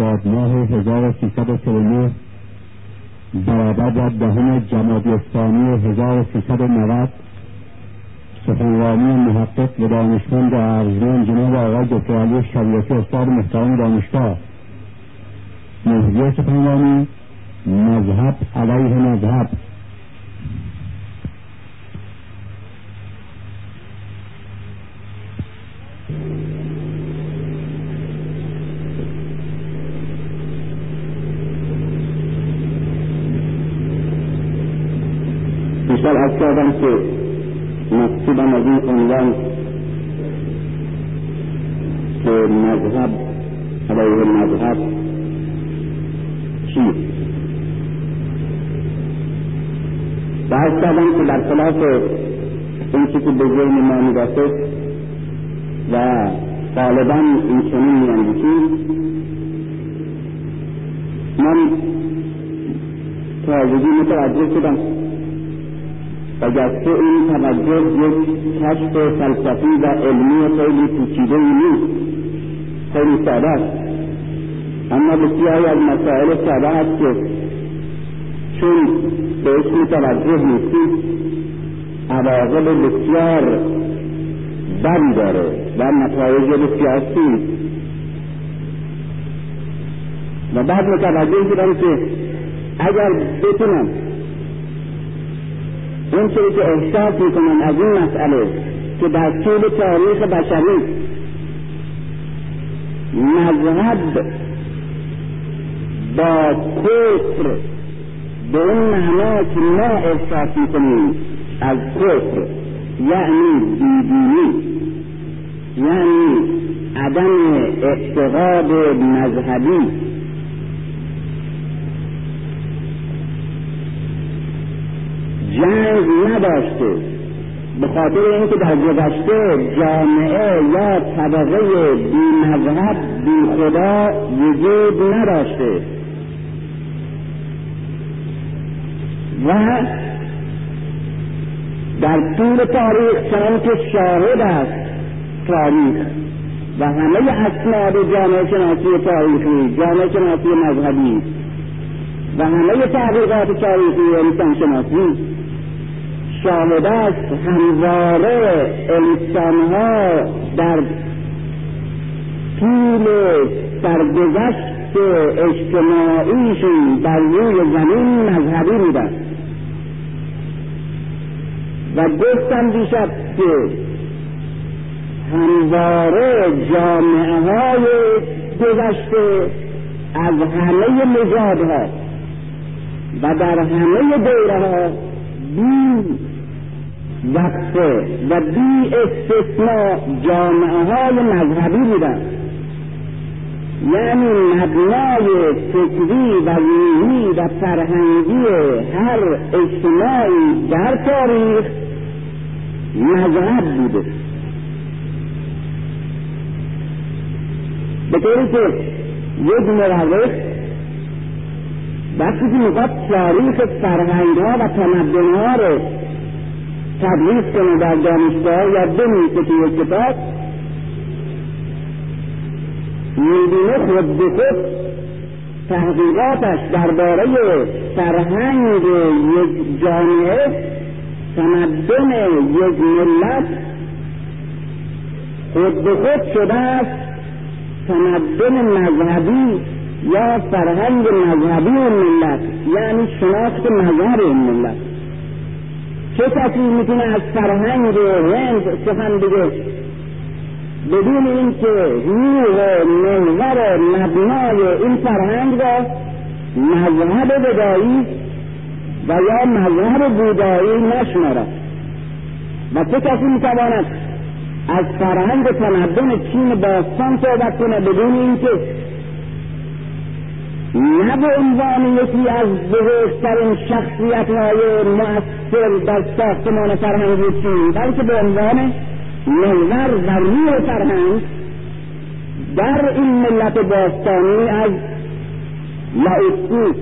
مرداد ماه 1349 برابر با دهم جمادی الثانی 1390 سخنرانی محقق و دانشمند ارزمند جناب آقای دکتر علی شریعتی استاد محترم دانشگاه. موضوع سخنرانی مذهب علیه مذهب. از کردم که مقصودم از این عنوان که مذهب علیه مذهب چیست؟ بحث کردم که در خلاف که به ذهن ما می‌رسه و غالبا این چنین میاندیشیم من تازگی متوجه شدم و گرچه این توجه یک کشف فلسفی و علمی خیلی پیچیده نیست. خیلی ساده است. اما بسیاری از مسائل ساده است که چون بهش متوجه نیستید عواقب بسیار بدی داره و نتایج بسیار سوی. و بعد متوجه شدم که اگر بتونم اون چیزی که احساس می‌کنم از این مسئله که در طول تاریخ بشری مذهب با کفر به اون معنا که ما احساس می‌کنیم از کفر یعنی بیدینی یعنی عدم اعتقاد مذهبی. جنگ نداشته. به خاطر اینکه در گذشته جامعه یا طبقه بی مذهب بی خدا وجود نداشته. و در طول تاریخ چنان که شاهد است تاریخ و همه اسناد جامعه شناسی تاریخی جامعه شناسی مذهبی و همه تحقیقات تاریخی انسان شناسی شاهد است همواره انسانها در طول سرگذشت اجتماعیشون بر روی زمین مذهبی بودن و گفتم دیشب که همواره جامعه های گذشته از همه نژادها و در همه دوره ها بی وقفه و بی استثناء جامعه های مذهبی بودن. یعنی مبنای فکری و روحی و فرهنگی هر اجتماعی در تاریخ مذهب بوده. به طوری که یک مورخ وقتی که می‌خواد تاریخ فرهنگ ها و تمدن ها رو تدریس کنه در دانشگاه یا بنویسه که یک کتاب؟ می‌بینه خود به خود تحقیقاتش درباره فرهنگ یک جامعه تمدن یک ملت خود به خود شده است تمدن مذهبی یا فرهنگ مذهبی ملت یعنی شناخت مذهب ملت. چه کسی می‌تونه از فرهنگ هند سخن بگه؟ بدون اینکه روح محور مبنای این فرهنگ را مذهب بدایی و یا مذهب بودایی نشمارد. و چه کسی می‌تواند از فرهنگ تمدن چین باستان صحبت کنه بدون اینکه نه به عنوان یکی از بزرگترین شخصیت های مؤثر در ساختمان فرهنگ چین بلکه به عنوان محور و روح فرهنگ در این ملت باستانی از لاوتسو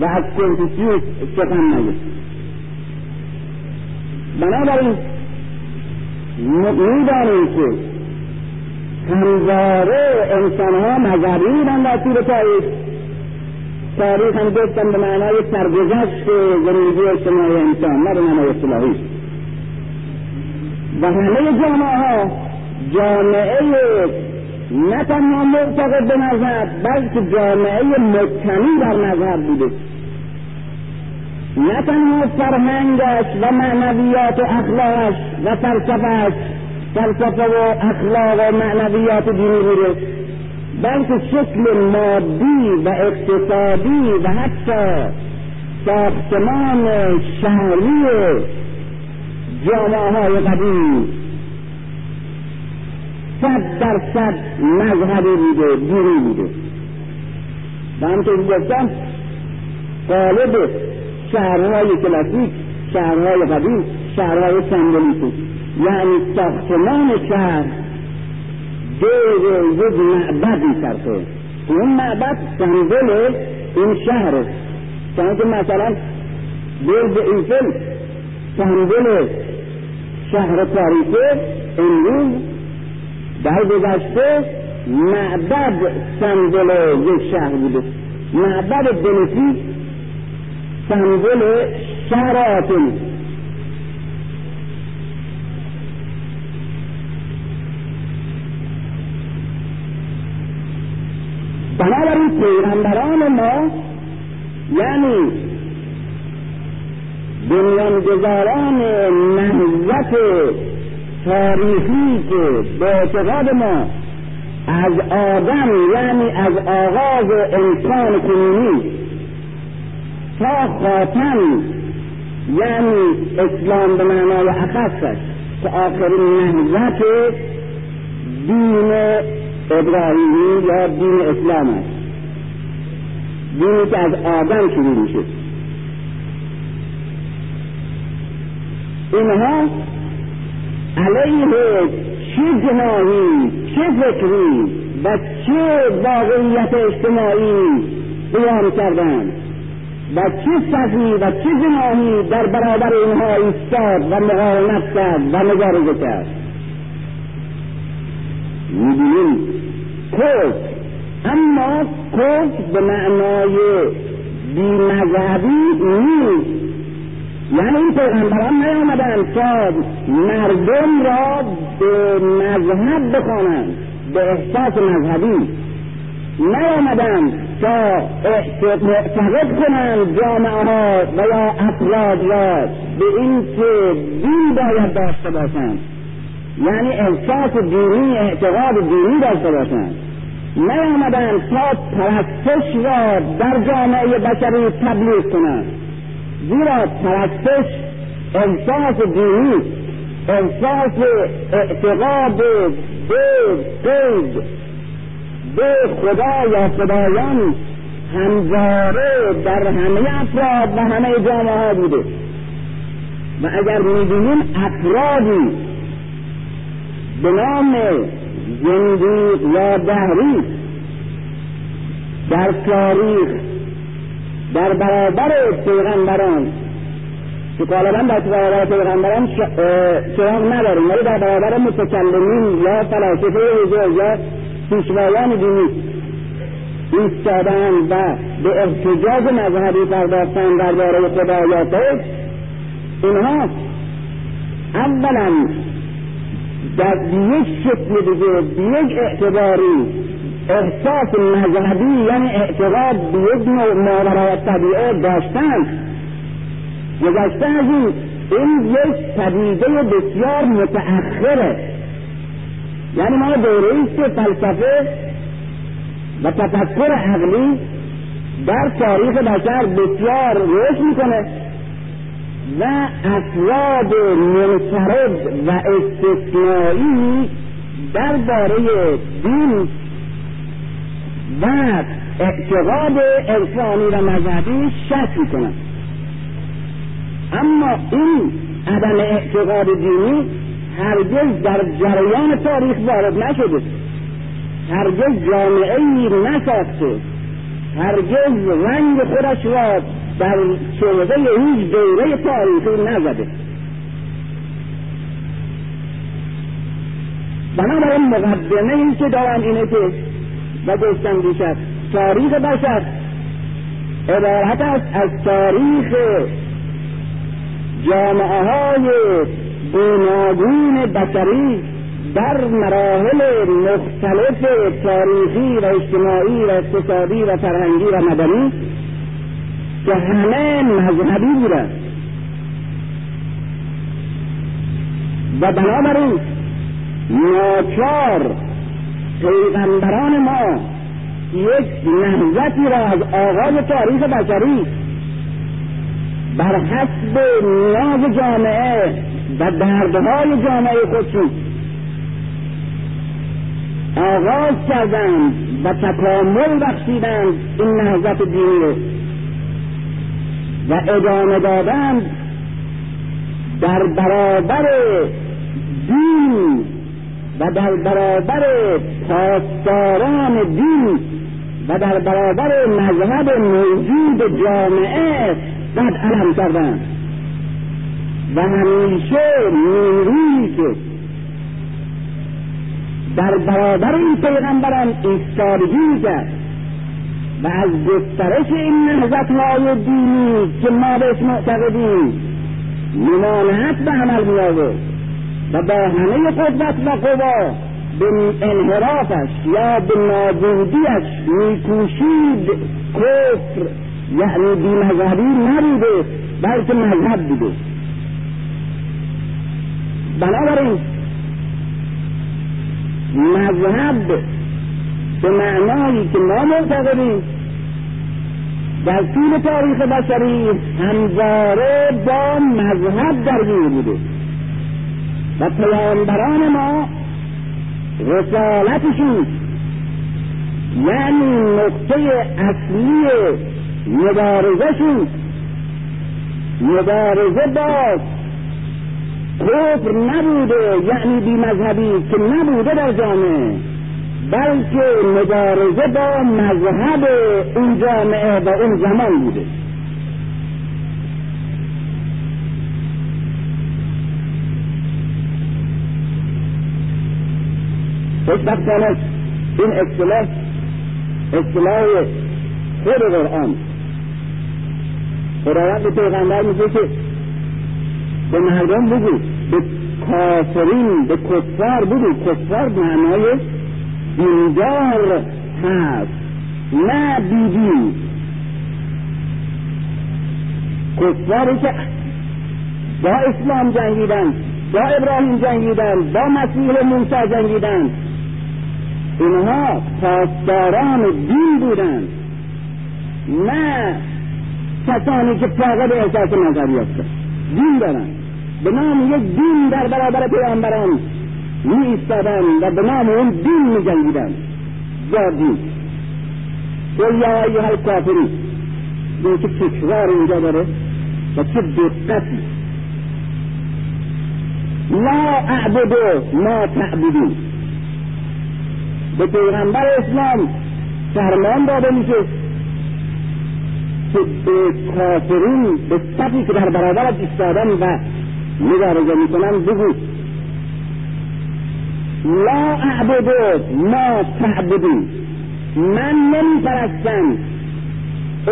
و از کنفوسیوس سخن نگه بنابراین می‌دانیم که همواره انسان ها مذهبی بودن در طول تاریخ. تاریخ هم گفتم به معنای سرگذشت زندگی اجتماعی انسان نه به معنای اصطلاحی. و همه جامعه ها جامعه نه تنها معتقد به مذهب بلکه جامعه مبتنی بر مذهب بوده. نه تنها فرهنگش و معنویات و اخلاقش و فلسفهش فلسفه و اخلاق و معنویات دینی بوده. بلکه شکل مادی و اقتصادی و حتی ساختمان شهری جامعه های قدیم صد درصد مذهبی بوده دینی بوده. و همطور گفتم قالب شهرهای کلاسیک شهرهای قدیم شهرهای سمبولیک. یعنی ساختمان شهر دور یک معبد میصرفه اون معبد سمبل این شهره چون که مثلا برج ایفل سمبل شهر تاریخه امروز در گذشته معبد سمبل یک شهر بوده. معبد دلسی سمبل شهر آتن بنابراین پیغمبران ما یعنی بنیانگذاران نهضت تاریخی که به اعتقاد ما از آدم یعنی از آغاز انسان کنونی تا خاتم یعنی اسلام به معنای اخصش که آخرین نهضت دین ابراهیمی یا دین اسلام است. دینی که از آدم شروع میشه. اینها علیه چه جناهی چه فکری و چه واقعیت اجتماعی قیام کردند و چه صفی و چه جناهی در برابر اینها ایستاد و مقاومت کرد و مبارزه کرد. می‌بینیم کفر اما کفر به معنای بیمذهبی نیست. یعنی این پیغمبران نیامدند تا مردم را به مذهب بخوانند به احساس مذهبی. نیامدند تا معتقد کنند جامعه ها و یا افراد را به این که دین باید داشته باشند. یعنی احساس دینی اعتقاد دینی داشته باشند. نیامدند تا پرستش را در جامعه بشری تبلیغ کنند. زیرا پرستش احساس دینی احساس اعتقاد به قید به خدا یا خدایان همواره در همه افراد و همه جامعه ها بوده. و اگر می‌بینیم افرادی به نام زندیق یا دهری در تاریخ در برابر پیغمبران. که غالبا در برابر پیغمبران چراغ نداریم. ولی در برابر متکلمین یا فلاسفه حضور یا پیشوایان دینی ایستادن و به احتجاج مذهبی پرداختن درباره یا اینها اولا در یک شکل دیگه یک اعتباری احساس مذهبی یعنی اعتقاد به یک نوع ماورای طبیعه داشتن. گذشته از این این یک پدیده بسیار متأخره. یعنی ما دوره است فلسفه و تفکر عقلی در تاریخ بشر بسیار رشد می‌کنه. و افراد منفرد و استثنایی درباره دین و اعتقاد انسانی و مذهبی شک می‌کنن اما این عدم اعتقاد دینی هرگز در جریان تاریخ وارد نشده هرگز جامعه ای نساخته هرگز رنگ خودش را در چهره هیچ دوره تاریخی نزده. بنابراین مقدمه این که دارم اینه که و گفتم دیشب تاریخ بشر عبارت است از تاریخ جامعه های گوناگون بشری در مراحل مختلف تاریخی و اجتماعی و اقتصادی و فرهنگی و مدنی که همه مذهبی بودند و بنابراین ناچار پیغمبران ما یک نهضتی را از آغاز تاریخ بشری بر حسب نیاز جامعه و دردهای جامعه خودشون آغاز کردند و تکامل بخشیدند این نهضت دینی. و ادامه دادند در برابر دین و در برابر پاسداران دین و در برابر مذهب موجود جامعه قد علم کردن. و همیشه نیرویی که در برابر این پیغمبران ایستادگی کرد. و از گسترش این نهضت های دینی که ما بهش معتقدیم ممانعت به عمل می و با همه قدرت و قوا به انحرافش یا به نابودیش میکوشید کفر یعنی بی مذهبی نبوده بلکه مذهب بوده. بنابراین مذهب به معنایی که ما معتقدیم. در طول تاریخ بشری همواره با مذهب درگیر بوده. و پیامبران ما رسالتشون یعنی نقطه اصلی مبارزشون مبارزه با کفر نبوده یعنی بی مذهبی که نبوده در جامعه. بلکه مبارزه با مذهب اون جامعه و اون زمان بوده. خوشبختانه این اصطلاح اصطلاح خود قرآن. خداوند به پیغمبر میگه که به مردم بگو به کافرین به کفار بگو. کفار معنای دیندار هست. نه بیدین کفاری که با اسلام جنگیدن با ابراهیم جنگیدن با مسیح موسی جنگیدن اینها پاسداران دین بودند نه کسانی که فقط احساس نظری هستند. دین دارن. به نام یک دین در برابر پیامبران. می ایستادن و به نام اون دین می جنگیدن با دین. قل یا ایها الکافرین به چه تکرار اینجا داره و چه دقتی. لا اعبد ما تعبدون. به پیغمبر اسلام فرمان داده میشه که به کافرین به صفی که در برابرت ایستادن و مبارزه می‌کنن بگو. لا اعبد ما تعبدون من نمیپرستم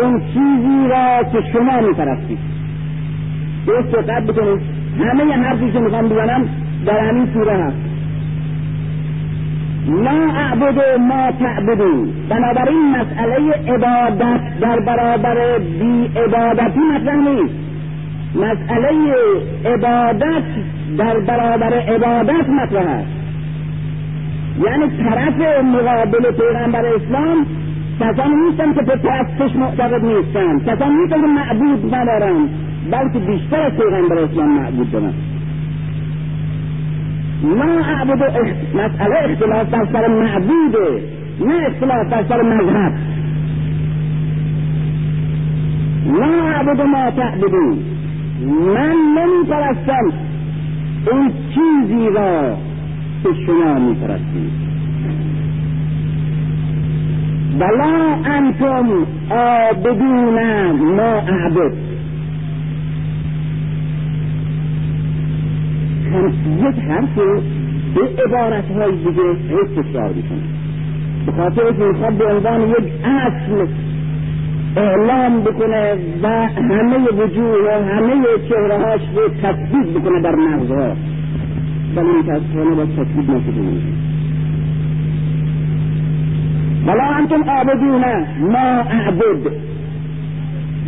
اون چیزی را که شما میپرستید. درست دقت بکنید. همه حرفی که می‌خوام بزنم در همین سوره هست. لا اعبد ما تعبدون بنابراین مسئله عبادت در برابر بی عبادتی مطرح نیست. مسئله عبادت در برابر عبادت مطرح است. یعنی طرف مقابل پیغمبر اسلام کسانی نیستن که به پرستش معتقد نیستن. کسانی نیستن که معبود ندارن بلکه بیشتر از پیغمبر اسلام معبود دارن. ما اعبد مسئله اختلاف در سر معبوده نه اختلاف در سر مذهب. ما اعبد ما تعبدون. من نمی پرستم اون چیزی را که شما می پرستید ولا انتم عابدون ما اعبد. یک حرف به عبارت های دیگه تکرار می‌کنه به خاطر که می‌خواد به عنوان یک اصل اعلام بکنه و همه وجود و همه چهره هاش رو تثبیت بکنه در مغزها. ولی متاسفانه با تثبیت نشده ولا انتم عابدون ما اعبد.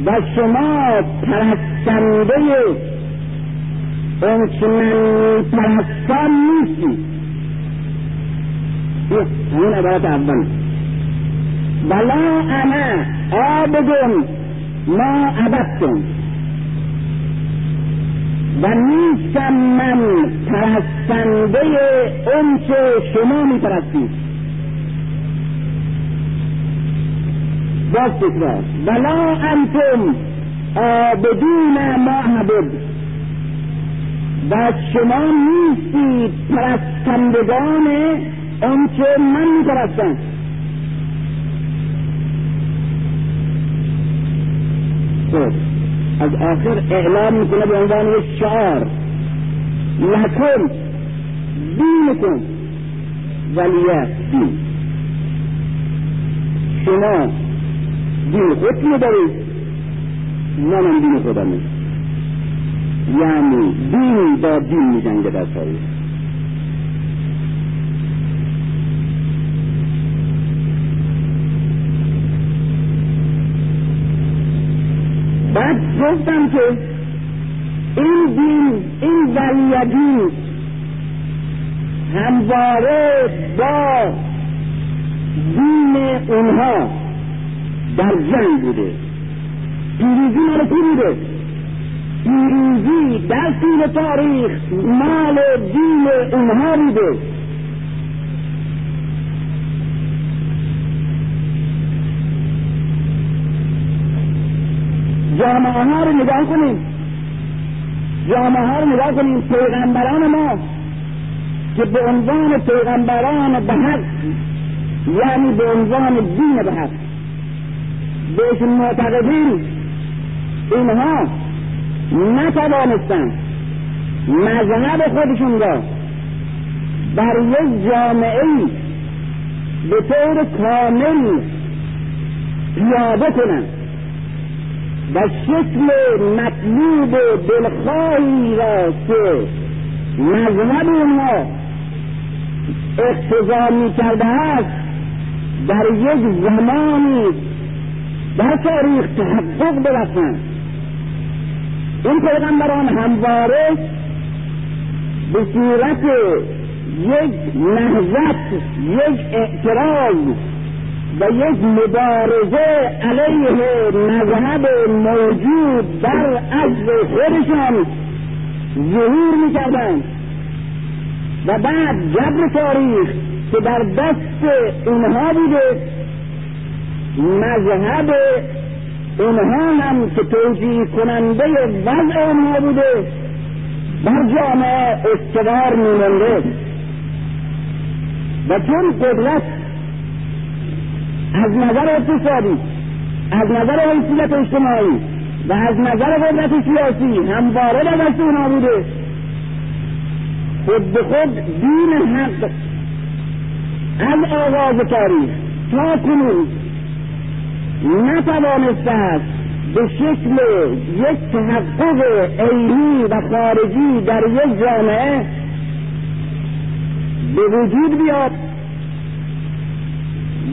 و شما پرستنده اون که من پرستم نیستی همین عبارت اول. ولا انا ما عبدتم و نیستم من پرستنده اون که شما میپرستید. باز تکرار. ولا انتم آبدون ما عبد و شما نیستید پرستندگان آنچه من میپرستم. خب. از آخر اعلام می‌کنه به عنوان یک شعار. لکن دینکن ولیه دین. شما دین خودتون دارید. منم دین خودمه یعنی دین با دین میجنگه در تاریخ. بعد گفتم که این دین این ولیدین همواره با دین اونها در جنگ بوده. پیروزی مال کی بوده؟ پیروزی در طول تاریخ مال دین اونها بوده. جامعه ها رو نگاه کنیم. جامعه ها رو نگاه کنیم. پیغمبران ما که به عنوان پیغمبران به حق یعنی به عنوان دین به حق بهشون معتقدین اینها نتوانستند مذهب خودشون را در یک جامعه به طور کامل پیاده کنند. و شکل مطلوب دلخواهی را که مذهب اونها اقتضا می کرده است در یک زمانی در تاریخ تحقق برسند این پیغمبران همواره به صورت یک نهضت یک اعتراض و یک مبارزه علیه مذهب موجود در اصل خودشان ظهور می‌کردند. و بعد جبر تاریخ که در دست اینها بوده مذهب اونها هم که توجیه کننده وضع اونها بوده بر جامعه استوار میمانده. و چون قدرت از نظر اقتصادی از نظر حیثیت اجتماعی و از نظر قدرت سیاسی همواره در دست اونها بوده. خود به خود دین حق از آغاز تاریخ تا کنون نتوانسته است به شکل یک تحقق عینی و خارجی در یک جامعه به وجود بیاد.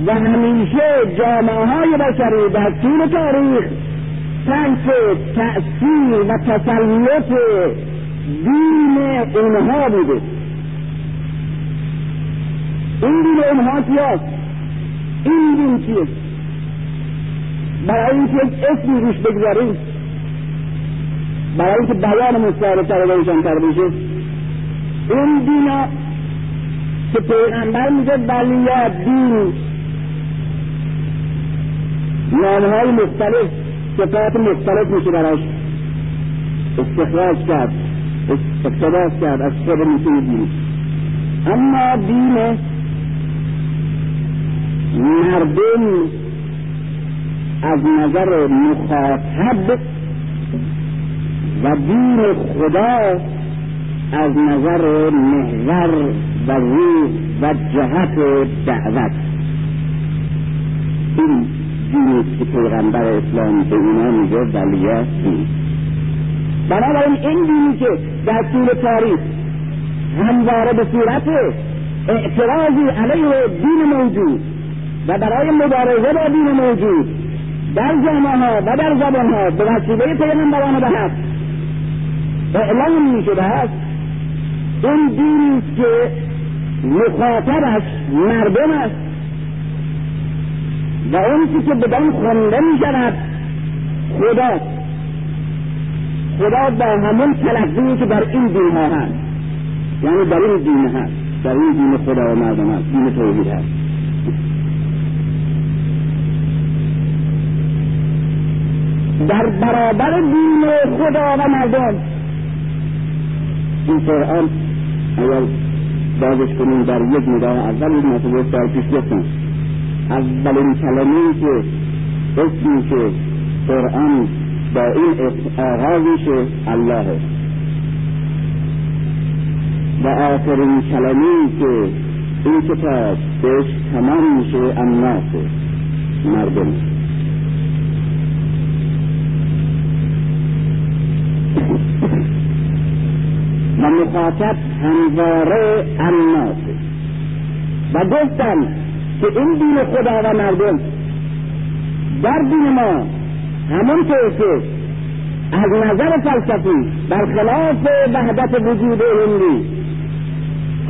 و همیشه جامعه های بشری در طول تاریخ تحت تأثیر و تسلط دین اونها بوده. این دین اونها کیاست؟ این دین چیست برای اینکه اسمی روش بگذاریم برای اینکه بیان مستعارتر و روشنتر بشه این دینا که پیغمبر میگه ولیات دین نامهای مختلف صفات مختلف میشه براش. استخراج کرد اقتباس کرد از خود میشه دین اما دین مردم از نظر مخاطب و دین خدا از نظر محور و روح و جهت دعوت. این دینی که پیغمبر اسلام به اینا میگه دین بنابراین این دینی که در طول تاریخ همواره به صورت اعتراضی علیه دین موجود و برای مبارزه با دین موجود در جامعه ها و در زبان ها به وسیله پیغمبران به حق اعلام می است. این دینی که مخاطبش مردم است. و اون که بدان خونده می شود خدا خدا با همون تلقیی که در این دین ها هست. یعنی در این دین هست. در این دین خدا و مردم هست. دین توحید هست. در برابر دین خدا و مردم. این قرآن اگر بازش کنیم در یک نگاه اول یک مرتبه سال پیش گفتم اولین کلمه که اسمی که قرآن با این آغازش الله. و آخرین کلمه که این کتاب بهش تمام میشه الناس مردم. و مخاطب همواره الناس. و گفتم که این دین خدا و مردم در دین ما همونطور که از نظر فلسفی برخلاف وحدت وجود هندی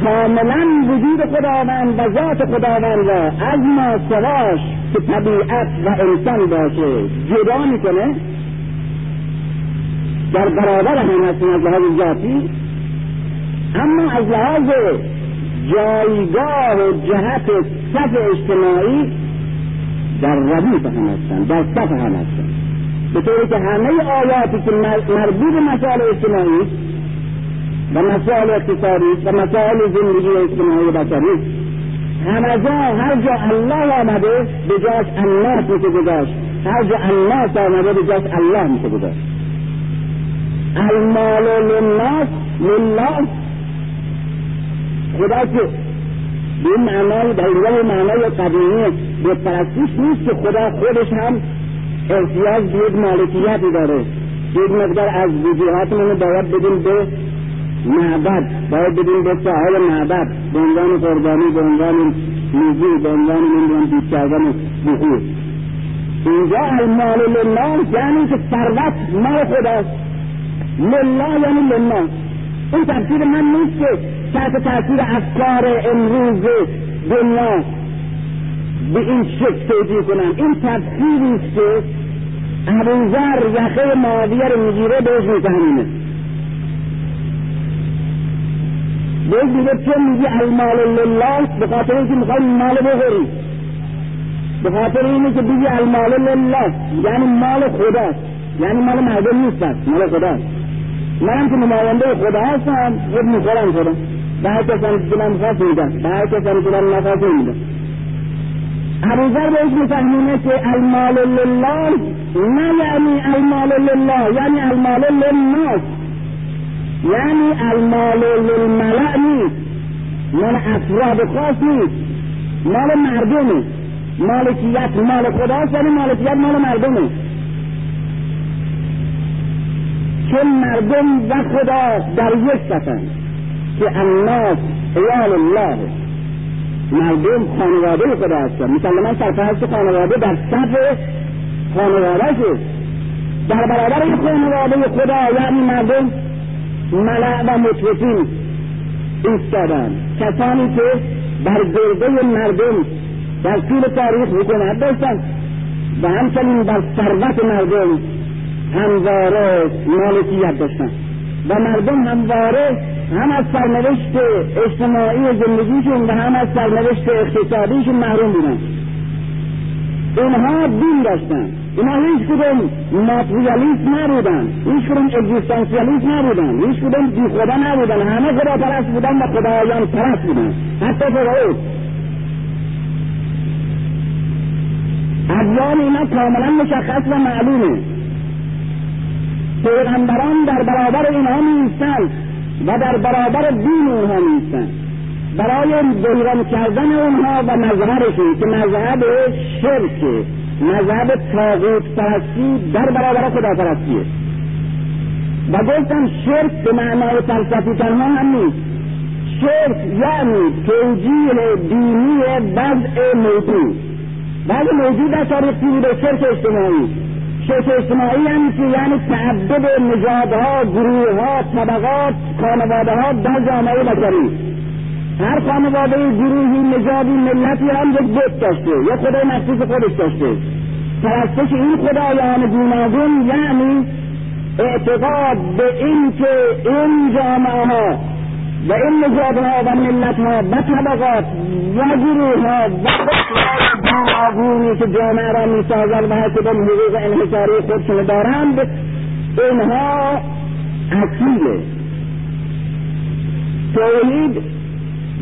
کاملا وجود خداوند و ذات خداوند را از ما سواش که طبیعت و انسان باشه جدا می‌کنه در برابر هم هستیم از لحاظ ذاتی. اما از لحاظ جایگاه و جهت صف اجتماعی در ردیف هم هستن در صف هم هستن. به طوری که همه آیاتی که مربوط به مسائل اجتماعی و مسائل اقتصادی و مسائل زندگی اجتماعی بشری همه جا هر جا الله آمده به جاش الناس میشه گذاشت هر جا الناس آمده به جاش الله میشه گذاشت المال للناس لله خدا که به این معنای اینجا معنای قدیمی به پرستیش نیست که خدا خودش هم احتیاج به یک مالکیتی داره. یک مقدار از وجوهاتمون باید بدیم به معبد باید بدیم به صاحب معبد. به عنوان قربانی به عنوان موضوع به عنوان نمی‌دونم بیت کردن بخور اینجا المال لله یعنی که ثروت مال خداست. لله یعنی لله. این تفسیر من نیست که تحت تاثیر افکار امروز دنیا به این شکل توجیه این تفسیری است که ابوذر یخه معاویه رو می‌گیره بهش میفهمینه. بهش میگه چون میگی؟ المال لله به خاطر اینکه می‌خوای مال بخوری. به خاطر اینه که بگی المال لله یعنی مال خداست یعنی مال مردم نیست مال خداست منم که نماینده خدا هستم می‌خورم خودم به هر کسانی که من خواست میدم به هر کسانی که من نخواست میدم ابوذر بهش میفهمونه که المال لله نه یعنی المال لله یعنی المال للناس. یعنی المال للملع نیست. مال افراد خاص نیست. مال مردمه مالکیت مال خداست یعنی مالکیت مال مردمه چون مردم و خدا در یک سفن که الناس عیال الله. مردم خانواده خدا هستن مسلما سرپرست خانواده در صف خانواده در برابر این خانواده خدا یعنی مردم ملع و مطرفین ایستادن. کسانی که بر گرده مردم در طول تاریخ حکومت داشتن و همچنین بر ثروت مردم همواره مالکیت داشتن. و مردم همواره هم از سرنوشت اجتماعی زندگیشون و هم از سرنوشت اقتصادیشون محروم بودن. اینها دین داشتن. اینها هیچ کدوم ماتریالیست نبودن. هیچ کدوم اگزیستانسیالیست نبودن. هیچ کدوم بی خدا نبودن. همه خدا پرست بودن و خدایان پرست بودن. حتی فرعون. ادیان اینا کاملا مشخص و معلومه. پیغمبران در برابر اینها نیستند و در برابر دین اونها نیستند برای بیران کردن اونها و مظهرشون که مذهب شرکه مذهب تاغوت پرستی در برابر خدا پرستیه و گفتم شرک به معنای فلسفی تنها هم نیست. شرک یعنی توجیه دینی وضع موجود. بعض موجود در تاریخ بوده شرک اجتماعی. شرک اجتماعی هم که یعنی تعدد نژادها گروهها طبقات خانواده ها در جامعه بشری. هر خانواده گروهی نژادی ملتی هم یک بت داشته یا خدای مخصوص خودش داشته. پرستش این خدایان گوناگون یعنی اعتقاد به این که این جامعه ها و این نژادها و ملت ها و طبقات و گروه ها و گوناگونی که جامعه را می‌سازند و هر کدام حقوق انحصاری خودشون دارند اینها اصیله توحید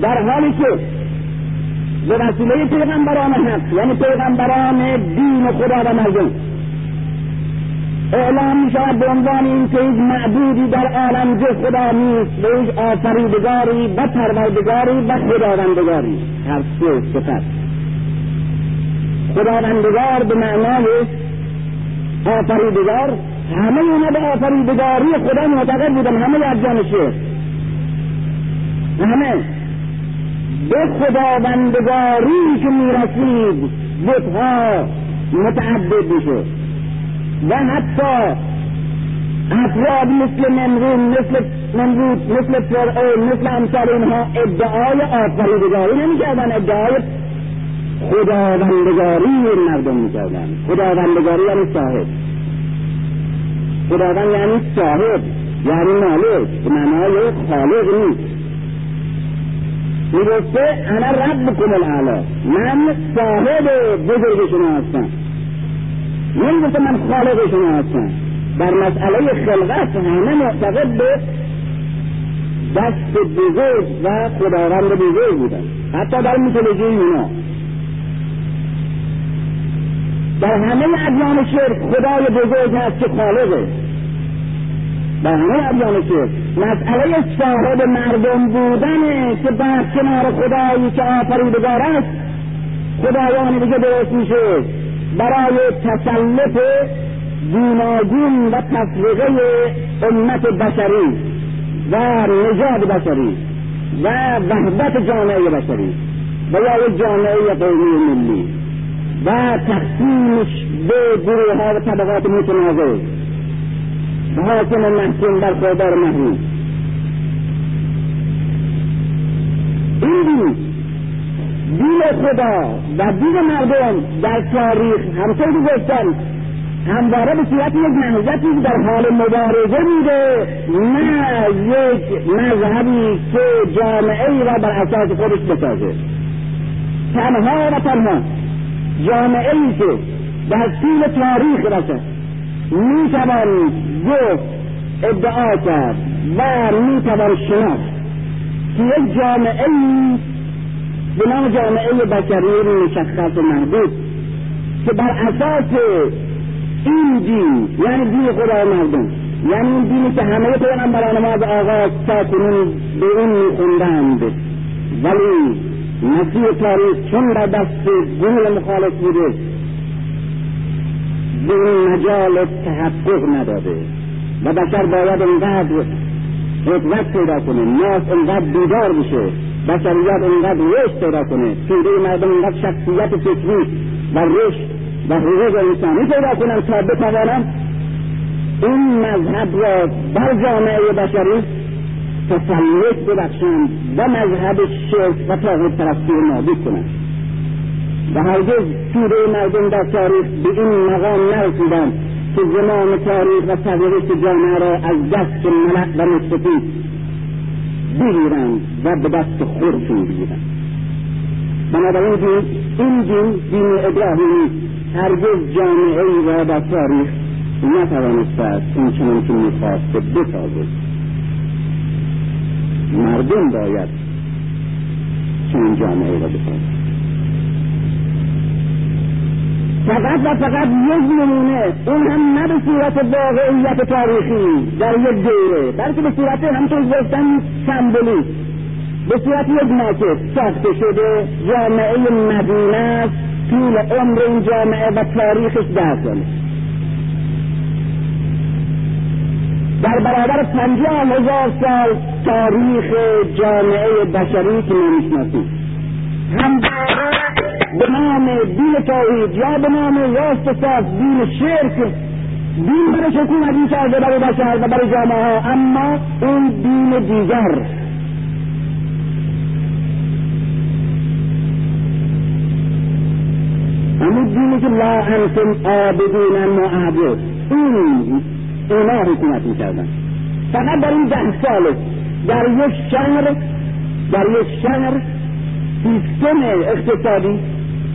در حالی که به وسیله پیغمبران حق یعنی پیغمبران دین خدا و مردم. اعلام می شود به عنوان این که هیچ معبودی در عالم جز خدا نیست. به هیچ آفریدگاری و پروردگاری و خداوندگاری. هر سه صفت. خداوندگار به معنای آفریدگار همه اونا به آفریدگاری خدا معتقد بودن. همه ادیان شیخ همه. به خداوندگاری که می‌رسید بتها متعدد میشه و حتی افراد مثل نمرود مثل نمرود مثل فرعون مثل امثال اینها ادعای آفریدگاری نمی‌کردن ادعای خداوندگاری این مردم می‌کردن. خداوندگاری یعنی صاحب. خداوند یعنی صاحب یعنی مالک به معنای خالق نیست. می‌گفته انا ربکم الاعلا من صاحب بزرگ شما هستم. نمی‌گفته من خالق شما هستم در مسئله خلقت همه معتقد به دست بزرگ و خداوند بزرگ بودن حتی در میتولوژی اونا در همه ادیان شرک خدای بزرگ هست که خالقه. در همه ادیان شرک. مسئله صاحب مردم بودنه که در کنار خدایی که آفریدگار است خدایان دیگه درست میشه. برای تسلط گوناگون و تفریقه امت بشری و نژاد بشری و وحدت جامعه بشری و یا یک جامعه قومی ملی و تقسیمش به گروه ها و طبقات متنازع. حاکم محکوم بر خوددار محروم. این دین خدا و دین مردم در تاریخ همطور که گفتم همواره به صورت یک نهضتی در حال مبارزه بوده نه یک مذهبی که جامعه ای را بر اساس خودش بسازه. تنها و تنها جامعه ای که در طول تاریخ رسد می توان گفت ادعا کرد و می توان شناخت که یک جامعه ای به نام جامعه بشری مشخص و محدود که بر اساس این دین یعنی دین خدا مردم یعنی این دینی که همه پیغمبران ما از آغاز تا کنون به اون میخوندند. ولی مسیح تاریخ چون در دست گروه مخالف بوده به این مجال تحقق نداده و بشر باید انقدر قدرت پیدا کنه ناس انقدر بیدار بشه بشریت انقدر رشد پیدا کنه. توده مردم انقدر شخصیت فکری و رشد و حقوق انسانی پیدا کنن تا بتوانن این مذهب را بر جامعه بشری تسلط ببخشند و مذهب شرک و تاغوت پرستی نابود کنند و هرگز توده مردم در تاریخ به این مقام نرسیدند که زمان تاریخ و سرنوشت جامعه را از دست ملک و مستفید بگیرند و به دست خودشون بگیرند بنابراین دین این دین دین ابراهیمی هرگز جامعه ای را در تاریخ نتوانسته است این چنان که می‌خواسته بسازد. مردم باید چنین جامعه را بسازد فقط و فقط یک نمونه. اون هم نه به صورت واقعیت تاریخی در یک دوره بلکه به صورت همطور گفتن سمبولیک. به صورت یک ماکت ساخته شده جامعه مدینه است طول عمر این جامعه و تاریخش ده ساله در برابر پنجاه هزار سال تاریخ جامعه بشری که نمی‌شناسید. هم به نام دین توحید یا به نام راست صاف دین شرک. دین برای حکومتی کرده برای بشر و برای جامعه ها اما اون دین دیگر. همون دینی که لا انتم عابدون معبود. این اینا حکومت می‌کردن. فقط در این ده ساله در یک شهر در یک شهر سیستم اقتصادی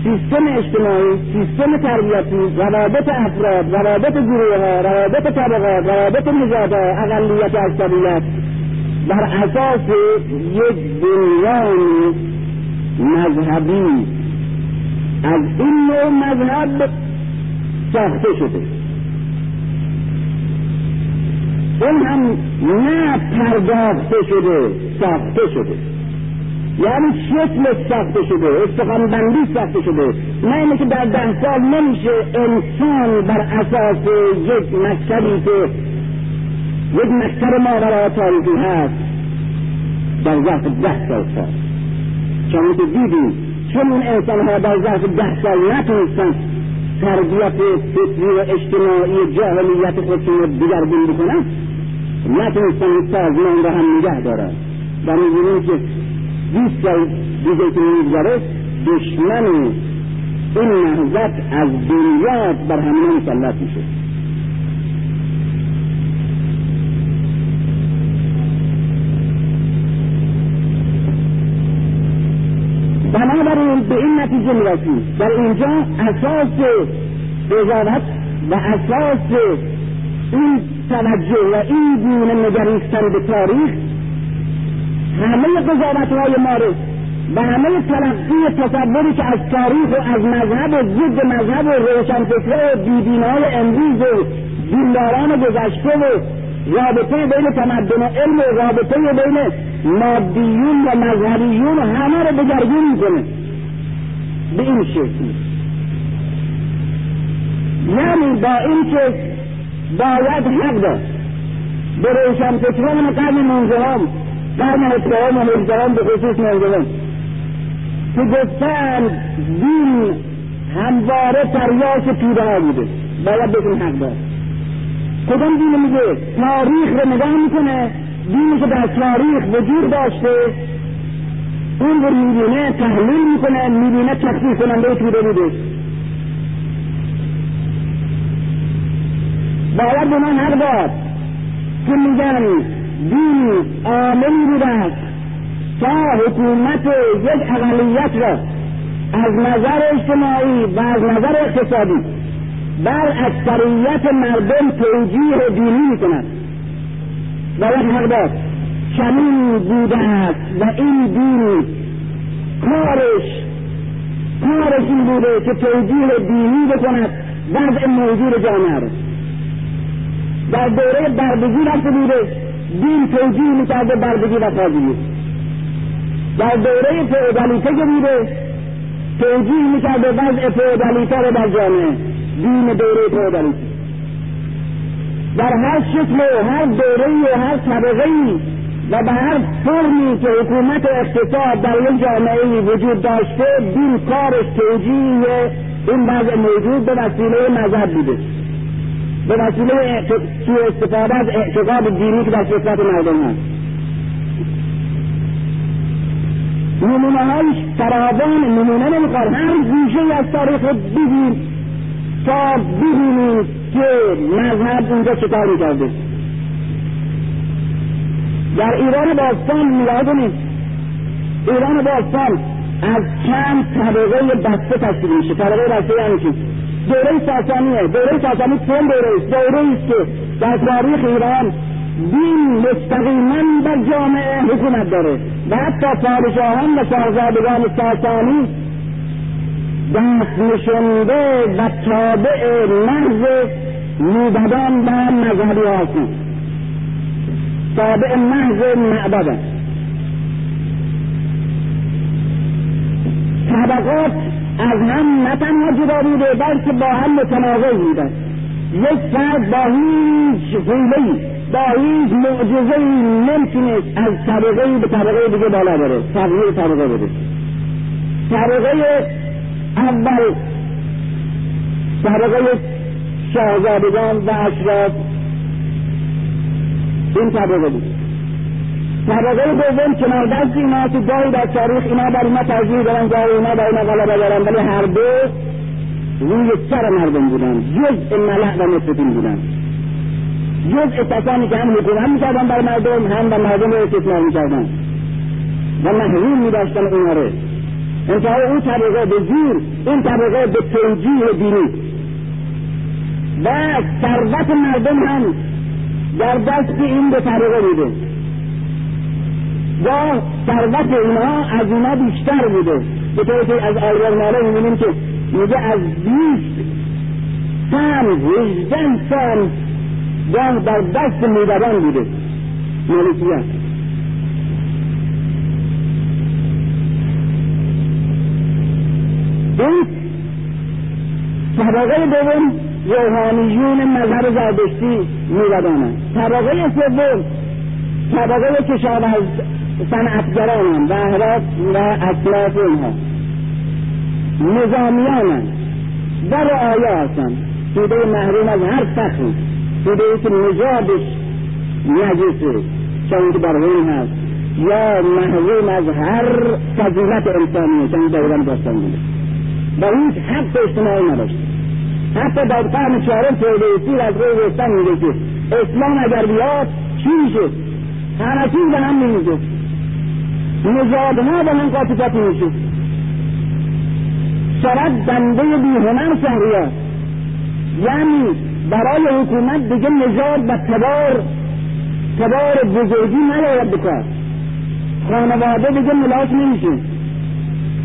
سیستم اجتماعی سیستم تربیتی روابط افراد روابط گروه ها روابط طبقات روابط نژادها اقلیت اکثریت بر اساس یک بنیان مذهبی از این نوع مذهب ساخته شده. اون هم نه پرداخته شده ساخته شده. یعنی شکل ساخته شده استخوان بندی ساخته شده. نه اینه که در ده سال نمیشه انسان بر اساس یک مکتبی که یک مکتب ماورا تاریخی هست در ظرف ده سال ساخت. چون که دیدیم چون اون انسان ها در ظرف ده سال نتونستن تربیت فکری و اجتماعی جاهلیت خودشون رو دیگرگون بکنن نتونستن این سازمان رو هم نگه دارن. و می‌بینیم که بیست سال دیگه که میگذره دشمن این نهضت از دنیا بر همه مسلط میشه. بنابراین به این نتیجه می‌رسیم. در اینجا اساس قضاوت و اساس این توجه و این گونه نگریستن به تاریخ همه قضاوت های ما رو و همه تلقی تصوری که از تاریخ و از مذهب و ضد مذهب و روشنفکره و بیدینهای امروز و دینداران گذشته و رابطه بین تمدن و علم و رابطه بین مادیون و مذهبیون همه رو دگرگون می‌کنه. به این شکل. یعنی با این که باید حق داد به روشنفکران قرن منظرام قرن هفدهم و هجدهم به خصوص منظرام که گفتن دین همواره تریاس ها بوده. باید بهتون حق داد کدام دین میگه؟ تاریخ رو نگاه می‌کنه. دینی که در تاریخ وجود داشته. اون رو می‌بینه تحلیل می‌کنه می‌بینه تخصیص کننده پیده بوده. باید به من حق که میگن دین عاملی بوده. است تا حکومت یک اقلیت را از نظر اجتماعی و از نظر اقتصادی بر اکثریت مردم توجیه دینی می‌کند. باید حق داد چنین بوده است و این دین کارش کارش این بوده که توجیه دینی بکند وضع موجود جامعه رو در دوره بردگی رفته بوده. دین توجیه می‌کرده بردگی و تازگی در دوره فئودالیته که بوده توجیه می‌کرده وضع فئودالیته رو در جامعه دین دوره فئودالیته در هر شکل و هر دوره و هر طبقه و به هر فرمی که حکومت و اقتصاد در یک جامعه وجود داشته دین کارش توجیه این وضع موجود به وسیله مذهب بوده. به وسیله سوء استفاده از اعتقاد دینی که در فطرت مردم هست نمونه هایش فراوان نمونه نمی‌خواد. هر گوشه از تاریخ بگیر تا ببینیم که مذهب اونجا چکار می‌کرده در ایران باستان نگاه کنید. ایران باستان از چند طبقه بسته تشکیل میشه. طبقه بسته یعنی چی؟ دوره ساسانیه. دوره ساسانی چند دوره است؟ دوره است که در تاریخ ایران دین مستقیما بر جامعه حکومت داره. و حتی پادشاهان و شاهزادگان ساسانی دست نشنده و تابع محض موبدان و مذهبی هستند. تابع محض معبدن طبقات از هم نه تنها جدا بوده بلکه با هم متناقض بودن یک فرد با هیچ حیلهی با هیچ معجزهای نمی‌تونست از طبقه به طبقه دیگه بالا بره. تغییر طبقه بده طبقه اول طبقه شاهزادگان و اشراف. این طبقه بود. طبقه دوم کنار دست اینا تو گاهی در تاریخ اینا بر اینا ترجیح دارن گاهی اینا بر اینا غلبه دارن ولی هر دو روی سر مردم بودن جزء ملع و مستقیم بودن. جزء کسانی که هم حکومت می‌کردن بر مردم هم به مردم رو استثمار می‌کردن. و محروم میداشتن اونا رو. انتهای اون طبقه به زور این طبقه به توجیه دینی. و ثروت مردم هم در دست این به طبقه بوده. و ثروت اینها از اینا بیشتر بوده. به طوری که از آیه ناله می‌بینیم که میگه از بیست سم هجدن سم گاه در دست میدبان بوده. ملکیت. این طبقه دوم روحانیون مذهب زردشتی میدبانند طبقه سوم طبقه کشاورز صنعتگران و اهراف و اطلاف اینها. نظامیان و رعایا هستند. توده محروم از هر فخری توده ای که نژادش نجسه چون که در هست. یا محروم از هر فضیلت انسانیه چون در ایران داستان بوده و هیچ حق اجتماعی نداشت. حتی در قرن چهارم تولوسی از روی وستن میگه که اسلام اگر بیاد چی میشه؟ همه چیز به هم میمیزه نژادها به هم قاطی قاطی میشه شود بنده بیهنر شهریار. یعنی برای حکومت دیگه نژاد و تبار تبار بزرگی نیاید بکار خانواده دیگه ملاک نمیشه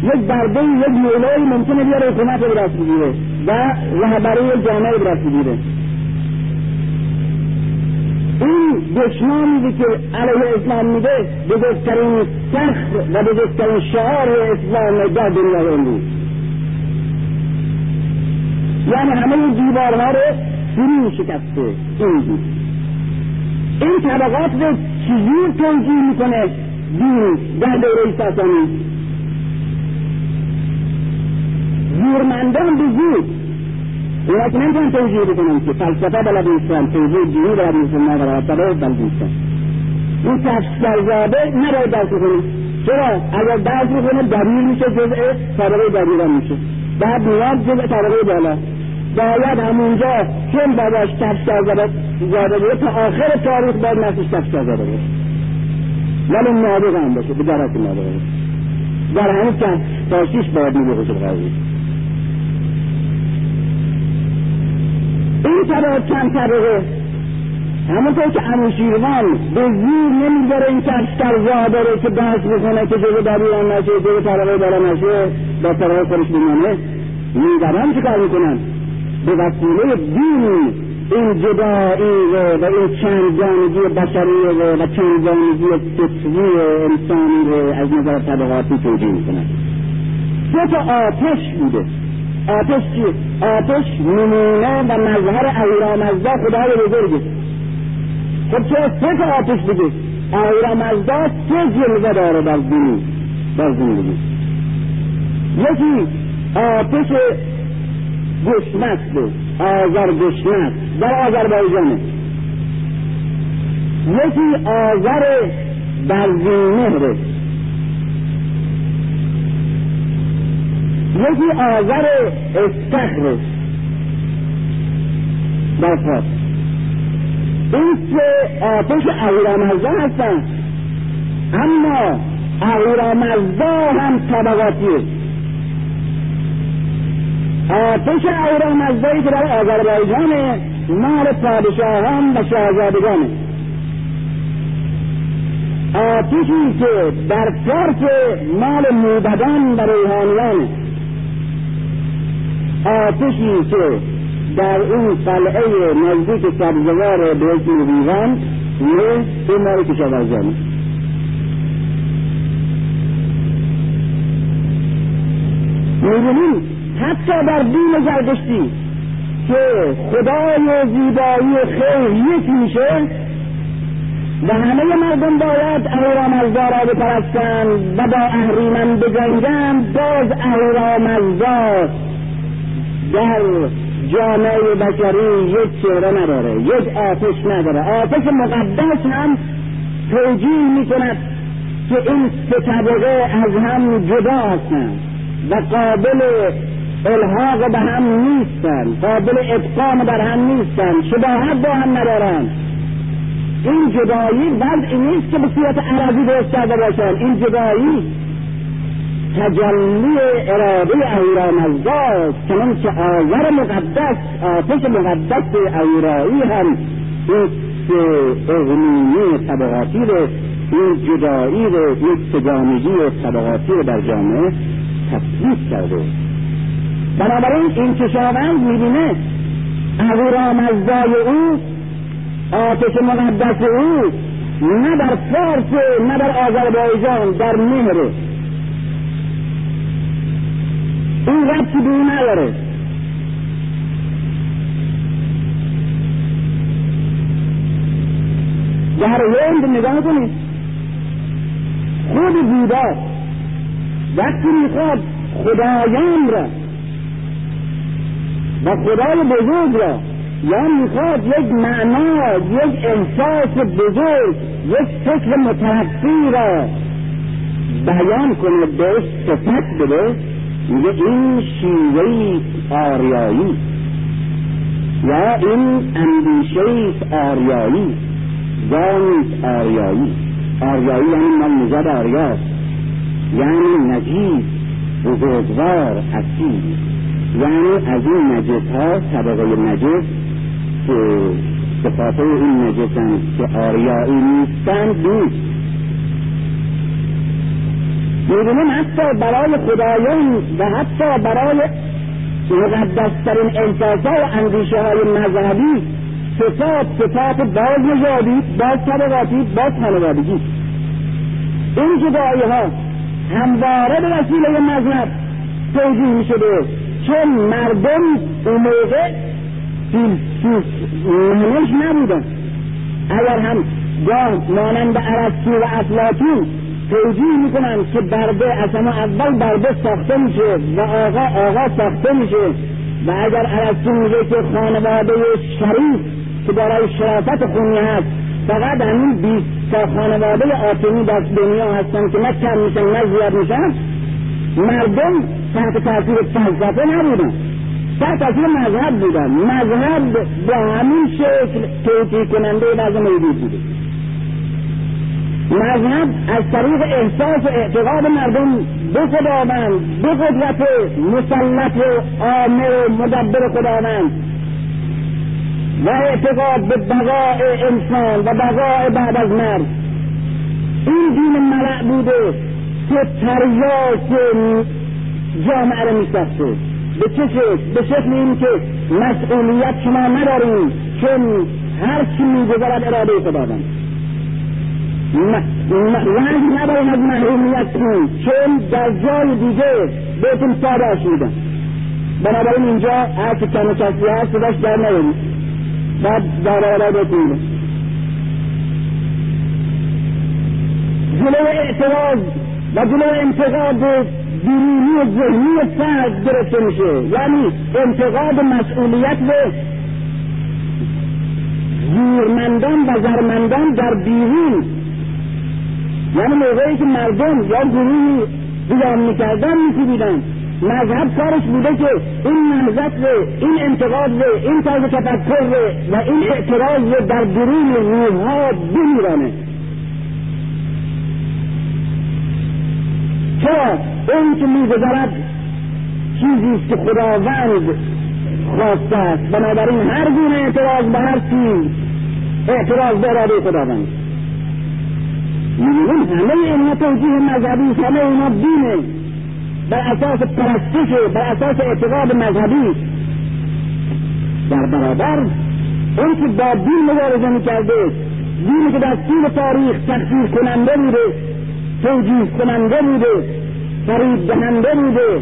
یک برده یک مولایی ممکنه بیاره حکومت رو دست بگیره و رهبری جامعه رو دست بگیره دشمنی که علیه اسلام میده بزرگترین سخت و بزرگترین شعار اسلام در دنیا امروز. یعنی همه دیوارها رو فرو شکسته. این این طبقات رو چجور توجیه می‌کنه دین در دوره ساسانی زورمندان به اونا که نمی‌تونن توجیه بکنن که فلسفه بلد نیستن توجیه دینی بلد نیستن نه بلد بلد نیستن. این تفسیرزاده نباید درس بکنه چرا؟ اگر درس بکنه دلیل میشه جزء طبقه دلیلان میشه. بعد میاد جزء طبقه بالا. باید همونجا چون باباش تفسیرزاده زاده بوده تا آخر تاریخ باید نفسش تفسیرزاده باشه. ولی نابغه هم باشه به درک نابغه. در همین تاسیش باید میگه حضور طبقه چند طبقه همونطور که انوشیروان به زور نمی‌ذاره این کشتر راه داره که بحث بکنه که جزو دبیران نشه جزو طبقه بالا نشه با طبقه خودش بمانه میدران چه کار می‌کنن. به وسیله دین این جدایی و این چند جانگی بشری و چند جانگی فطری انسانی رو از نظر طبقاتی توجیه می‌کنن. سه تا آتش بوده. آتش چیه؟ آتش نمونه و مظهر اهورامزدا خدای بزرگه خب چرا تا آتش بگه اهورامزدا سه جلوه داره در دینی در زندگی. یکی آتش گشمسته آذر گشمست در آذربایجانه یکی آذر برزینهره یکی آذر استخر در فارس این سه آتش اهورامزدا هستن. اما اهورامزدا هم طبقاتیه. آتش اهورامزدایی که در آذربایجان مال پادشاهان و شاهزادگانه. آتشی که در فارس مال موبدان و روحانیانه. آتشی که در اون قلعه نزدیک سبزوار بیت ویوان نه این مال کشاورزانه می‌بینیم حتی در دین زردشتی که خدای زیبایی خیر یک میشه و همه مردم باید اهورامزدا را بپرستند و با اهریمن بجنگند باز اهورامزدا در جامعه بشری یک چهره نداره یک آتش نداره. آتش مقدس هم توجیه می کند که این سه از هم جدا هستند و قابل الحاق به هم نیستند قابل اتقام بر هم نیستند شباهت با هم ندارند. این جدایی وضعی نیست که به صورت عربی درست کرده باشند. این جدایی تجلی اراده اهورامزداست چنان که آور مقدس آتش مقدس اهورایی هم این اغنیمی طبقاتی رو این جدایی رو یک سگانگی طبقاتی رو در جامعه تصدیق کرده. بنابراین این کشاورز می‌بینه اهورامزدای او آتش مقدس او نه در فارس نه در آذربایجان در مهره این ربطی به او نداره؟ در هند نگاه کنید خود بودا وقتی می‌خواد خدایان را و خدای بزرگ را یا می‌خواد یک معنا یک احساس بزرگ یک فکر مترقی را بیان کنه بهش صفت بده. میگه این شیوه آریایی. یا این اندیشه آریایی. گامی آریایی. آریایی یعنی مال نژاد آریاست. یعنی نجیب بزرگوار اصیل یعنی از این نجس ها طبقه نجس که صفات این نجسن که آریایی نیستند نیست. می‌بینیم حتی برای خدایان و حتی برای مقدسترین احساسها و اندیشه های مذهبی صفات صفات باز نژادی باز طبقاتی باز خانوادگی. این جدایی ها همواره به وسیله مذهب توجیه می شده چون مردم اون موقع فیلسوف نبودن. اگر هم گاه مانند عرستو و افلاطون توجیه می‌کنن که برده از اول برده ساخته میشه و آقا آقا ساخته میشه. و اگر عرستو میگه که خانواده شریف که برای شرافت خونی هست فقط همین بیست تا خانواده آتمی در دنیا هستن که نه کم میشن نه زیاد میشن مردم تحت تاثیر فلسفه نبودن. تحت تاثیر مذهب بودن. مذهب به همین شکل توجیه کننده وضع موجود بوده. مذهب از طریق احساس و اعتقاد مردم به خداوند به قدرت مسلط و عامر و مدبر خداوند. و اعتقاد به بقاء انسان و بقاء بعد از مرگ. این دین ملع بوده که تریاک جامعه رو میساخته به چه شکل؟ به شکل این که مسئولیت شما نداریم چون هر چی میگذرد اراده خداوند. رنج نداریم از محرومیت کنیم. چون در جای دیگه بهتون پاداش میدن بنابراین اینجا هر که کم کسی هست صداش در نیارید. بعد در برابر بهتون جلو اعتراض و جلو انتقاد بیرونی ذهنی فرد گرفته میشه. یعنی انتقاد مسئولیت به زورمندان و زرمندان در بیرون یعنی موقعی که مردم یا گروهی قیام می‌کردن میکوبیدن مذهب کارش بوده که این نهضت این انتقاد این طرز تفکر و این اعتراض رو در درون روحها بمیرانه. چرا؟ اون که میگذرد چیزی است که خداوند خواسته است. بنابراین هر گونه اعتراض به هر چیز اعتراض به اراده خداوند. می‌بینیم همه اینها توجیه مذهبی همه اینها دینه. بر اساس پرستش بر اساس اعتقاد مذهبی. در برابر اون که با دین مبارزه می‌کرده دینی که در طول تاریخ تخصیص کننده بوده توجیه کننده بوده فرید دهنده بوده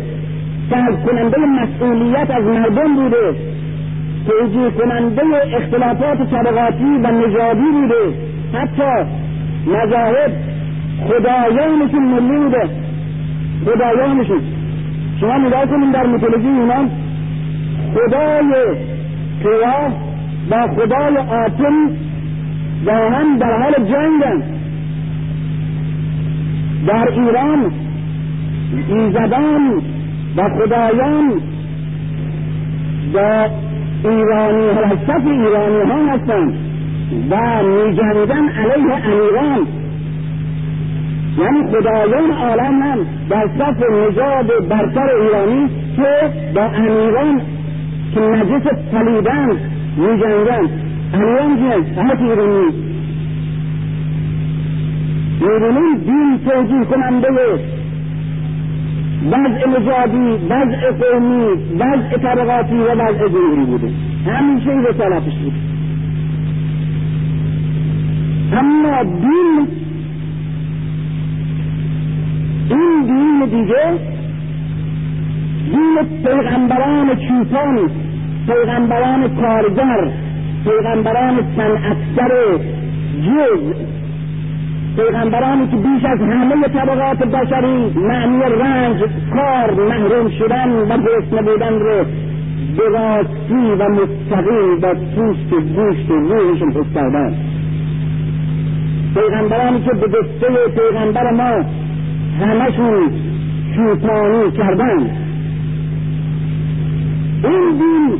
سلب کننده مسئولیت از مردم بوده توجیه کننده اختلافات طبقاتی و نژادی بوده حتی مذاهب خدایانشون ملی بوده. خدایانشون. شما نگاه کنید در میتولوژی یونان خدای کوا با خدای آتم با هم در حال جنگن. در ایران ایزدان و خدایان با ایرانی صف ایرانی ها هستند و می جنگن علیه امیران. یعنی خدایان عالم هم در صف نژاد برتر ایرانی که با امیران که نجس پلیدن می جنگن امیران که هست ایرانی ایرانی دین توجیه کننده وضع نژادی وضع قومی وضع طبقاتی و وضع جمهوری بوده. همیشه این رسالتش بود. اما دین این دین دیگه دین پیغمبران چوپان پیغمبران کارگر پیغمبران صنعتگر جز پیغمبرانی که بیش از همه طبقات بشری معنی رنج کار محروم شدن و گرسنه بودن رو به راستی و مستقیم با پوست گوشت و روحشون حس کردن پیغمبرانی که به گفته پیغمبر ما همشون چوپانی کردن این دین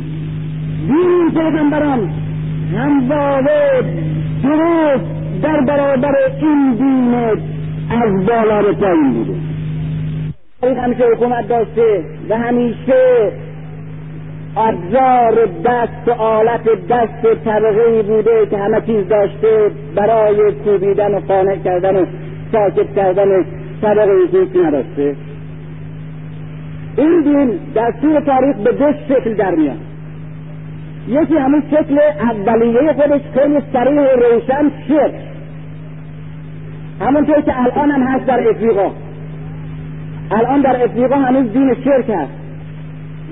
دین پیغمبران همواره درست در برابر این دین از بالا به پایین بوده همیشه حکومت داشته و همیشه ابزار دست و آلت دست طبقه بوده که همه چیز داشته برای کوبیدن و قانع کردن و ساکت کردن طبقه هیچ نداشته این دین در تاریخ به دو شکل در میاد. یکی همون شکل اولیه خودش خیلی سریع و روشن شرک همونطور که الان هم هست در افریقا. الان در افریقا هنوز دین شرک هست.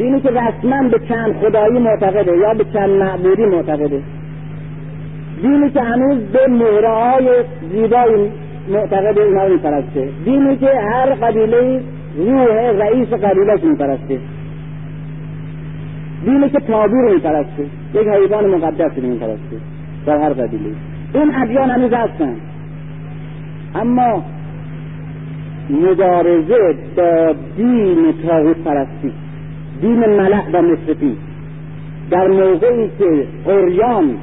دینی که رسما به چند خدایی معتقده یا به چند معبودی معتقده. دینی که هنوز به مهره زیبایی معتقد اینا میپرسته. دینی که هر قبیله روح رئیس قبیلهش میپرسته. دینی که تابو رو میپرسته. یک حیوان مقدس میپرسته در هر قبیله این ادیان هنوز هستن. اما مبارزه با دین تاغوت پرستی. دین ملع و مصرفی در موقعی که قریان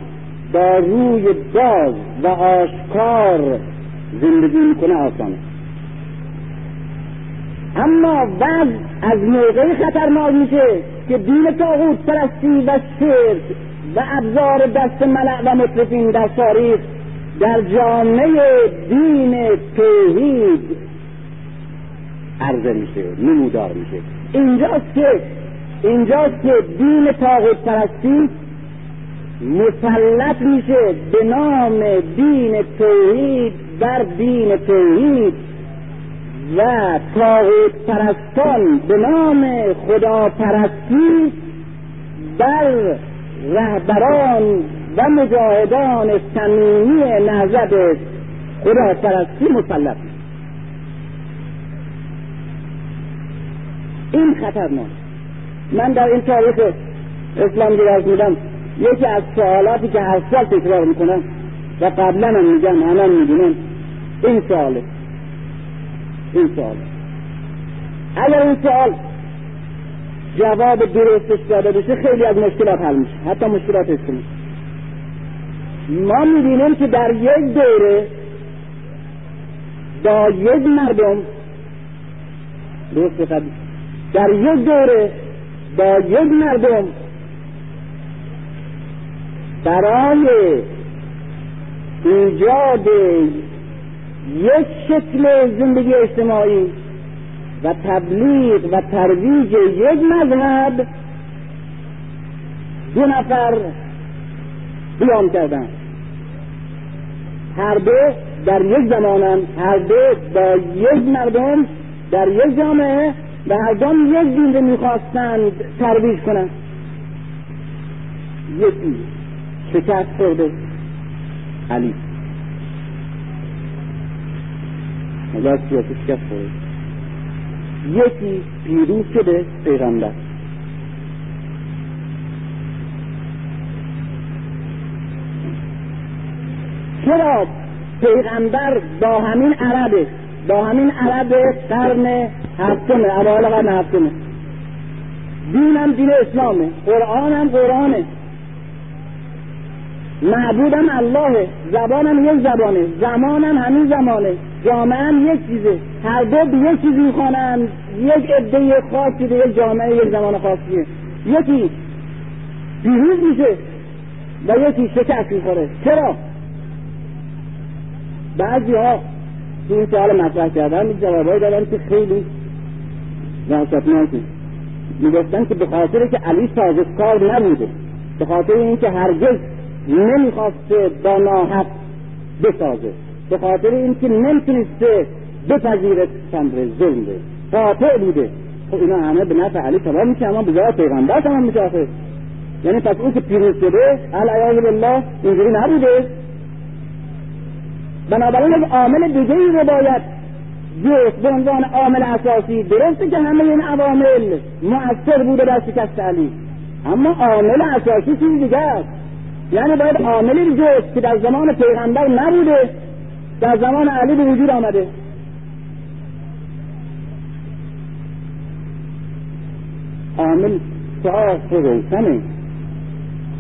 با روی باز و آشکار زندگی می‌کنه آسانه. اما بعد از موقعی خطرناک میشه که دین تاغوت پرستی و شرک و ابزار دست ملع و مصرفین در تاریخ در جامعه دین توحید عرضه میشه نمودار میشه. اینجاست که اینجاست که دین تاغوت پرستی مسلط میشه به نام دین توحید بر دین توحید و تاغوت پرستان به نام خدا پرستی بر رهبران و مجاهدان صمیمی نهضت خدا پرستی مسلط. این خطرناک. من در این تاریخ اسلام درست میدم. یکی از سوالاتی که هر سال تکرار می‌کنم و قبلا هم میگم همه می‌دونم این سواله این سوال. اگر این سوال جواب درستش داده بشه خیلی از مشکلات حل میشه. حتی مشکلات اسمی ما می‌بینیم که در یک دوره با یک مردم درست در یک دوره با یک مردم برای ایجاد یک شکل زندگی اجتماعی و تبلیغ و ترویج یک مذهب دو نفر قیام کردن هر دو در یک زمانن هر دو با یک مردم در یک جامعه مردم یک دین رو می‌خواستند ترویج کنند یکی شکست خورده. علی. هزار سیاسی شکست خورده. یکی پیروز شده پیغمبر چرا پیغمبر با همین عربه؟ با همین عرب قرن هفتمه اوایل قرن هفتمه دینم دین اسلامه قرآنم قرآنه. معبودم اللهه زبانم یک زبانه زمانم همین زمانه. جامعه هم یک چیزه. هر دو به یک چیزی می‌خوانند. یک عده خاصی به یک جامعه یک زمان خاصیه. یکی پیروز میشه و یکی شکست می‌خوره. چرا؟ بعضی ها تو این سوال مطرح کردن جوابایی دادن که خیلی وحشتناکی. می‌گفتن که به خاطر که علی سازشکار نبوده به خاطر اینکه هرگز نمی‌خواسته با ناحق بسازه به خاطر اینکه نمی‌تونسته بپذیره تمر به قاطع بوده. خب اینا همه به نفع علی تمام میشه اما به جای پیغمبر تمام میشه یعنی پس اون که پیروز شده علیه بالله اینجوری نبوده. بنابراین یک عامل دیگه ای رو باید جست به عنوان عامل اساسی درسته که همه این عوامل مؤثر بوده در شکست علی. اما عامل اساسی چیز دیگه است. یعنی باید عاملی جست که در زمان پیغمبر نبوده در زمان علی به وجود آمده. عامل صاف و روشنه.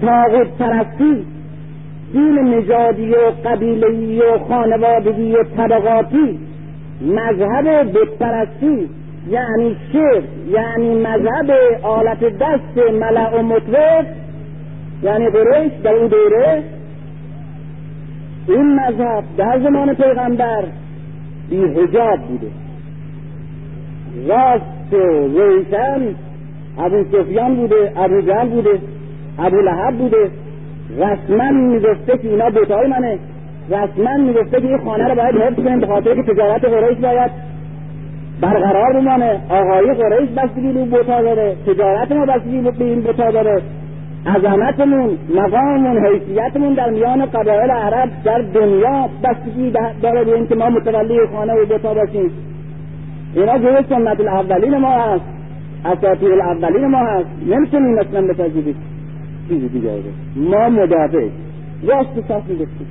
تاغوت پرستی دین نژادی و قبیلهی و خانوادگی و طبقاتی مذهب بتپرستی یعنی شرک یعنی مذهب آلت دست ملع و مطرف یعنی قریش در اون دوره. این مذهب در زمان پیغمبر بی حجاب بوده. راست و روشن ابو سفیان بوده ابو جهل بوده ابو لهب بوده. رسما می‌گفته که اینا بوتای منه. رسما می‌گفته که این خانه رو باید حفظ کنیم به که تجارت قریش باید برقرار بمانه. آقای قریش بستگی به بوتا داره. تجارت ما بستگی به این بوتا داره. عظمتمون مقاممون حیثیتمون در میان قبایل عرب در دنیا بستگی داره به اینکه ما متولی خانه و بوتا باشیم. اینا جوه سنت الاولین ما هست. اساطیر الاولین ما هست. نمی‌تونیم اصلا بپذیریم چیزی دیگه ما مدافع. راست صف می‌گفتیم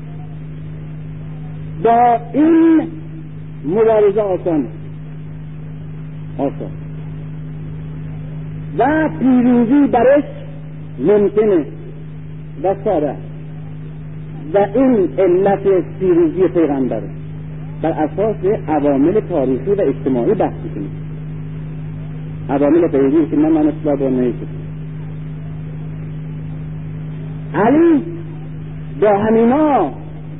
با این مبارزه آسان. آسان. و پیروزی برش ممکنه. و ساده. و این علت پیروزی پیغمبر. بر اساس عوامل تاریخی و اجتماعی بحث کنیم عوامل غیری که من من اصلاح با علی با همینا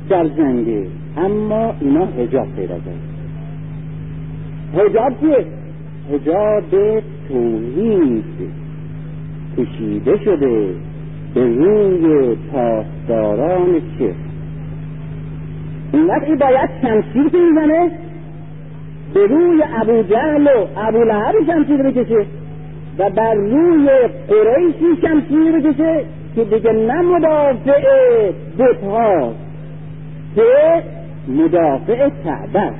در جنگه. اما اینا هجاب پیدا کرد. هجاب چیه؟ هجاب توحید کشیده شده به روی پاسداران چه؟ این وقتی باید شمشیر که می‌زنه به روی ابو جهل و ابو لهب شمشیر بکشه و بر روی قریشی شمشیر بکشه. که دیگه نه مدافع بت که مدافع کعبه.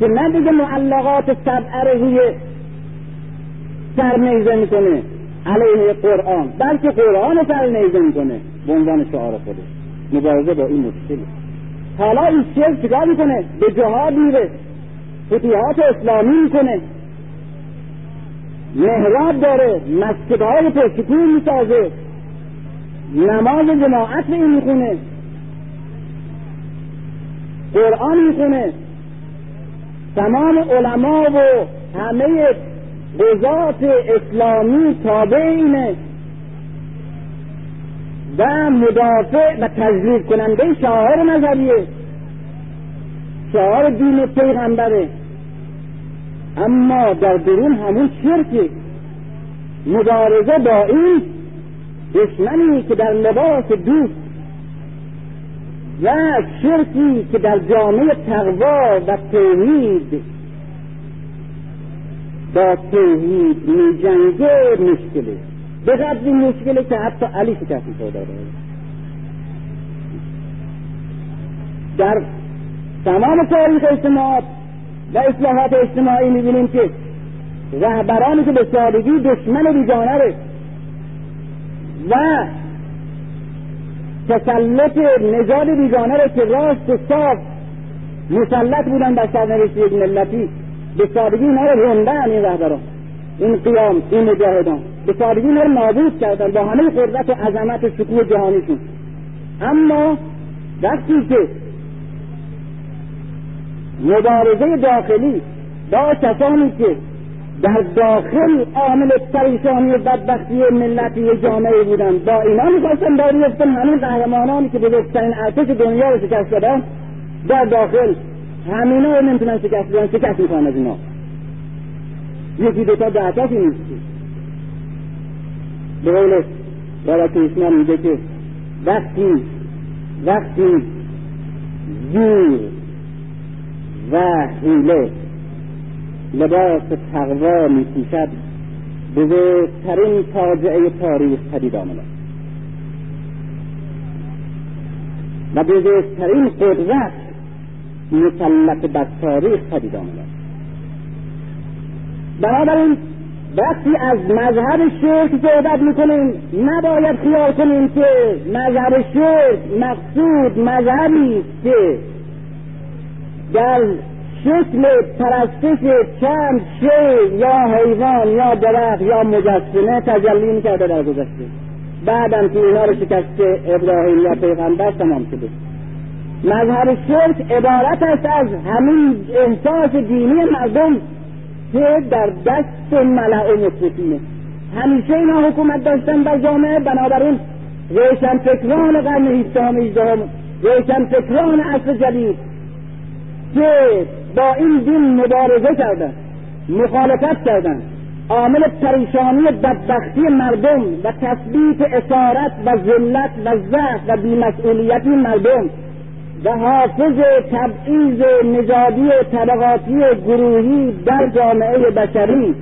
که نه دیگه معلقات سبعه رو روی سر نیزه می‌کنه علیه قرآن بلکه قرآن سر نیزه می‌کنه به عنوان شعار خودش. مبارزه با این مشکل حالا این شیخ چیکار می‌کنه؟ به جهاد میره. فتوحات اسلامی می‌کنه. محراب داره مسجدهای پرسکون می‌سازه. نماز جماعت به این می‌خونه. قرآن می‌خونه. تمام علما و همه قضات اسلامی تابع اینه. و مدافع و تجلیل کننده شاعر نظریه شاعر دین پیغمبره. اما در درون همون شرک مبارزه با این دشمنی که در لباس دوست و شرکی که در جامعه تقوا و توحید. با توحید میجنگه مشکله. به قدری مشکله که حتی علی شکست داره در تمام تاریخ اجتماعات و اصلاحات اجتماعی می‌بینیم که رهبرانی که به سادگی دشمن بیگانه و تسلط نژاد بیگانه را که راست و صاف مسلط بودن بر سرنوشت یک ملتی به سادگی اینا رو روندن این رهبران. این قیام این مجاهدان. به سادگی اینا رو نابود کردن با همه قدرت و عظمت و شکوه جهانیشون. اما وقتی که مبارزه داخلی با کسانی که در داخل عامل پریشانی و بدبختی ملتی جامعه بودن با اینا می‌خواستن بیفتن همین قهرمانانی که بزرگترین ارتش دنیا رو شکست دادن در داخل همینا رو نمی‌تونن شکست بدن شکست می‌کنن از اینا. یکی دوتا ده کسی نیست. به قول بابا کریشنا میگه که وقتی وقتی زور و حیله لباس تقوا می پوشد بزرگترین فاجعه تاریخ پدید آمده. و بزرگترین قدرت مسلط بر تاریخ پدید آمده. بنابراین وقتی از مذهب شرک صحبت می‌کنیم نباید خیال کنیم که مذهب شرک مقصود مذهبی که در شکل پرستش چند شی یا حیوان یا درخت یا مجسمه تجلی می‌کرده در گذشته. بعدم که اینا رو شکست ابراهیم یا پیغمبر تمام شده. مذهب شرک عبارت است از همین احساس دینی مردم که در دست ملع و مصرفینه همیشه اینا حکومت داشتن بر جامعه بنابراین روشن فکران قرن هیچدهم هیچدهم روشن فکران عصر جدید که با این دین مبارزه کردن مخالفت کردن عامل پریشانی بدبختی مردم و تثبیت اسارت و ذلت و ضعف و بیمسئولیتی مردم و حافظ تبعیض نژادی طبقاتی گروهی در جامعه بشری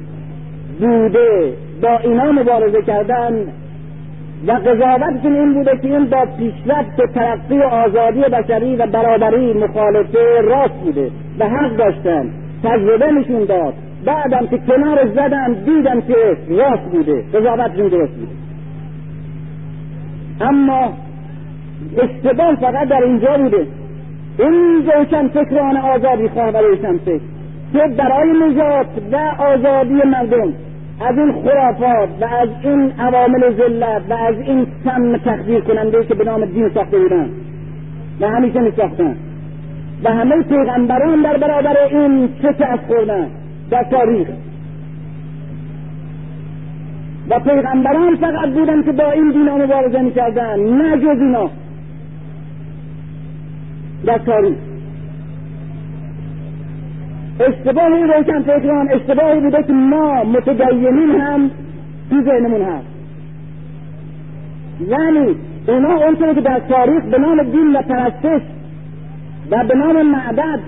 بوده. با اینا مبارزه کردن و قضاوتشون این بوده که این با پیشرفت ترقی و آزادی بشری و برابری مخالفه راست بوده و حق داشتن. تجربه نشون داد. بعدم که کنار زدن دیدم که راست بوده. قضاوتشون درست بوده. اما اشتباه فقط در اینجا بوده. این روشن فکران آزادی خواه روشن فکر که برای نجات و آزادی مردم از این خرافات و از این عوامل ذلت و از این سم تخدیر کننده که به نام دین ساخته بودن و همیشه می ساختن و همه پیغمبران در برابر این شکست خوردن در تاریخ. و پیغمبران فقط بودن که با این دین مبارزه می‌کردن نه جز اینا. در تاریخ. اشتباه این روشن فکران اشتباهی بوده که ما متدینین هم تو ذهنمون هست. یعنی اونا اونطور که در تاریخ به نام دین و پرستش و به نام معبد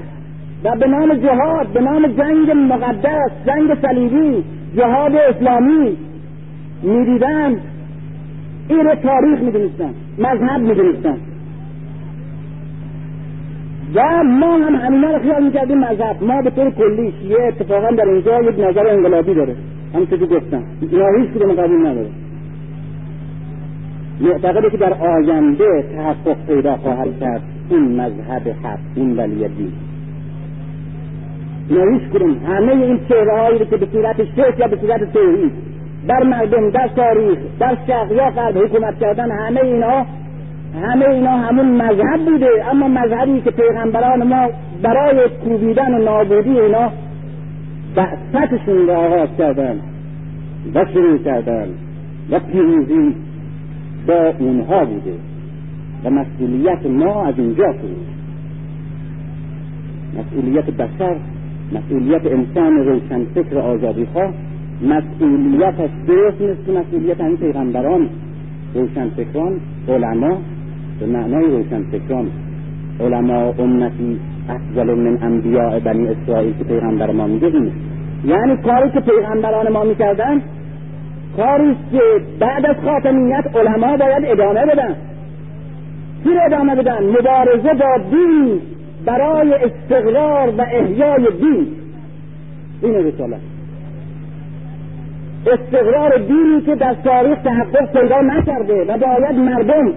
و به نام جهاد به نام جنگ مقدس جنگ صلیبی جهاد اسلامی می‌دیدن این رو تاریخ می‌دونستن مذهب می‌دونستن. و ما هم همینا رو خیال می‌کردیم مذهب. ما به طور کلی شیعه اتفاقا در اینجا یک نظر انقلابی داره. همونطور که گفتم. اینا هیچ کدوم قبول نداره. معتقده که در آینده تحقق پیدا خواهد کرد. این مذهب حق این ولی دین هیچ کدوم. همه این چهره هایی که به صورت شرک یا به صورت توحید در مردم در تاریخ در شرق یا غرب حکومت کردن همه اینا همه اینا همون مذهب بوده. اما مذهبی که پیغمبران ما برای کوبیدن و نابودی اینا بعثتشون را آغاز کردن و شروع کردن و پیروزی با اونها بوده و مسئولیت ما از اینجا شروع مسئولیت بشر مسئولیت انسان روشن فکر آزادی خواه مسئولیتش درست نیست مسئولیت همین پیغمبران روشن فکران علما به معنای روشن فکران علما امتی افضل من انبیاء بنی اسرائیل که پیغمبر ما میگه این یعنی کاری که پیغمبران ما می‌کردن کاری که بعد از خاتمیت علما باید ادامه بدن. چی ادامه بدن؟ مبارزه با دین برای استقرار و احیای دین. این رسالت. استقرار دینی که در تاریخ تحقق پیدا نکرده و باید مردم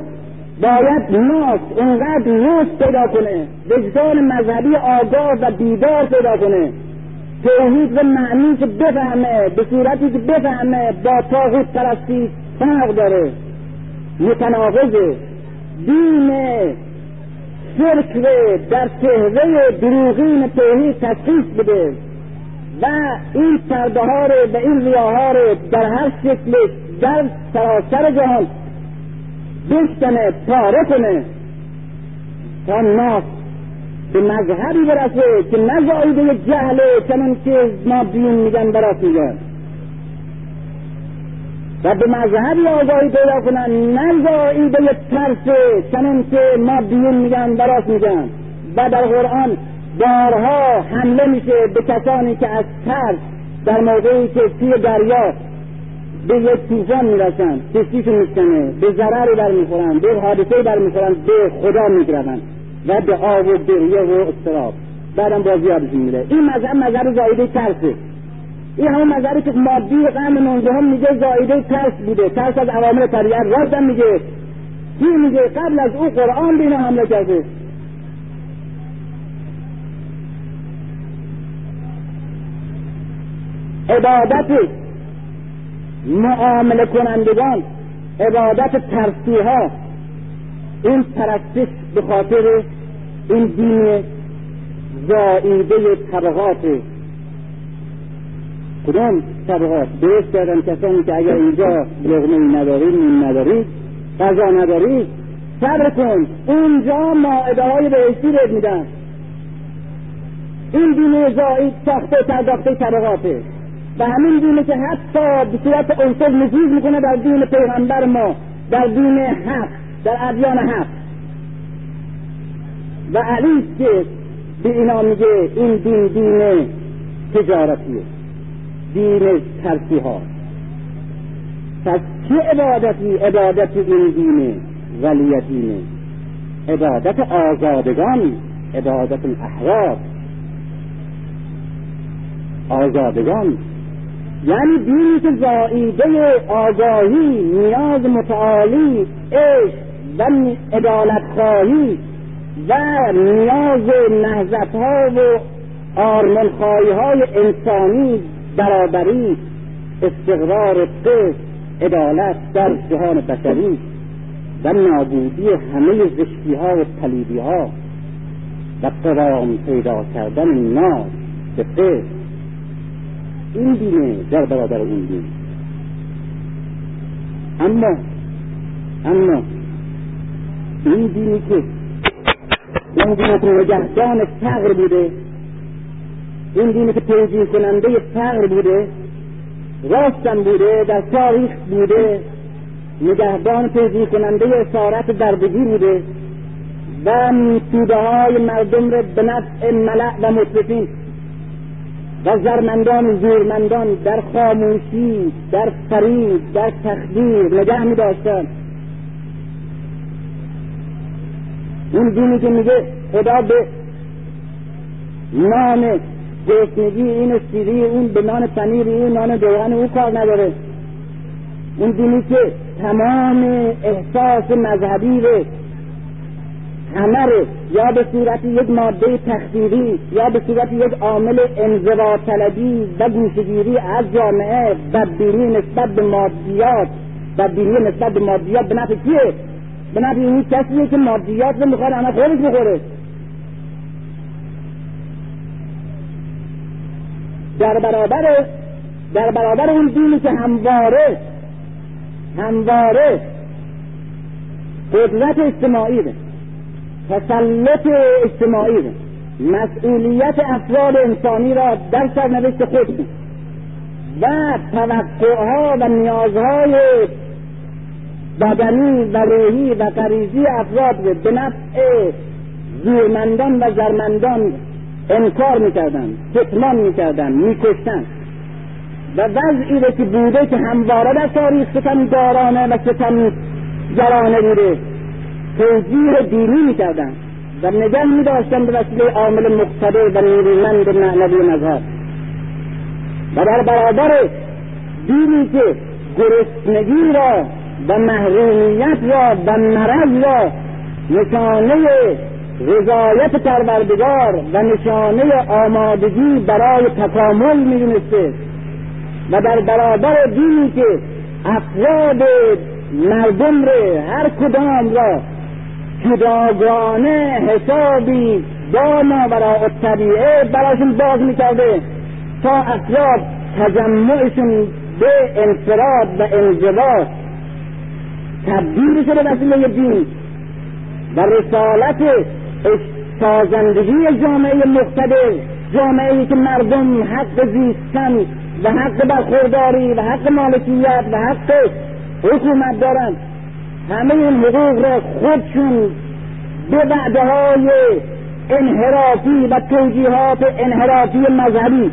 باید ناس اونقدر روز پیدا کنه. وجدان مذهبی آگاه و بیدار پیدا کنه. توحید و معنی که بفهمه به صورتی که بفهمه با تاغوت پرستی فرق داره. متناقضه دین شرک در تهوه دروغین توحید تشخیص بده. و این پرده ها و این ریاها رو در هر شکلش در سراسر جهان بشکنه پاره کنه. تا ناس به مذهبی برسه که نه زایده جهله چنان که ما بیون میگن براست میگن. و به مذهبی آگاهی پیدا کنن نه زایده ترس چنان که ما بیون میگن براست میگن. و در قرآن بارها حمله میشه به کسانی که از ترس در موقعی که توی دریا به یک طوفان می‌رسن کشتیشون میشکنه به ضرری برمیخورن به حادثه برمیخورن به خدا میگروند و به آب و گریه و اضطراب. بعدم بازی یادشون میره. این مذهب مذهب زایده ترسه. این همون مذهبی که مادی قرن نوزدهم میگه زایده ترس بوده. ترس از عوامل طبیعت. راستم میگه. کی میگه؟ قبل از او قرآن به حمله کرده. عبادت معامله کنندگان عبادت ترسی ها این پرستش به خاطر این دین زائیده طبقات. کدام طبقات؟ درست کردن کسانی که اگر اینجا لغمه ندارید نیم ندارید غذا ندارید صبر کن. اونجا ماعده های بهشتی رد میدن. این دین زائید ساخته پرداخته طبقاته. و همین دینه که حتی به صورت عنصر نفوذ می‌کنه در دین پیغمبر ما در دین حق در ادیان حق. و علی که به اینا میگه این دین دین تجارتیه دین ترسی ها پس چه عبادتی؟ عبادت این دینه ولی دینه عبادت آزادگان عبادت الاحرار. آزادگان. یعنی دینی که زائیده آگاهی نیاز متعالی عشق و عدالت خواهی و نیاز نهزت ها و آرمن های انسانی برابری استقرار قسط عدالت در جهان بشری و نابودی همه زشتی ها و پلیدی ها و قرام پیدا کردن ناز به قسط این دینه در برابر اون دین. اما اما این دینی که اون دین که نگهدان فقر بوده این دینی که توجیه کننده فقر بوده راستم بوده در تاریخ بوده نگهبان توجیه کننده اسارت دردگی بوده و توده های مردم را به نفع ملع و مطلفین و زرمندان زورمندان در خاموشی در فریب در تخدیر نگه می داشتن اون دینی که میگه خدا به نان گشنگی این سیری اون به نان پنیر اون نان دوغن او کار نداره. اون دینی که تمام احساس مذهبی رو همه یا به صورت یک ماده تخدیری یا به صورت یک عامل انزوا طلبی و گوشگیری از جامعه بدبینی نسبت به مادیات. بدبینی نسبت به مادیات به نفع کیه؟ به نفع این کسیه که مادیات رو می‌خواد همه خودش بخوره. در برابر در برابر اون دینی که همواره همواره قدرت اجتماعی ده. تسلط اجتماعی مسئولیت افراد انسانی را در سرنوشت خود و توقعها و نیازهای بدنی و روحی و غریزی افراد به نفع زورمندان و زرمندان انکار می‌کردن فتمان می‌کردن میکشتن و وضعی رو که بوده که همواره در تاریخ ستم دارانه و ستم گرانه بوده. توجیه دینی می‌کردن و نگه میداشتن به وسیله عامل مقتدر و نیرومند معنوی مذهب. و در برابر دینی که گرسنگی را و محرومیت را و مرض را نشانه رضایت پروردگار و نشانه آمادگی برای تکامل می‌دونسته. و در برابر دینی که افراد مردم را هر کدام را جداگانه حسابی با برای طبیعه براشون باز می‌کرده تا افراد تجمعشون به انفراد و انضباط تبدیل شده وسیله دین و رسالت سازندگی جامعه مقتدر جامعه که مردم حق زیستن و حق برخورداری و حق مالکیت و حق حکومت دارند همه این حقوق را خودشون به وعده های انحرافی و توجیهات انحرافی مذهبی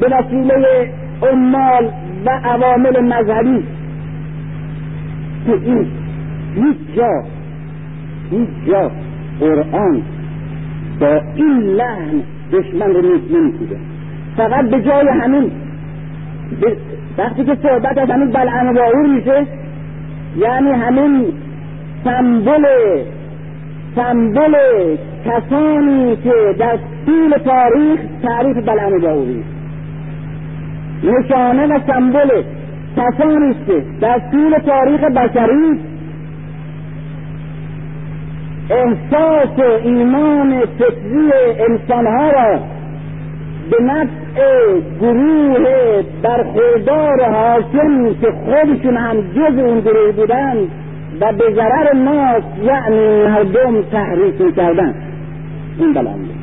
به وسیله عمال و عوامل مذهبی که این هیچ جا هیچ جا قرآن با این لحن دشمن رو نمیکوده فقط به جای همین وقتی که صحبت از همین بلعن و میشه یعنی همین سمبل سمبل کسانی که در طول تاریخ تعریف بلعن و نشانه و سمبل کسانی که در طول تاریخ بشری احساس ایمان فکری انسانها را به نفع گروه برخوردار حاکم که خودشون هم جز اون گروه بودن و به ضرر ناس یعنی مردم تحریک می‌کردن. این بلنده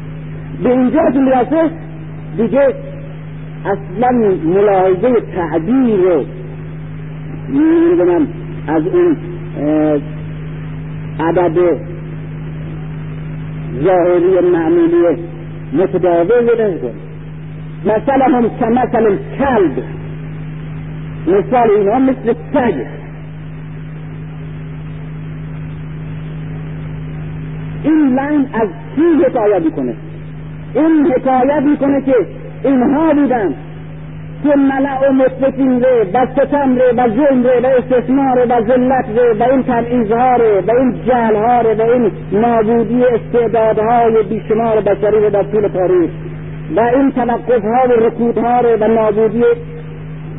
به اینجا که می‌رسه دیگه اصلا ملاحظه تعبیر رو می‌دونم از اون عدد ظاهری معمولی متداول نمی‌کنه مثلا هم کمثل کلب مثال اینا مثل سگ این لعن از کی حکایت میکنه این حکایت میکنه که اینها بودن که ملع و مطلقین ره و ستم ره و ظلم ره و استثمار ره و ذلت ره و این تبعیضها ره و این جهلها ره و این نابودی استعدادهای بیشمار بشری ره در طول تاریخ. و این توقفها و رکودها ره و نابودی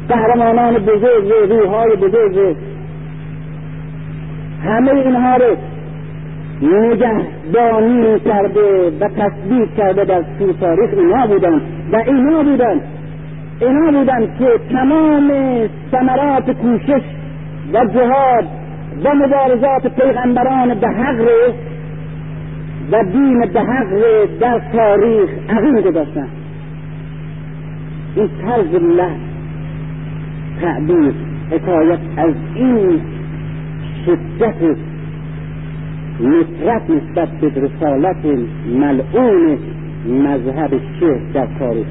قهرمانان بزرگ روحهای بزرگ. همه اینها رو نگهدانی کرده و تصدیق کرده در طول تاریخ. اینا بودن و اینا بودن. اینا بودن که تمام ثمرات کوشش و جهاد و مبارزات پیغمبران به حق و دین به حق در تاریخ عقیم گذاشتن. این طرز الله تعبیر حکایت از این شدت نفرت نسبت به رسالت ملعون مذهب شیخ در تاریخ.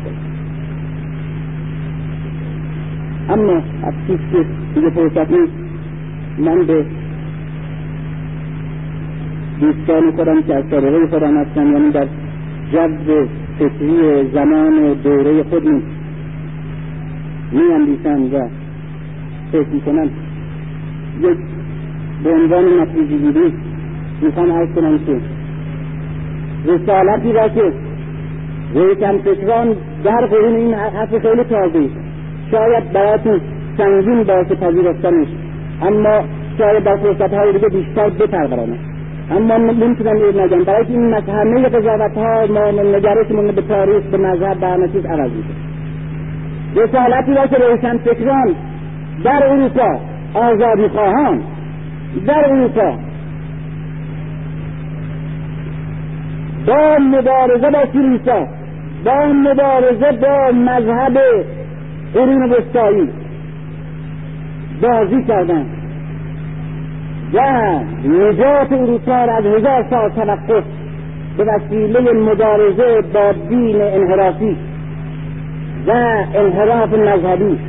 اما چیز که دیگه فرصت نیست. من به دوستان خودم که از طریقه خودم هستن یعنی در جو فکری زمان و دوره خود می اندیشن و فکر می‌کنن یک به عنوان نتیجه گیری می‌خوام عرض کنم که رسالتی را که رویتن فکران در قرون این حرف خیلی تازه شاید براتون سنگین باعث پذیرفتنش اما شاید در فرصت های دیگه بیشتر بپرورانه. اما نمی‌تونم این نگم. برای این همه قضاوت ها ما نگرشمون به تاریخ به مذهب به همه چیز عوض میشه. رسالتی را که روشن فکران در اروپا آزادی خواهان در اروپا با مبارزه با کلیسا با مبارزه با مذهب قرون وسطایی بازی کردن و نجات را از هزار سال توقف به وسیله مبارزه با دین انحرافی و انحراف مذهبی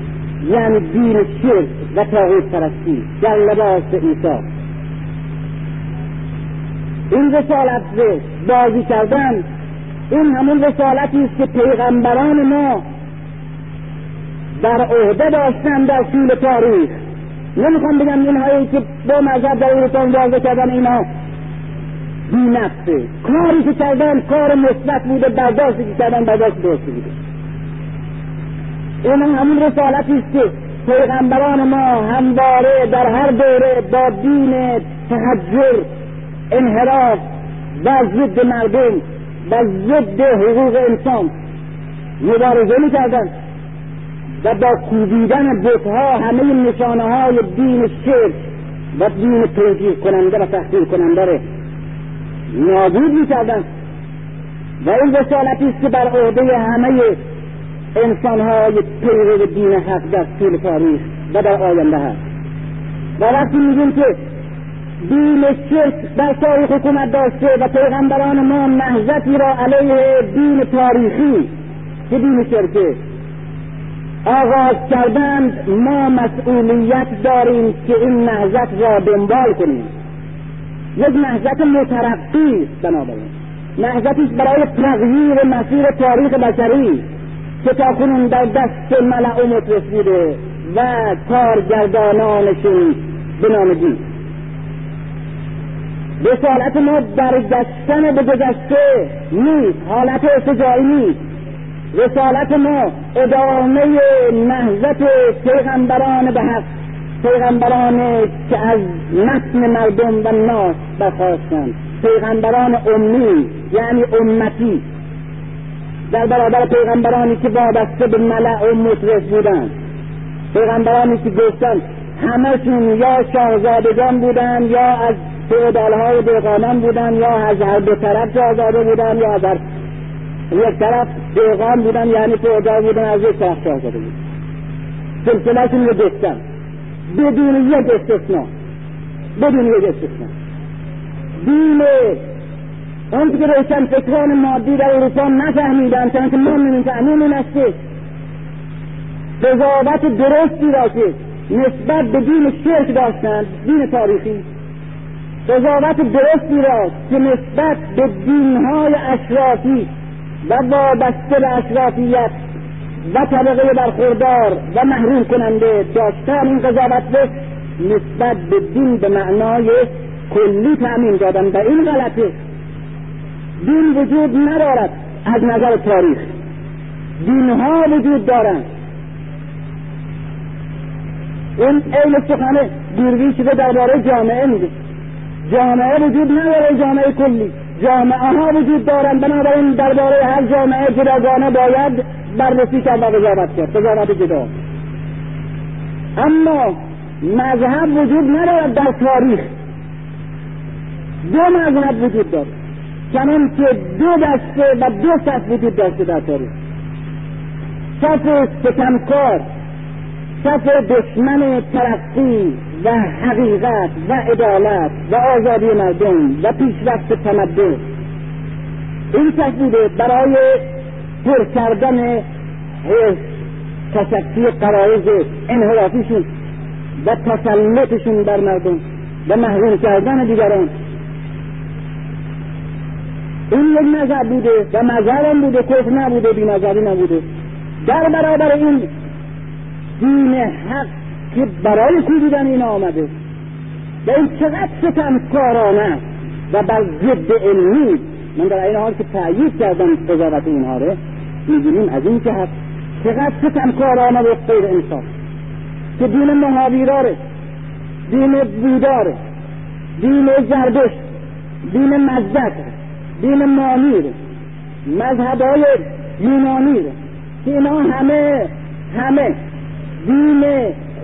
یعنی دین شرک و تاغیت پرستی در لباس عیسی. این رسالت بازی کردن این همون رسالتی است که پیغمبران ما در عهده داشتن در طول تاریخ. نمی‌خوام بگم اینهایی که با مذهب در اروپا واضح کردن اینا. بینفته کاری که کردن کار مثبت بوده برداشتی که کردن برداشت درست بوده. این همون رسالتی است که پیغمبران ما همواره در هر دوره با دین تحجر انحراف و ضد مردم و ضد حقوق انسان مبارزه می‌کردند. و با کوبیدن بتها همه نشانه های دین شرک و دین توجیه کننده و تحقیر کننده را نابود می‌کردند و این رسالتی است که بر عهده همه انسانهای پیرو دین حق در طول تاریخ و در آینده هست. و وقتی میگیم که دین شرک در تاریخ حکومت داشته و پیغمبران ما نهزتی را علیه دین تاریخی که دین شرکه؟ آغاز کردند ما مسئولیت داریم که این نهزت را دنبال کنیم. یک نهزت مترقی است بنابراین. نهزتی برای تغییر مسیر تاریخ بشری که تا کنون در دست ملعومت رسیده و کارگردانانشون به نام دین رسالت ما برگشتن به گذشته نیست حالت ارتجاعی نیست. رسالت ما ادامه نهضت پیغمبران به حق پیغمبران که از متن مردم و ناس برخواستند پیغمبران امی یعنی امتی. در برابر پیغمبرانی که وابسته به ملع و مصرف بودند. پیغمبرانی که گفتند همشون یا شاهزادگان بودند یا از های دیقانان بودن یا از هر دو طرف آزاده بودن یا از هر یک طرف دیقان بودن یعنی فعودال بودن از یک طرف آزاده بودن سلسلهشون رو گفتن بدون یک استثناء. بدون یک استثناء. دین اون که روشن فکران مادی در اروپا نفهمیدن چون که ما نمی‌فهمیم این است که قضاوت درستی را که نسبت به دین شرک داشتند دین تاریخی. قضاوت درستی را که نسبت به دینهای اشرافی و وابسته به اشرافیت و طبقه برخوردار و محروم کننده داشتن این قضاوت به نسبت به دین به معنای کلی تعمین دادن. و این غلطه دین وجود ندارد از نظر تاریخ. دینها وجود دارند. این عین سخن گیروی شده درباره جامعه میگه. جامعه وجود نداره جامعه کلی. جامعه ها وجود دارند. بنابراین درباره هر جامعه جداگانه باید بررسی کرد و قضاوت کرد. قضاوت جدا. اما مذهب وجود ندارد در تاریخ. دو مذهب وجود دارد. چنان که دو دسته و دو صف وجود داشته در تاریخ. صف ستمکار صف دشمن ترقی و حقیقت و عدالت و آزادی مردم و پیشرفت تمدن. این صف بوده برای پر کردن تشکیل قرائز انحرافیشون و تسلطشون بر مردم و محروم کردن دیگران. این یک مذهب بوده و مذهب بوده کفر نبوده بی نبوده. در برابر این دین حق که برای کوبیدن این آمده؟ و این چقدر ستمکارانه و بر ضد علمی؟ من در این حال که تأیید کردم قضاوت اینها رو می‌بینیم از این جهت چقدر ستمکارانه و غیر انصاف. که دین مهاویراره دین بوداره دین زردشت دین مزدک دین مانیر مذهبهای یونانی که اینا همه همه دین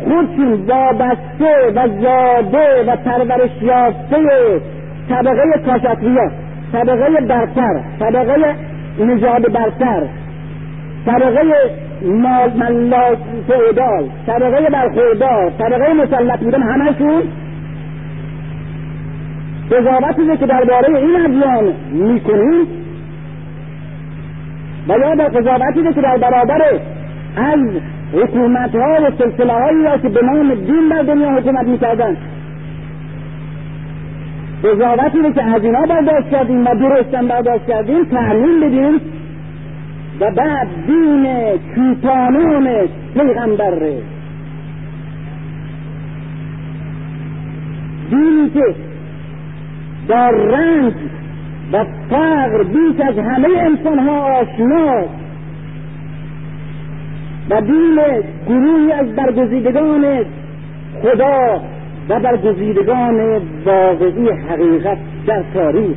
خودشون وابسته و زاده و پرورش یافته طبقه کاشتویا طبقه برتر طبقه نژاد برتر طبقه ملاک فعودال طبقه برخوردار طبقه مسلط بودن همشون قضاوتی که درباره این ادیان می‌کنیم. و یا در قضاوتی که در برابر از حکومت ها و سلسله هایی که به نام دین در دنیا حکومت می‌کردن قضاوتی که از اینا برداشت کردیم و درستن برداشت کردیم تحمیل بدیم و بعد دین کوپانون پیغمبر دینی که با رنج و فقر بیش از همه انسان ها آشنا و دین گروهی از برگزیدگان خدا و برگزیدگان واقعی حقیقت در تاریخ.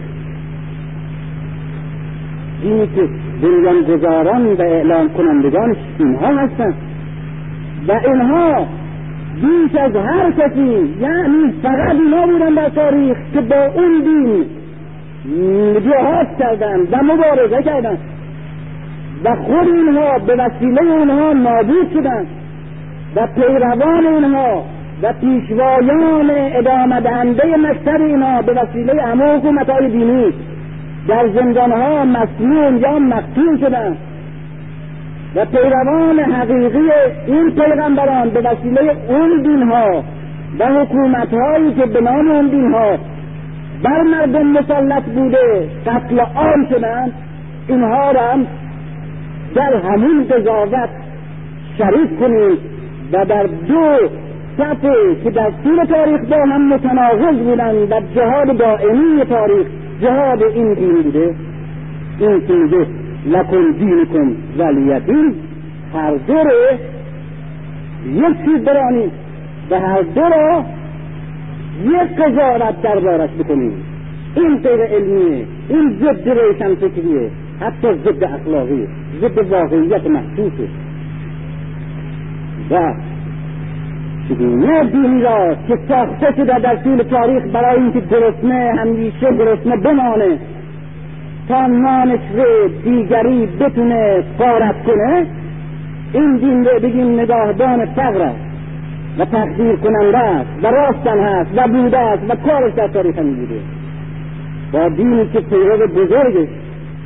دینی که بنیانگذاران و اعلام کنندگانش اینها هستند و اینها بیش از هر کسی یعنی فقط اینا بودن در تاریخ که با اون دین جهاد کردن و مبارزه کردن و خود اینها به وسیله اونها نابود شدن و پیروان اینها و پیشوایان ادامه دهنده مکتب اینها به وسیله همه حکومت های دینی در زندانها مسموم یا مقتول شدن و پیروان حقیقی این پیغمبران به وسیله اون دینها و حکومت هایی که به نام اون دینها بر مردم مسلط بوده قتل عام شدن اینها را در همین قضاوت شریک کنید و در دو صفحه که در طول تاریخ با هم متناقض بودن و جهاد دائمی تاریخ جهاد این دین بوده این میگه لکن دینکم ولیدین هر دو رو یک چیز برانید و هر دو رو یک قضاوت دربارش بکنید. این غیر علمیه این ضد روشن فکریه حتی ضد اخلاقیه. ضد واقعیت محسوسه و چگونه دینی را که ساخته شده در طول تاریخ برای اینکه گرسنه همیشه گرسنه بمانه تا نانش رو دیگری بتونه قارت کنه این دین رو بگیم نگاهدان فقر است و تقدیر کننده است و راستن هست و بوده است و کارش در تاریخ هم بوده با دینی که پیرو بزرگش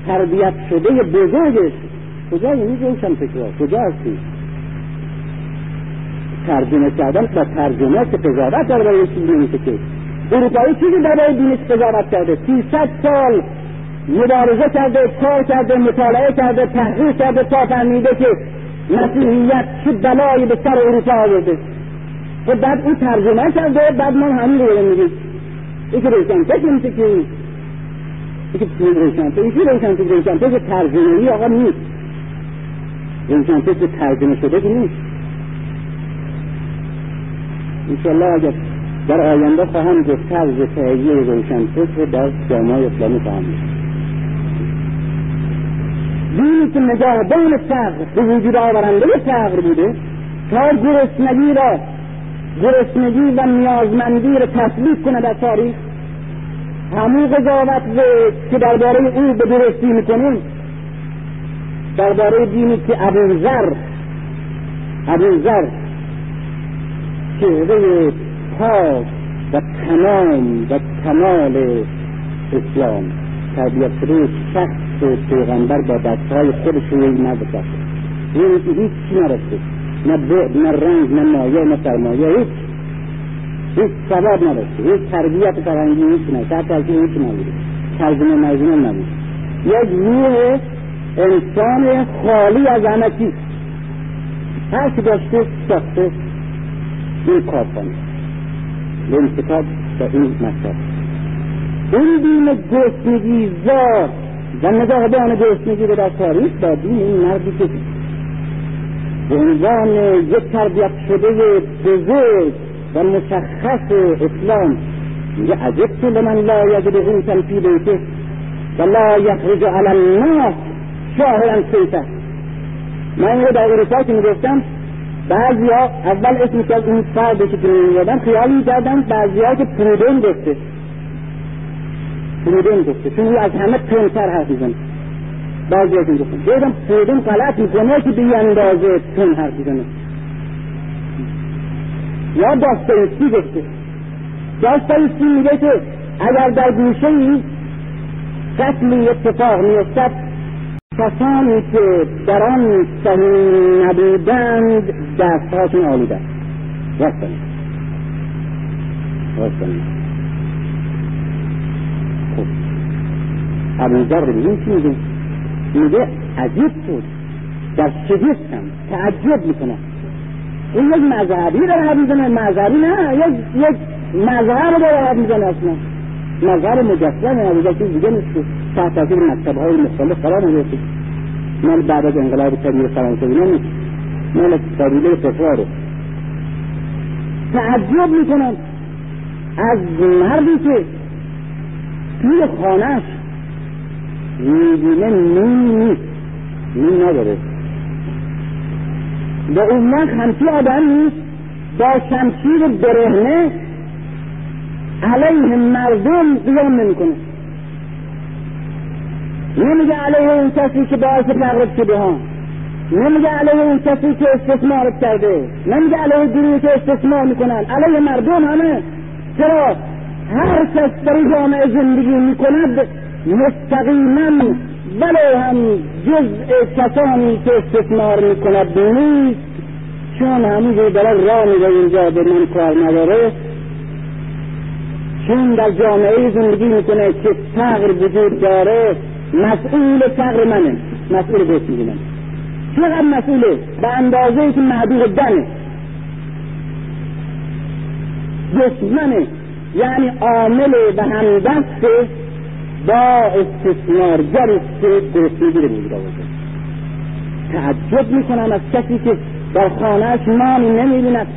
تربیت شده بزرگش کجا یعنی روشن فکرها کجا هستی؟ ترجمه کردن و ترجمه که قضاوت در برای نمیشه که؟ اروپایی چیزی برای دینش قضاوت کرده. سیصد سال مبارزه کرده کار کرده مطالعه کرده تحقیق کرده تا فهمیده که مسیحیت چه بلایی به سر اروپا آورده. و بعد او ترجمه کرده بعد ما همین رو میگیم این که روشن فکر میشه که که روشن فکر این که روشن فکر روشن فکر ترجمه ای آقا نیست. روشن فکر ترجمه شده که نیست. انشالله اگر در آینده خواهم گفت طرز تهیه روشن فکر در جامعه اسلامی خواهم دینی که نگاهبان فقر به وجود آورنده فقر بوده تا گرسنگی را گرسنگی و نیازمندی را تثبیت کنه در تاریخ همون قضاوت که درباره او به درستی می‌کنیم درباره دینی که ابوذر ابوذر چهره پاک و تمام و کمال اسلام تربیت شده شخص پیغمبر با دستهای خودش رو یک مرد ساخته این که هیچ چی نرسته نه بعد نه رنگ نه مایه نه سرمایه هیچ. هیچ سواد نداشته هیچ تربیت فرهنگی هیچ نه حتی از هیچ نبوده. ترجمه مجموع نبود یک روح انسان خالی از همه چیز هر که داشته ساخته این کار کنه. به این کتاب و این مطلب. این دین گرسنگی زار و نگاهبان گرسنگی رو در تاریخ با دین این مردی که به عنوان یک تربیت شده بزرگ و مشخص اسلام. میگه عجبت لمن لا یجد قوتا فی بیته و لا یخرج علی الناس شاهرا سیفه من این رو در اروپا که می‌گفتم بعضی ها اول اسمش از این فرده که می‌دادن خیال می‌کردن بعضی ها که پرودن گفته. پرودن گفته. چون از همه تنتر حرف می‌زنه. بعضی ها گفتن. دیدم پرودن غلط می‌کنه که به اندازه تن حرف می‌زنه. یا داستایستی گفته. داستایستی میگه که اگر در گوشه ای قتلی اتفاق میافتد کسانی که در آن صحیح نبودند دستهاشون آلوده. رفتن رفتن خب. ابوذر ببین چی میگه؟ میگه عجیب بود. در شگفتم تعجب می‌کنم. این یک مذهبی داره حد می‌زنه. مذهبی نه یک یک مذهب داره حد می‌زنه اصلا. مذهب مجسم ابوذر چیز دیگه نیست که تحت تاثیر مکتب های مختلف قرار می‌گرفت مال بعد از انقلاب کبیر فرانسه اینا نیست. مال قبیله کفاره تعجب می‌کنم. از مردی که توی خانهش می‌بینه نیم نیست. نیم نداره. به اون وقت همچی آدم نیست. با شمشیر برهنه علیه مردم قیام نمی‌کنه نمیگه علیه اون کسی که باعث فقرت شده ها. نمیگه علیه اون کسی که استثمار کرده. نمیگه علیه گروهی که استثمار می‌کنن. علیه مردم همه. چرا؟ هر کس در جامعه زندگی می‌کند مستقیما ولو هم جزء کسانی که استثمار می‌کند نیست. چون همونجور داره راه میده اینجا به من کار نداره. چون در جامعه زندگی می‌کنه که فقر وجود داره. مسئول فقر منه. مسئول گوش میگه من چقدر مسئوله به اندازه که محدود دمه. دشمنه. یعنی عامل و همدست با استثمارگر است که گرسنگی رو آورده تعجب می‌کنم از کسی که در خانهش نانی نمی‌بیند.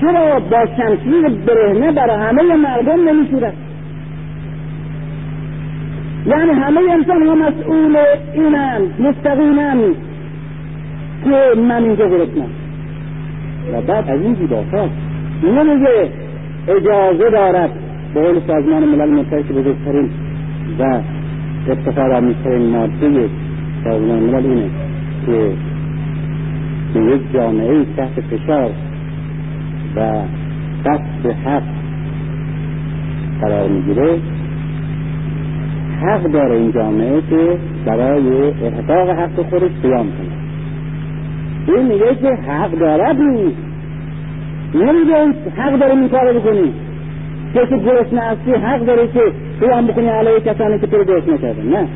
چرا با شمشیر برهنه برای همه مردم نمیشورد یعنی همه انسان ها مسئول اینم مستقیما که من اینجا گرفتم و بعد از این زیباتر نمیگه اجازه دارد به قول سازمان ملل متحد که بزرگترین و افتخار آمیزترین ماده سازمان ملل اینه که به یک جامعه تحت فشار و قصد حق قرار می‌گیره. حق داره این جامعه که برای احقاق حق خودش قیام کنه. این میگه که حق دارد نیست نمیگه حق داره این بکنی. کسی گرسنه هستی حق داره که قیام بکنی علیه کسانی که تو رو گرسنه نه.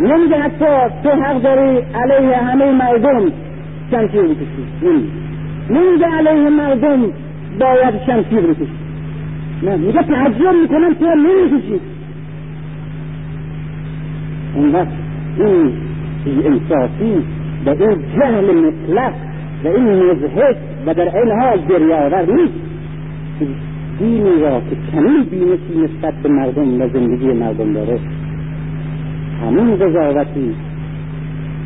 نمیگه حتی تو حق داری علیه همه مردم شمشیر بکشی نمیگه علیه مردم باید شمشیر بکشی. نه میگه تعجب می‌کنم تو نمی‌کشی اون این انصافی و این جهل مطلق و این مزهک و در این حال گریه نیست. دینی را که کمی بینشی نسبت به مردم و زندگی مردم داره همون قضاوتی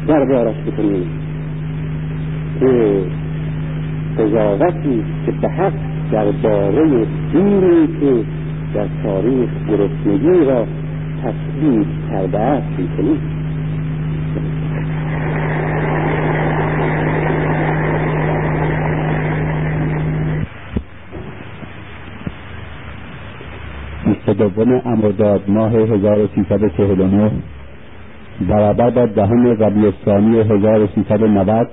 در بارش بکنیم. که قضاوتی که به حق درباره دینی که در تاریخ گرسنگی را تثبیت کرده است می‌کنیم. دوم امرداد ماه 1349 برابر با دهم ربیع الثانی 1390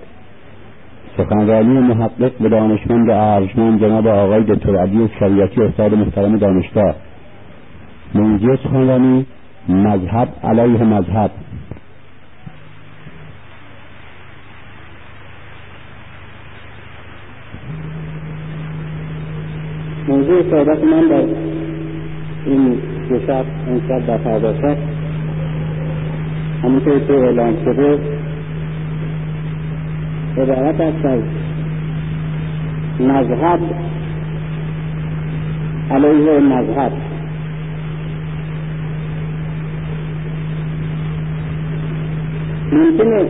سخنرانی محقق به دانشمند ارجمند جناب آقای دکتر علی شریعتی استاد محترم دانشگاه. موضوع سخنرانی مذهب علیه مذهب. موضوع صحبت من در این دو شب این شب در فردا شب همونطور که اعلام شده عبارت است از مذهب. علیه مذهب. ممکنه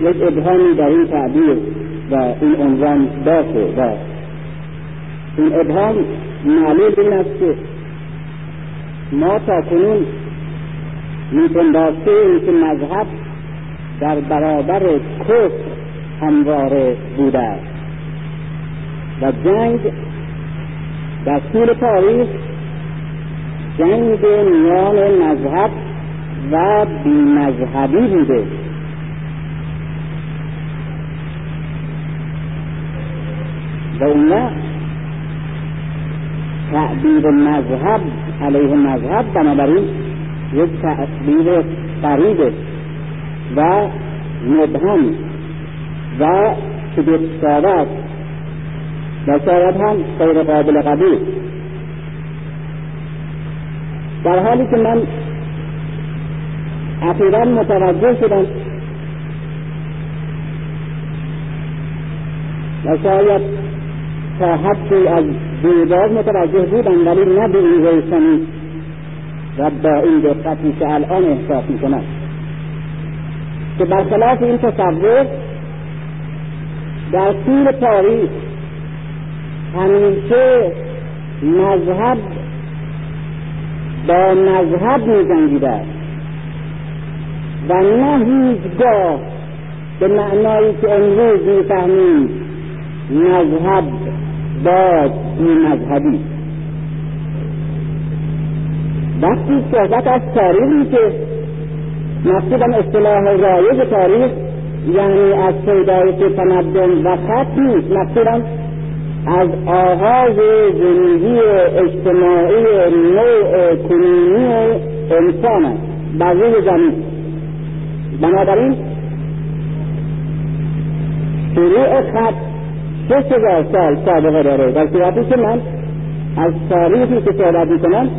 یک ابهامی در این تعبیر و این عنوان باشه و این ابهام معلوم این است که ما تا کنون میپنداشته که مذهب در برابر کفر همواره بوده است. و جنگ در طول تاریخ جنگ میان مذهب و بیمذهبی بوده. و اون تعبیر مذهب علیه مذهب بنابراین یک تعبیر قریبه و مبهم. و که است و شاید هم غیر قابل قبول. در حالی که من اخیرا متوجه شدم و شاید تا حدی از دیدار متوجه بودم ولی نه به این روشنی و با این دقتی که الان احساس می‌کنم. که برخلاف این تصور در طول تاریخ همیشه مذهب با مذهب میجنگیده و نه هیچگاه به معنایی که امروز می‌فهمیم مذهب با مذهبی وقتی صحبت از تاریخی که مقصودم اصطلاح رایج تاریخ یعنی از پیدایش تمدن و خط نیست مقصودم از آغاز زندگی اجتماعی نوع کنونی انسان است. بر روی زمین. بنابراین شروع خط شش هزار سال سابقه داره. در صورتی که من از تاریخی که صحبت می‌کنم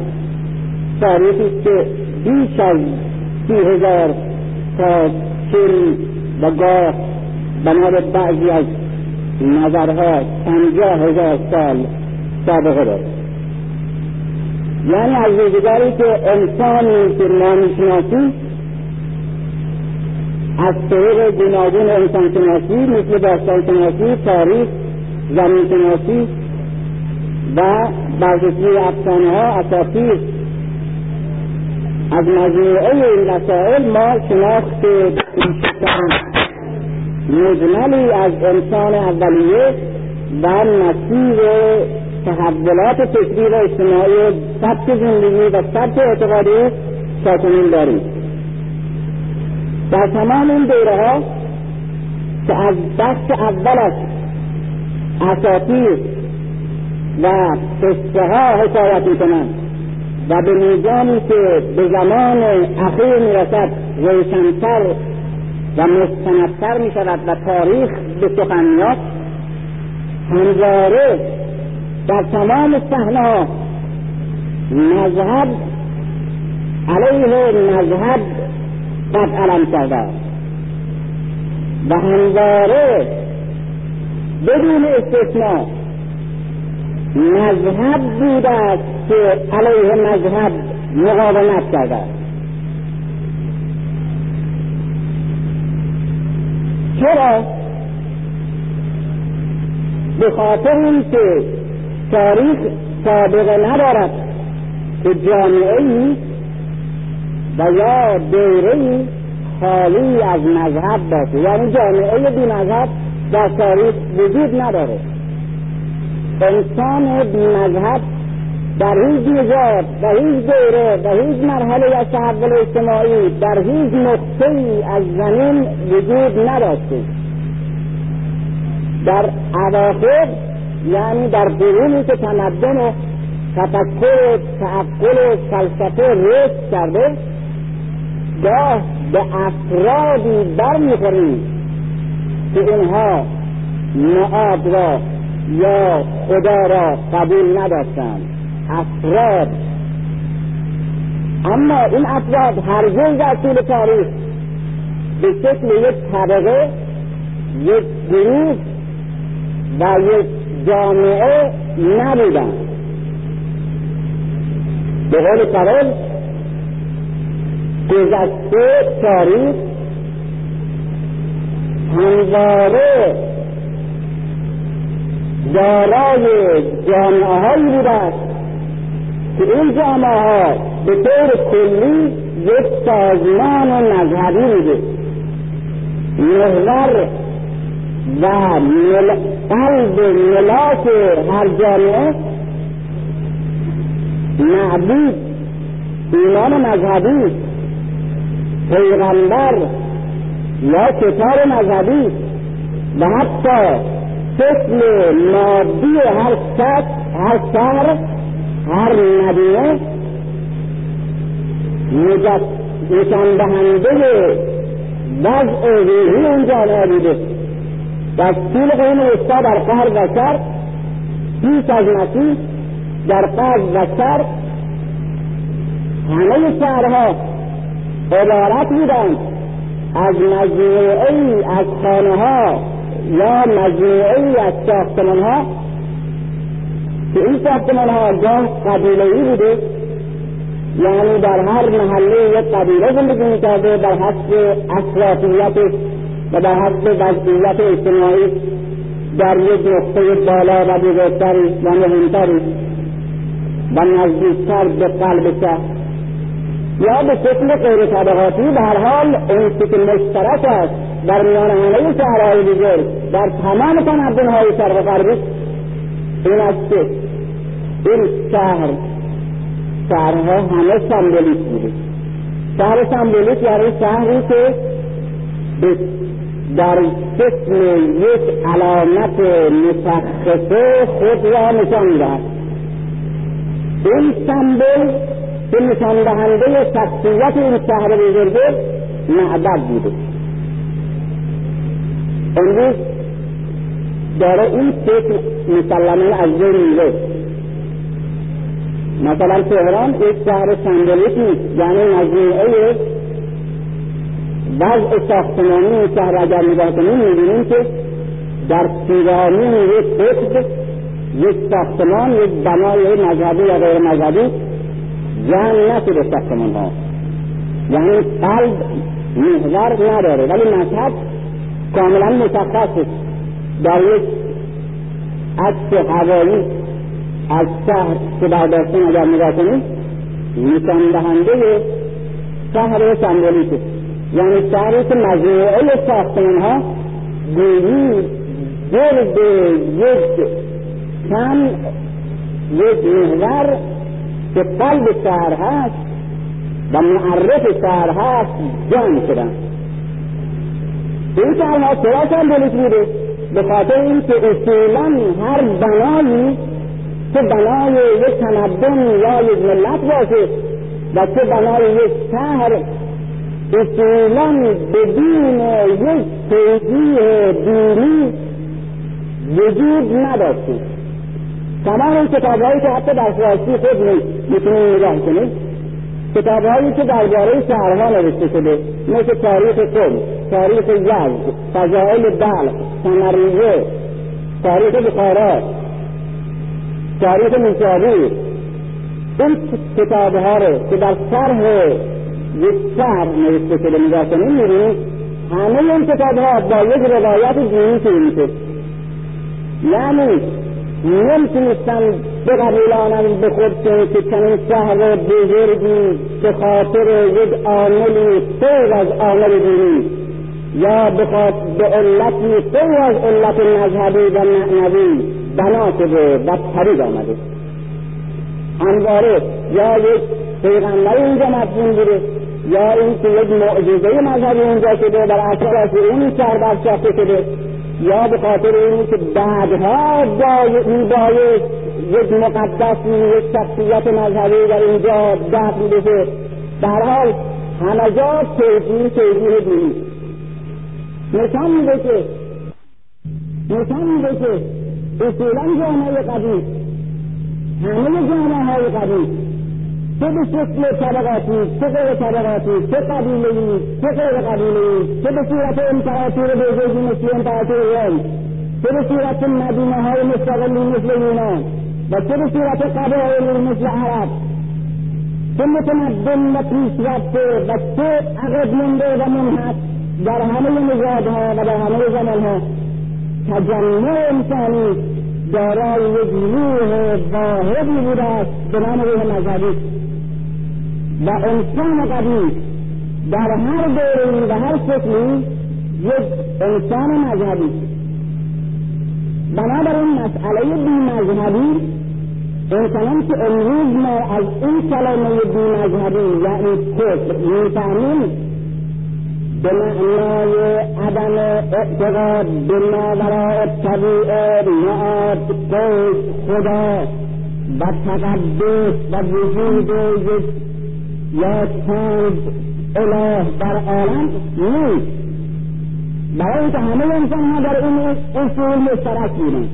تاریخی که بیش از سی هزار تا چل و گاه بنا بعضی از نظرها پنجاه هزار سال سابقه داره یعنی از روزگاری که انسانی که ما می‌شناسیم از طریق گوناگون انسان شناسی مثل باستان شناسی تاریخ زمین شناسی و بررسی افسانه ها اساطیر از مجموعه این مسائل ما شناخت مجملی از انسان اولیه و مسیر تحولات فکری و اجتماعی سبک زندگی و سبک اعتقادی ساکنین داریم. در تمام این دوره ها که از دست اولش اساطیر و قصه ها حکایت می‌کنند و به میزانی که به زمان اخیر می‌رسد روشنتر و مستندتر می شود و تاریخ به سخن میاد. همواره در تمام صحنه مذهب علیه مذهب قد علم کرده و همواره بدون استثناء مذهب بوده است که علیه مذهب مقاومت کرده چرا؟ به خاطر اینکه تاریخ سابقه ندارد که جامعه ای و یا دوره خالی از مذهب باشه. یعنی جامعه بی مذهب در تاریخ وجود نداره. انسان بی مذهب در هیچ نجات در هیچ دوره در هیچ مرحله از تحول اجتماعی در هیچ نقطه ای از زمین وجود نداشته. در اواخر یعنی در قرونی که تمدن و تفکر و تعقل و فلسفه رشد کرده گاه به افرادی برمیخوریم که اینها معاد را یا خدا را قبول نداشتند. افراد اما این افراد هرگز در طول تاریخ به شکل یک طبقه یک گروه و یک جامعه نبودند به قول کرل گذشته تاریخ همواره دارای جامعه هایی بوده است. که این جامعه ها به طور کلی یک سازمان مذهبی بوده. محور و مل... قلب ملاک هر جامعه معبود ایمان مذهبی پیغمبر یا کتاب مذهبی و حتی شکل مادی هر شخص هر شهر هر مدینه نشان دهنده وضع روحی اون جامعه بوده در طول قرون وسطا در قهر و شرق پیش از مسیح در قرض و شرق همه شهرها عبارت بودند. از مجموعه ای از خانه ها یا مجموعه ای از ساختمان ها که این ها گاه قبیله ای بوده. یعنی در هر محله یک قبیله زندگی می‌کرده در حسب اشرافیت و در حسب وضعیت اجتماعی در یک نقطه بالا و بزرگتری و مهمتری و نزدیکتر به قلب شهر. یا به شکل غیر طبقاتی به هر حال اون که مشترک است. در میان همه شهرهای بزرگ در تمام تمدنهای شرق غربی این است که این شهر شهرها همه سمبولیک بوده. شهر سمبولیک یعنی شهری که در شکل یک علامت مشخصه خود را نشان می‌دهد این سمبل که نشان دهنده شخصیت این شهر بزرگه معبد بوده. امروز داره این فکر مسلما از بین میره. مثلا تهران یک شهر سمبولیک نیست یعنی مجموعه وضع ساختمانی این شهر اگر نگاه کنیم می‌بینیم که در پیرامون یک حزب یک ساختمان یک بنای مذهبی یا غیر مذهبی جمع نشده ساختمان ها یعنی قلب محور نداره ولی مذهب کاملا مشخص در یک عکس هوایی از شهر که برداشتن اگر نگاه کنید نشان دهنده شهر سمبولیکه. یعنی شهری که مجموعه ساختمان ها گویی گرد یک کم یک محور که قلب شهر هست و معرف شهر هست جمع شدن. این شهرها چرا سمبولیک بوده به خاطر اینکه اصولا هر بنایی چه بنای یک تمدن یا یک ملت باشه و چه بنای یک شهر اصولا بدون یک توجیه دینی وجود نداشته. تمام کتابهایی که حتی در فارسی خود می‌تونید نگاه کنید کتابهایی که درباره شهرها نوشته شده مثل تاریخ قم تاریخ یزد فضائل بلخ سمریه تاریخ بخارا تاریخ میسابی این کتابها رو که در شرح یک شهر نوشته شده نگاه کنید می‌بینید همه این کتابها با یک روایت دینی شروع میشه. یعنی نمی‌تونستن بقبولانند به خود که چنین شهر بزرگی به خاطر یک عاملی غیر از عامل دینی یا به به علتی غیر از علت مذهبی و معنوی بنا شده و پرید آمده. همواره یا یک پیغمبر اینجا مدفون بوده یا اینکه یک معجزه مذهبی اونجا شده بر اثر اون شهر برشافته شده. یا به خاطر این که بعدها میبایست یک مقدس یک شخصیت مذهبی در اینجا دفن بشه. در حال همه جا توجیه توجیه دینی. نشان میده که نشان میده که اصولا جامعه قدیم همه جامعه های قدیم به شکل طبقاتی چه غیر طبقاتی چه قبیلهای چه غیر قبیلهای چه به صورت امپراتور بزرگی مثل امپراتور روم چه به صورت مدینه های مستقلی مثل یونان و چه به صورت قبایلی مثل عرب. چه متمدن و پیشرفته و چه عقب مونده و منحط در همه نژادها و در همه زمانها. تجمع انسانی دارای یک روح واحدی بوده است به نام روح مذهبی. و انسان قدیم در هر دوره و هر شکلی یک انسان مذهبی. بنابراین مسئله بی مذهبی انسانان که امروز ما از این کلمه بی مذهبی یعنی کفر می‌فهمیم به معنای عدم اعتقاد به ماوراء طبیعه معاد قوس خدا و تقدس و وجود یک یا چند اله در عالم نیست برای اینکه همه انسان ها در این اصول مشترک بودن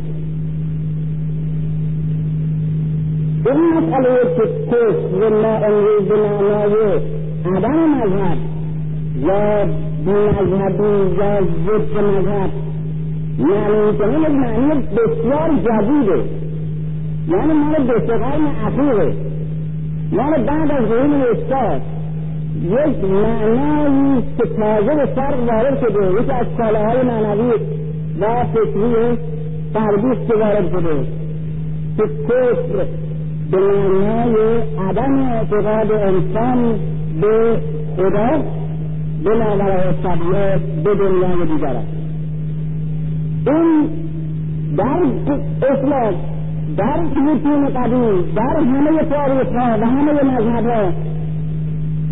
این مسئله که کفر ما امروز به معنای عدم مذهب یا بیمذهبی یا ضد مذهب یعنی کنیم یک معنی بسیار جدیده یعنی مال دو قرن مال بعد از قرون استاد. یک معنایی که تازه به فرق وارد شده. یکی از کالاهای معنوی و فکری فردی که وارد شده. که کفر به معنای عدم اعتقاد انسان به خدا به ماورای طبیعت به دنیای دیگر است این در اسلام در متون قدیم در همه تاریخ ها و همه مذهب ها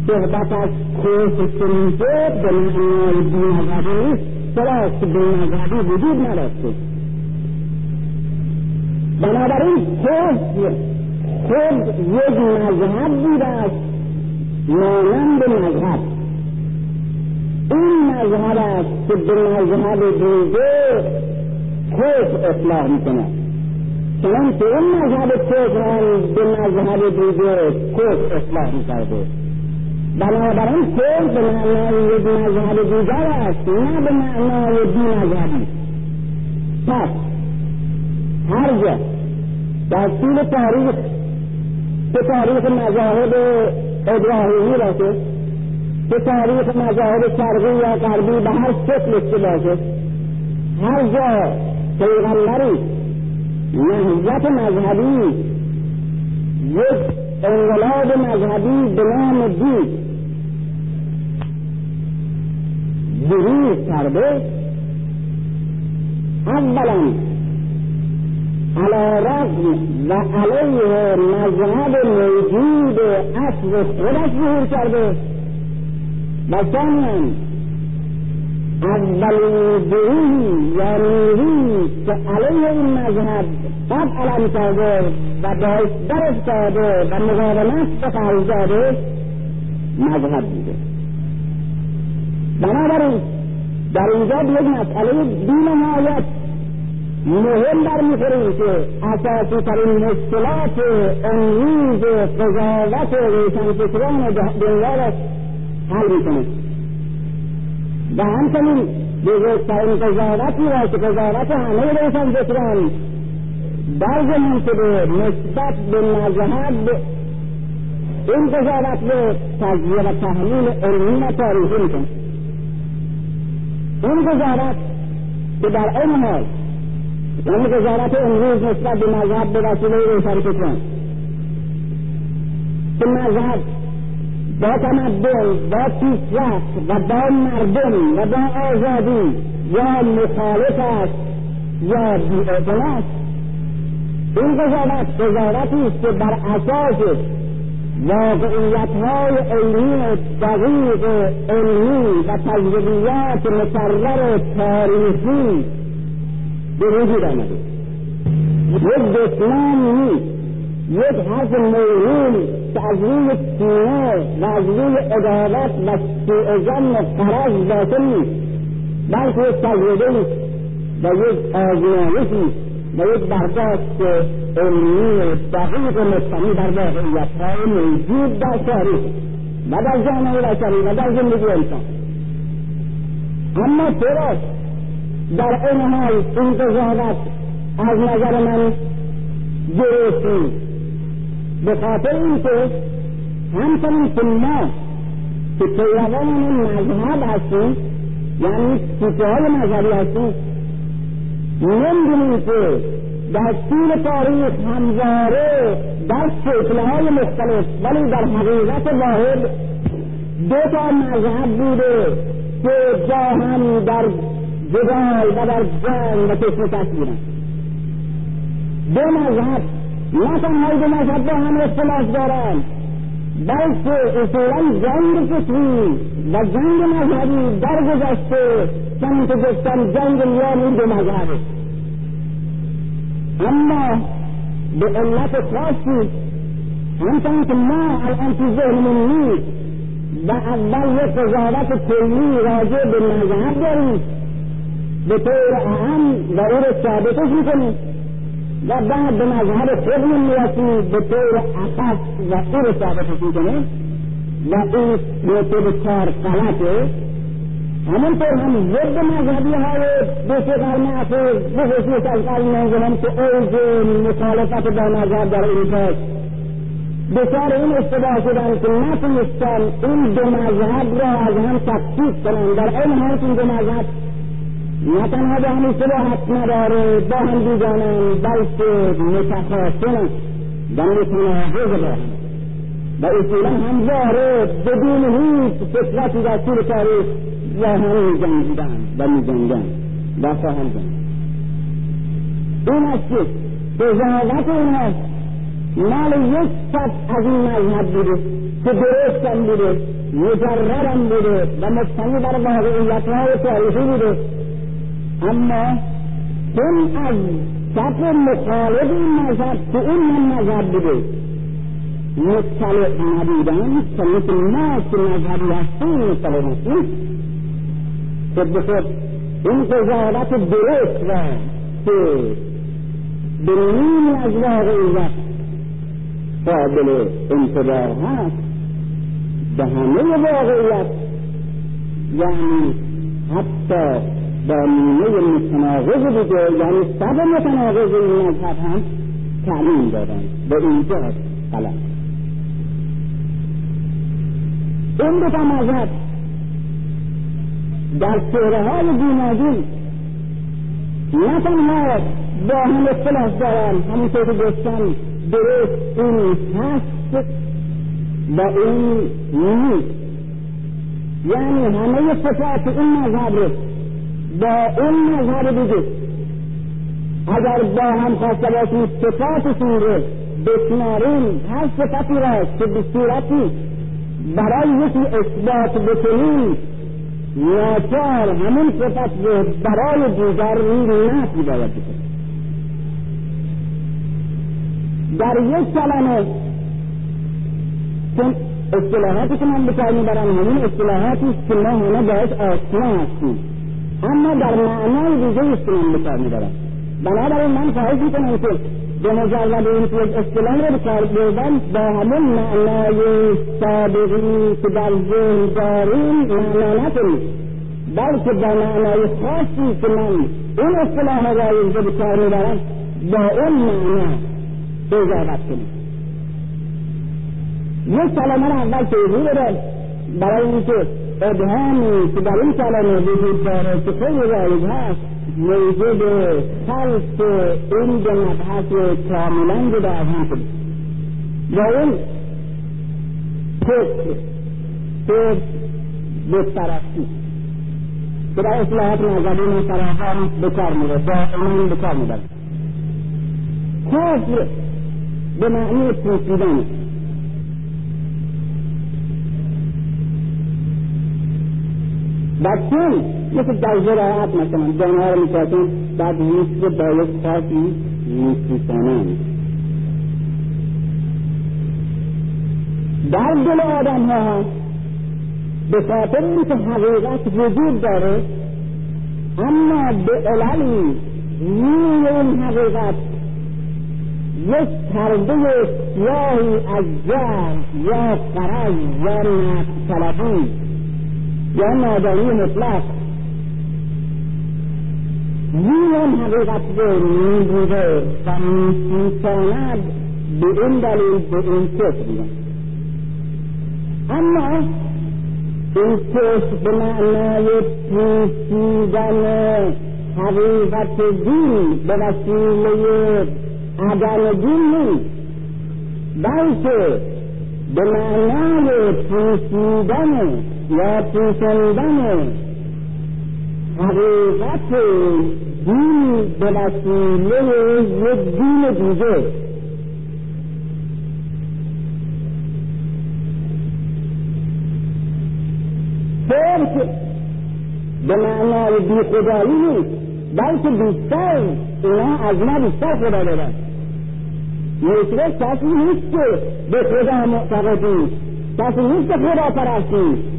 صحبت از که میشه به معنای بیمذهبی نیست چرا که بیمذهبی وجود نداشته بنابراین کفر خود یک مذهب بوده است مانند مذهب این مذهب است که به مذهب دیگه کفر اصلاح می‌کنه چنانچه این مذهب هم به مذهب دیگه کفر اصلاح می‌کرده. بنابراین کفر به معنای یک مذهب دیگر است نه به معنای بی مذهبی. پس هر جا در طول تاریخ که تاریخ مذاهب ابراهیمی باشه که تاریخ مذاهب شرقی یا غربی به هر شکل که باشه هر جا پیغمبری نهضت مذهبی یک انقلاب مذهبی به نام دین ظهور کرده اولا على رغم و علیه مذهب موجود اصل خودش ظهور کرده. و ثانیا اولین گروهی یا نیروی که علیه این مذهب قد علم کرده و باعث در افتاده و مقاومت داده مذهب بوده بنابراین در اینجا به یک مسئله بینهایت مهم برمیخوریم که اساسی ترین مشکلات امروز قضاوت روشنفکران دنیا را حل می‌کنه. و همچنین بزرگترین قضاوتی را که قضاوت همه روشنفکران در زمان شده نسبت به مذهب این قضاوت رو تجزیه و تحلیل علمی و تاریخی می‌کنه. این قضاوت که در این حال یعنی قضاوت امروز نسبت به مذهب به وسیله روشنفکران که مذهب با تمدن با پیشرفت و با مردم و با آزادی یا مخالف است یا بیاعتنا است؟ این قضاوت قضاوتی است که بر اساس واقعیت های علمی دقیق علمی و تجربیات مکرر تاریخی به وجود آمده. یک دشمن نیست. یک حرف موهوم که از روی کینه و از روی عدالت و سوء و قرض باطل نیست. بلکه یک تجربه و یک آزمایشی و یک برداشت علمی دقیق مستمی در واقعیتهای موجود در تاریخ و در جامعه بشری و در زندگی انسان. اما چرا در این حال این قضاوت از نظر من درست نیست؟ به خاطر اینکه همچنین که ما که پیروان مذهب هستیم یعنی سیسه های مذهبی هستیم نمی‌دونیم که در طول تاریخ همواره در شکلهای مختلف ولی در حقیقت واحد دو تا مذهب بوده که جا هم در جدال و در جنگ و کشمکش بودن دو مذهب نه تنها دو مذهب با هم اختلاف دارند. بلکه اصولا جنگ فکری و جنگ مذهبی درگذشته چنین که گفتم جنگ میان دو مذهبه اما به علت خاصی همچنان که ما الان تو ذهنمون نیست و اول یک قضاوت کلی راجع به مذهب داریم. به طور اهم و او رو ثابتش می‌کنیم. و بعد به مذهب خودمون می‌رسیم به طور اخص و او رو ثابتش می‌کنیم و این نکته بسیار غلطه. همونطور هم ضد مذهبی های دوست قرن محفوظ به خصوص از قرن نوزدهم که اوج مخالفت با مذهب در اروپاست بسیار این اشتباه شدن که نتونستن این دو مذهب را از هم تفکیک کنند در این حال این دو مذهب نه تنها به هم اشتباهت نداره با هم بیگانند بلکه متخاصمند و متناقض با هم و اصولا همواره بدون هیچ فکرتی در طول تاریخ با هم میجنگیدند و میجنگند و خواهند جنگ این است که قضاوت این است مال یک صد از این مذهب بوده که درستم بوده مجردم بوده و مبتنی بر واقعیتهای تاریخی بوده. اما چون از صف مخالف این مذهب که اون هم مذهب بوده. مطلع نبودن که مثل ما که مذهبی هستیم مطلع نیستیم خود به خود این قضاوت درست را که به نیم از واقعیت قابل انتظار هست. به همه واقعیت یعنی حتی با نیمه متناقض بوده یعنی سب متناقض این مذهب هم تعلیم دادن. به اینجا غلط. این دو مذهب در چهره های گوناگون نه تنها با هم اختلاف دارن همونطور که گفتم درست این هست و این نیست. یعنی همه صفات این مذهب رو با اون مذهب دیگه. اگر با هم خواسته باشیم صفاتشون رو بشماریم هر صفتی را که به صورتی برای یکی اثبات بکنیم ناچار همون صفت رو برای دیگر نفی باید بکنیم. در یک کلمه چون اصطلاحاتی که من بکار می‌برم همین اصطلاحاتی که ما همه باید آشنا هستیم. اما در معنای دیگه است که من بکار می‌برم بنابراین من خواهش می‌کنم که به مجرد این که اصطلاح رو بکار بردن با همون معنای سابقی که در ذهن داریم معنا نکنیم بلکه با معنای خاصی که من اون اصطلاح را اینجا بکار می‌برم با اون معنا اجابت کنیم. یک کلمه را اول توضیح بدم. برای اینکه ابهامی که در این کلمه وجود داره که خیلی رایج هست موجود خلق این دو مبحث کاملا جدا از هم شده و اون فکر فکر بتپرستی که در اصلاحات نظری من فراهم بکار میره دائما بکار می‌بره کفر به معنی پوسیدن و چون مثل در زراعت مثلا دانه رو میکاشن بعد نیست رو با یک خاصی میپوسانن در دل آدم ها به خاطر اینکه حقیقت وجود داره اما به عللی روی اون حقیقت یک پرده سیاهی از جهل یا قرض یا یا نادانی مطلق. روی آن حقیقت رو می‌گیره و میپوشاند به این دلیل به این فکر میگن اما این فکر به معنای پوشیدن حقیقت دین به وسیله عدم دین نیست بلکه به معنای پوشیدن یا پوشاندن حقیقت دین به وسیله یک دین دیگه. شرک به معنای بی خدایی نیست بلکه بیشتر اینا از ما بیشتر خدا دارن. مشرک کسی نیست که به خدا معتقد کسی نیست که خدا پرستی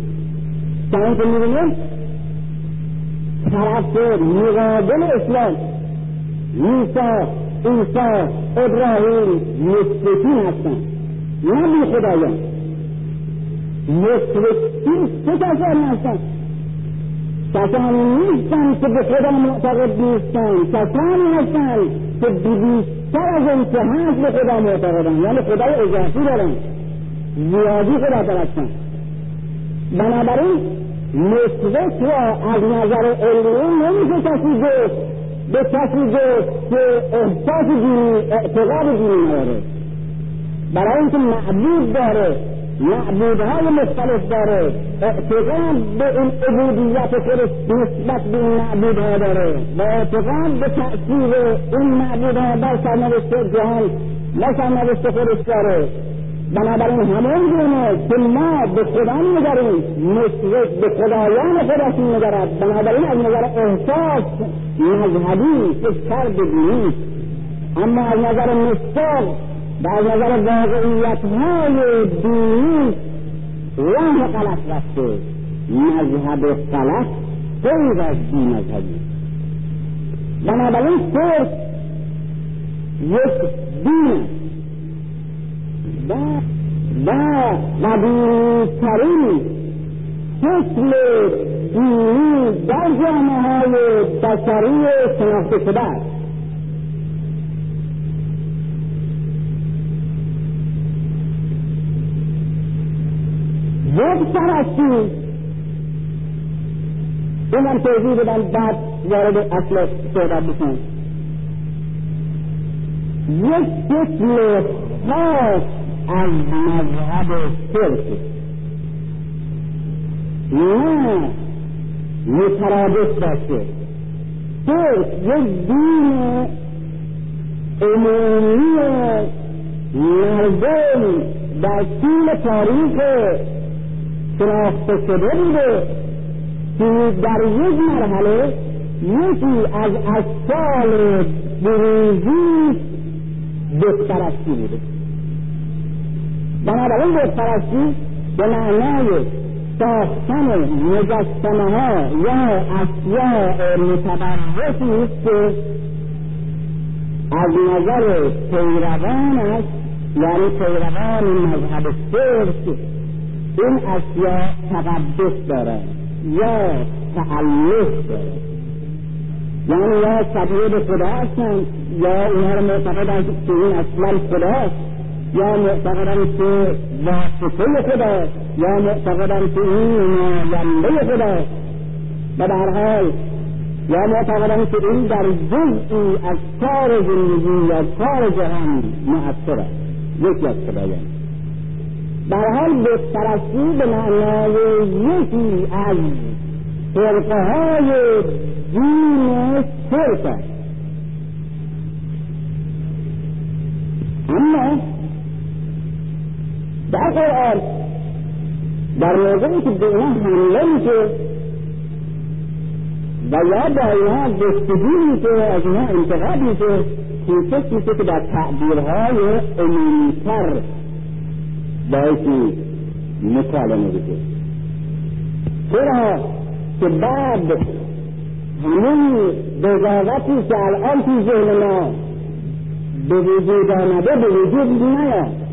چند که می‌بینیم طرف مقابل اسلام موسا عیسی ابراهیم مشرکین هستن نه بی خدایان مشرکین چه کسانی هستن کسانی نیستن که به خدا معتقد نیستن کسانی هستن که بیشتر از هست به خدا معتقدن یعنی خدای اضافی دارن زیادی خدا بنابراین مشرک را از نظر علمی نمیشه کسی گفت به کسی گفت که احساس دینی اعتقاد دینی نداره. برای اینکه معبود داره معبودهای مختلف داره اعتقاد به این عبودیت خودش نسبت به این معبودها داره و اعتقاد به تأثیر این معبودها در سرنوشت جهان و سرنوشت خودش داره. بنابراین همون گونه که ما به خدا میگریم مشرک به خدایان خودش میگرد بنابراین از نظر احساس مذهبی کرد نیست اما از نظر مستق و از نظر واقعیت های دینی راه غلط رفته. مذهب غلط غیر از بی مذهبی. بنابراین صرف یک دین و و قدیمترین شکل دینی در جامعه های بشری شناخته شده است. یک پرستی اینم توضیح بدم بعد وارد اصل صحبت بکنم یک شکل خاص از مذهب شرک. نه مترادف باشه. شرک یک دین عمومی مردم در طول تاریخ شناخته شده بوده که در یک مرحله یکی از اشکال بروزی بتپرستی بوده. بنابراین بتپرستی به معنای ساختن مجسمه ها یا اشیاء متبرکی است که از نظر پیروانش یعنی پیروان مذهب شرک این اشیاء تقدس داره یا تعلق داره یعنی یا شبیه به خدا هستن یا اونها رو معتقدن که این اصلا خداست. یا معتقدن که واسطه خدا یا معتقدن که این نماینده خدا و در حال یا معتقدن که این در جزئی از کار زندگی یا کار جهان مؤثر است یکی از خدایان. در حال بتپرستی به معنای یکی از فرقه های دین شرک است. اما در قرآن. در موضوعی که به اینها حمله میشه و یا با اینها جستجو میشه از اینها انتقاد میشه کوشش میشه که در تعبیرهای عمومیتر بایستی مکالمه بشه چرا که بعد همون بزاغتی که الان تو ذهن ما به وجود آمده به وجود نیاد.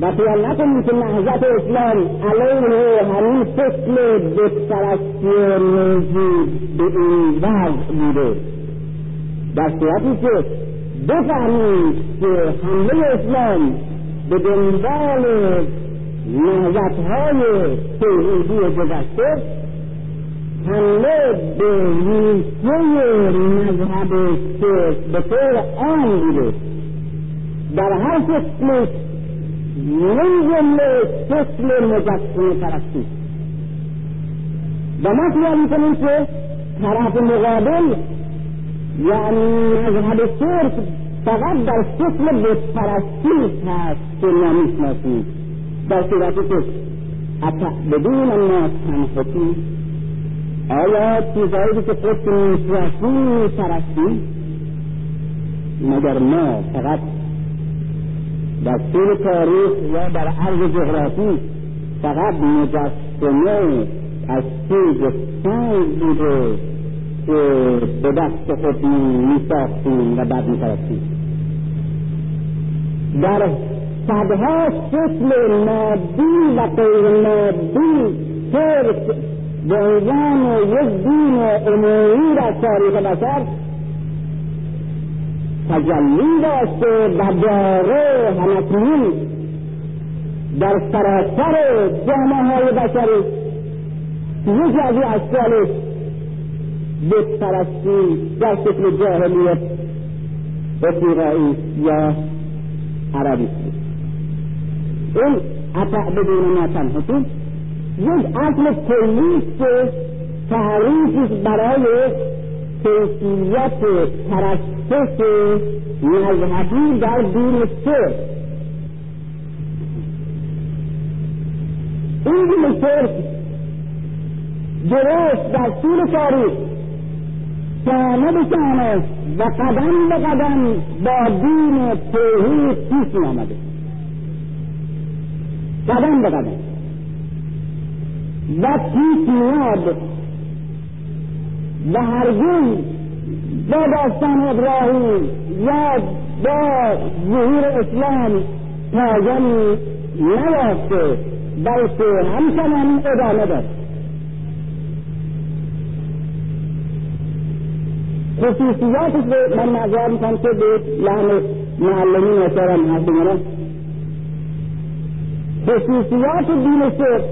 و خیال نکنیم که نهضت اسلام علیه همین فکر بتپرستی موجود به این وضع بوده در صورتی که بفهمید که حمله اسلام به دنبال نهضت های توحیدی گذشته حمله به ریشه مذهب شرک به طور عام بوده در هر فصل من جمله فصل مجسم پرستی. و ما خیال می‌کنیم که طرف مقابل یعنی مذهب شرک فقط در فصل بتپرستی هست که ما می‌شناسیم در صورتی که بدون ما تنحتی آیا چیزهایی که خود می‌شناسی میپرستی مگر ما فقط در طول تاریخ یا در عرض جغرافی فقط مجسمه از چیز سنگ بوده که به دست خود میساختیم و بعد میپرستیم در صدها شکل مادی و غیر مادی که به عنوان یک دین عمومی در تاریخ بشر تجلی داشته و داره همکنون در سراسر جامعه های بشری. یکی از این اشکالش بت پرستی در شکل جاهلیت افریقایی یا عربی. این اطع بدون ما تنحتون یک اصل کلی که تعریفی برای کیفیت پرستش مذهبی در دین سه این دین درست در طول تاریخ شانه به شانه و قدم به قدم با دین توحید پیش آمده قدم به قدم. و پیش میاد و هرگز با داستان ابراهیم یا با ظهور اسلام پایانی نیافته بلکه همچنان ادامه داد. خصوصیاتش به من معذر می‌کنم که به لحن معلمین احترام هست بگنم خصوصیات دین شرک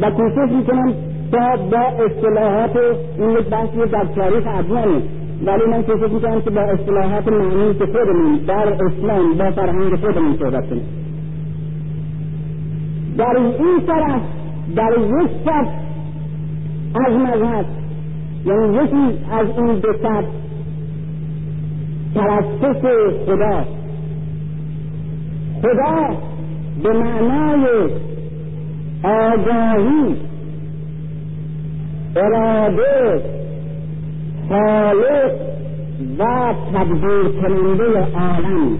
و کوشش می‌کنم تا با اصطلاحات این یک بحثی در تاریخ ادیانه ولی من کوشش می‌کنم که با اصطلاحات معنی که خودمون در اسلام با فرهنگ خودمون صحبت کنیم. در این طرف در یک صف از مذهب یعنی یکی از این دو صف پرستش خدا. خدا به معنای آگاهی اراده خالق و تدبیر کننده عالم.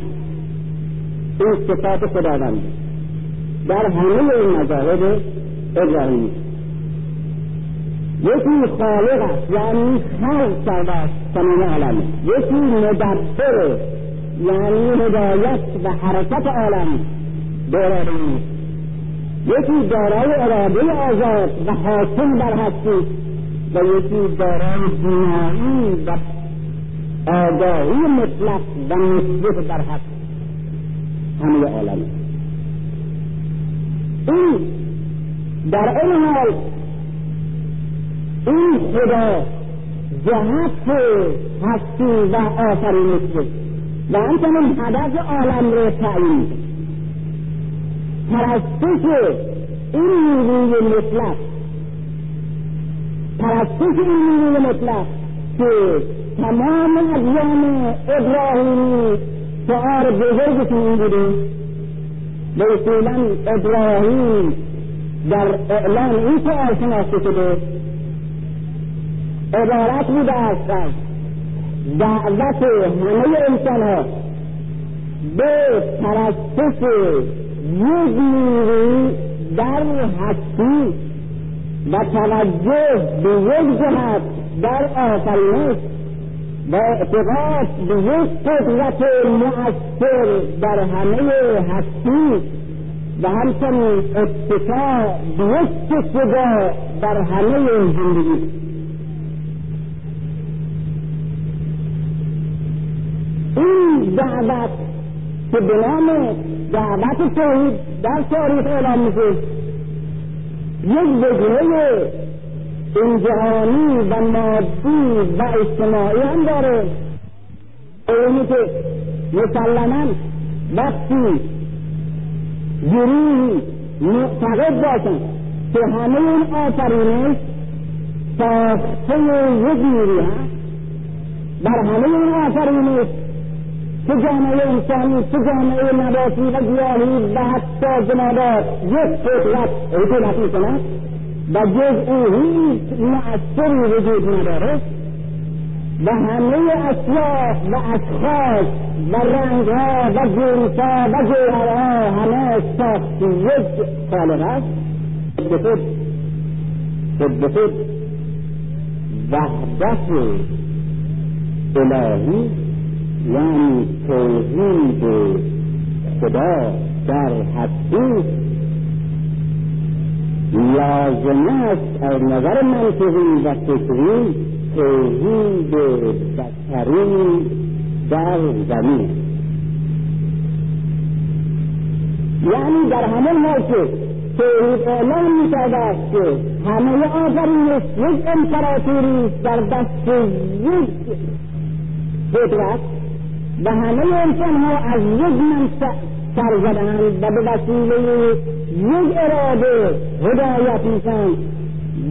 این صفات خداوند در همه این مذاهب ابراهیمی یکی خالق است یعنی خلق کرده است تمام عالم. یکی مدبر یعنی هدایت و حرکت عالم. به یکی دارای اراده آزاد و حاکم بر هستی و یکی دارای بینایی و آگاهی مطلق و مثبت بر هست همه عالم این در این حال این خدا جهت هستی و آفرینش و همچنین هدف عالم رو تعیین پرستش این نیروی مطلق پرستش این نیروی مطلق که تمام ادیان ابراهیمی شعار بزرگشون این بوده به اصولا ابراهیم در اعلان این شعار شناخته شده عبارت بوده است از دعوت همه انسان ها به پرستش نیروی در هستی و توجه به یک جهت در آفرینش و اعتقاد به یک قدرت مؤثر در همه هستی و همچنین اتکا به یک صدا در همه زندگی. این دعوت که به نام دعوت توحید در تاریخ اعلام میشه. یک وجهه انجهانی و مادی و اجتماعی هم داره. اینی که مسلما وقتی گروهی معتقد باشن که همه این آفرینش ساخته یک نیروی هست بر همه این آفرینش چه جامعه انسانی چه جامعه نباتی و گیاهی و حتی جمادات یک قدرت حکومت می‌کند و جز او هیچ مؤثری وجود نداره. و همه اشیاء و اشخاص و رنگها و جنسها و جوهرها همه ساخت یک خالق است. به خود خود به خود وحدت الهی یعنی توحید خدا در هستی لازم است از نظر منطقی و فکری توحید بشری در زمین. یعنی در همه که توحید اعلام می است که همه آفرینش یک امپراتوری در دست یک قدرت و همه انسان ها از یک منصب سر زدند و به وسیله یک اراده هدایت میشن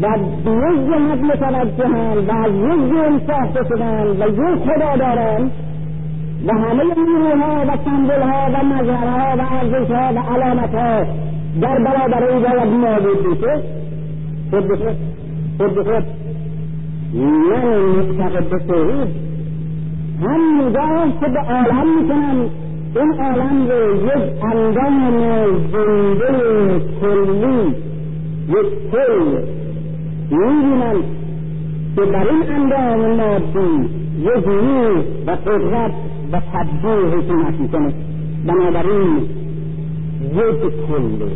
و یک جهت متوجهند و از یک جرم ساخته شدند و یک خدا دارند و همه نیروها و سمبلها و مظهرها و ارزشها و علامتها در برابر او باید نابود بشه. خود خود خود من معتقد به هم نگاه که به عالم می‌کنن این عالم رو یک اندام زنده کلی یک کل می‌بینن که در این اندام مادی یک نیز و قدرت و تبدیل حکومت می‌کنه. بنابراین یک کل.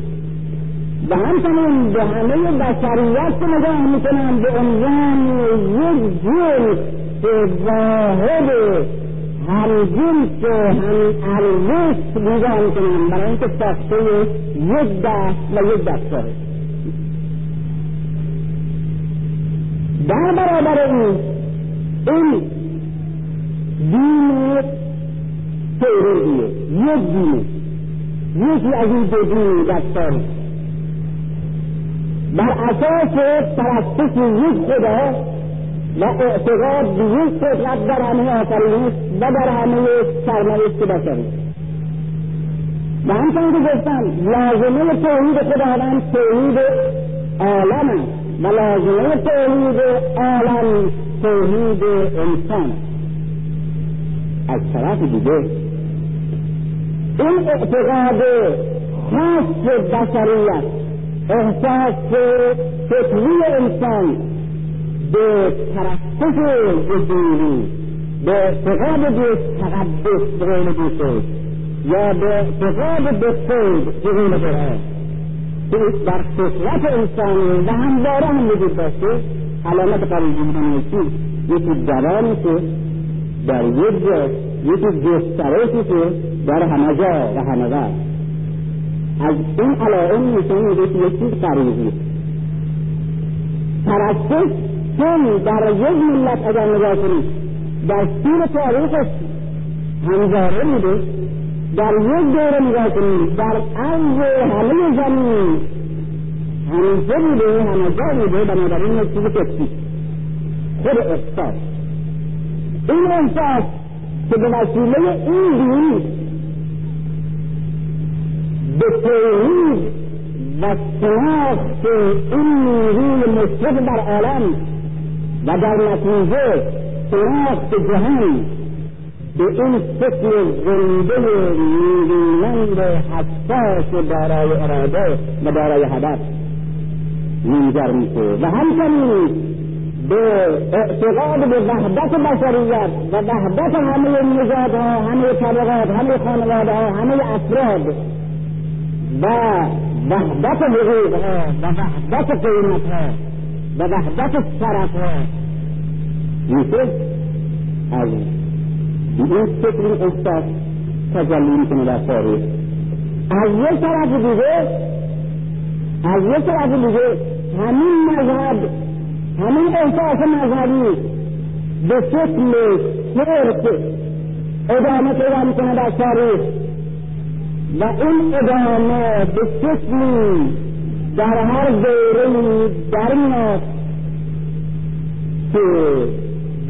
و همچنین به همه بشریت نگاه می‌کنن به عنوان یک جنس واحد هم جنس هم ارزش نگاه می‌کنن برای اینکه ساخته یک دست و یک دستگاه در برابر این این دین توحیدیه یک دین یکی از این دو دین دستان بر اساس پرستش یک خدا و اعتقاد به یک قدرت در همه آفرینش و در همه سرنوشت بشری و همچنان که گفتم لازمه توحید خداوند توحید عالم است و لازمه توحید عالم توحید انسان. از طرف دیگه این اعتقاد خاص بشریت احساس فکری انسان به ترقص وجودی به اعتقاد به تقدس به قول یا به اعتقاد به خود به قول قرآن که در فطرت انسانی و همواره هم وجود داشته علامت قریبی بودن یکی جوانی که در یک جا یکی گسترشی که در همه جا و همه وقت. از این علائم میده که یکی قریبی. پرستش چون در یک ملت اگر نگاه کنید در سیر تاریخش همزاره میده. در یک دوره نگاه کنید در عرض همه زمین همیشه بوده جا بوده بنابراین یک چیز کسی. خود احساس. این احساس که به وسیله این دین به توحید و شناخت این نیروی مشرق در عالم و در نتیجه شناخت جهان به این فکر زنده نیرومند حساس دارای اراده و دارای هدف منجر میشه و همچنین به اعتقاد به وحدت بشریت و وحدت همه نژادها همه طبقات همه خانواده ها همه افراد و وحدت حقوقها و وحدت قیمتها و وحدت طرفها میشه از این فکر این احساس تجلی می‌کنه در تاریخ. از یک طرف دیگه از یک طرف دیگه همین مذهب همین احساس مذهبی به شکل شرک ادامه پیدا می‌کنه در تاریخ. و این ادامه به شکلی در هر دوره در میاد که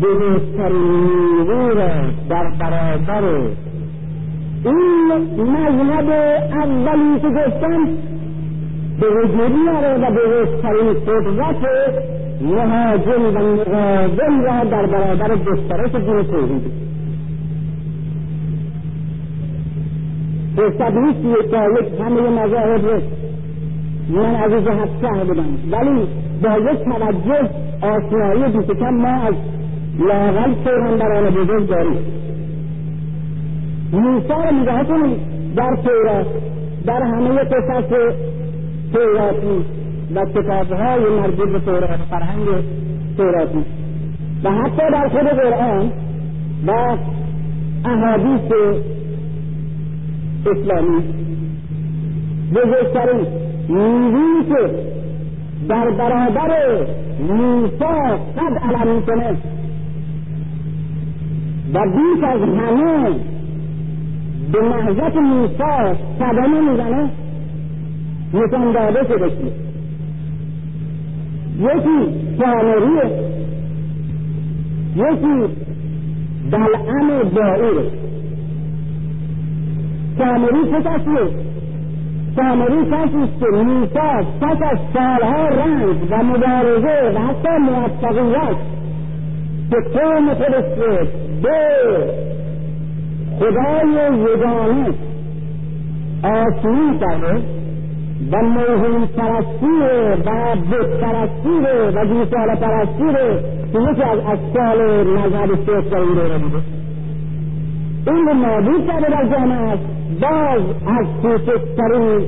بزرگترین نیرو را در برابر این مذهب اولی که گفتم به وجود میاره و بزرگترین قدرت مهاجم و مقاوم را در برابر گسترش دین توحید. فرصت نیست یک یک همه مذاهب من از این جهت شهر بدم ولی با یک توجه آشنایی بیشتر ما از لاغل پیغمبران بزرگ داریم. رو نگاه کنید در تورات در همه قصص توراتی و کتابهای مربوط به تورات فرهنگ توراتی و حتی در خود قرآن و احادیث اسلامی. بزرگترین نیرویی که در برابر موسی قد علم می‌کنه و بیش از همه به محضت موسی صدمه می‌زنه نشان داده شده یکی سامریه یکی بلعم دائیره سامری چه کسیه سامری کسی است که موسی پس از سالها رنج و مبارزه و حتی موفقیت که قوم رو به خدای یگانه آسونی کرده و موهوم پرستی و بت پرستی و بیسال پرستی که یکی از اشکال مذهب شیخ در دوره بوده. این رو نابود کرده در جامعه باز از کوچکترین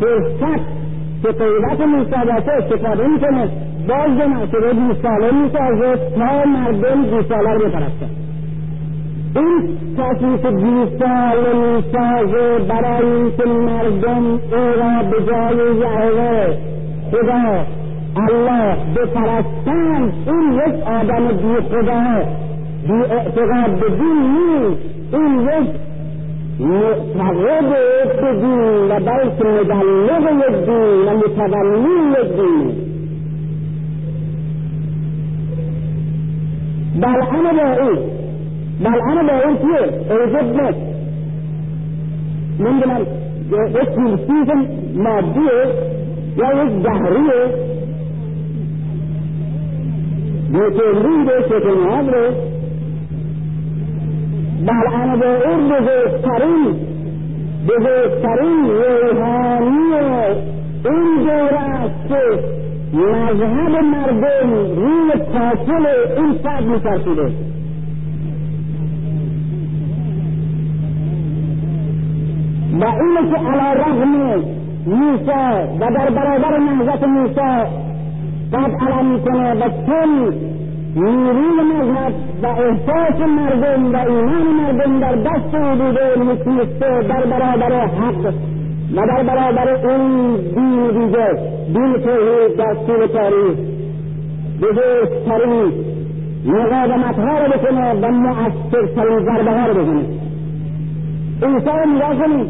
فرصت که قیدت موساداته استفاده می‌کنه باز به مرتبه بیساله می‌سازه تا مردم بیساله رو بپرستن. این که بیساله می‌سازه برای اینکه مردم او را به جای یهوه خدا الله بپرستند این یک آدم بی خدا بی اعتقاد به دین نیست. این یک معتقد به دین و بلکه مبلغ یک دین و متولی یک دین. بلعن با این بلعن با این کیه اوجد نست نمی‌دونم یک چیز مادیه یا یک دهریه یک ریده شکل ره بلعن به اون بزرگترین بزرگترین روحانی این دوره است که مذهب مردم روی پاصل این فرد میترسیده. و اینه که علا رغم موسا و در برابر نهضت موسا قد علم می‌کنه و چون نیروی مذهب و احساس مردم و ایمان مردم در دست او بوده می‌تونسته در برابر حق و در برابر این دین دیگه دین توحید در طول تاریخ. بزرگترین مقاومت ها رو بکنه و مؤثرترین ضربه ها رو بزنه. عیسی نگاه کنید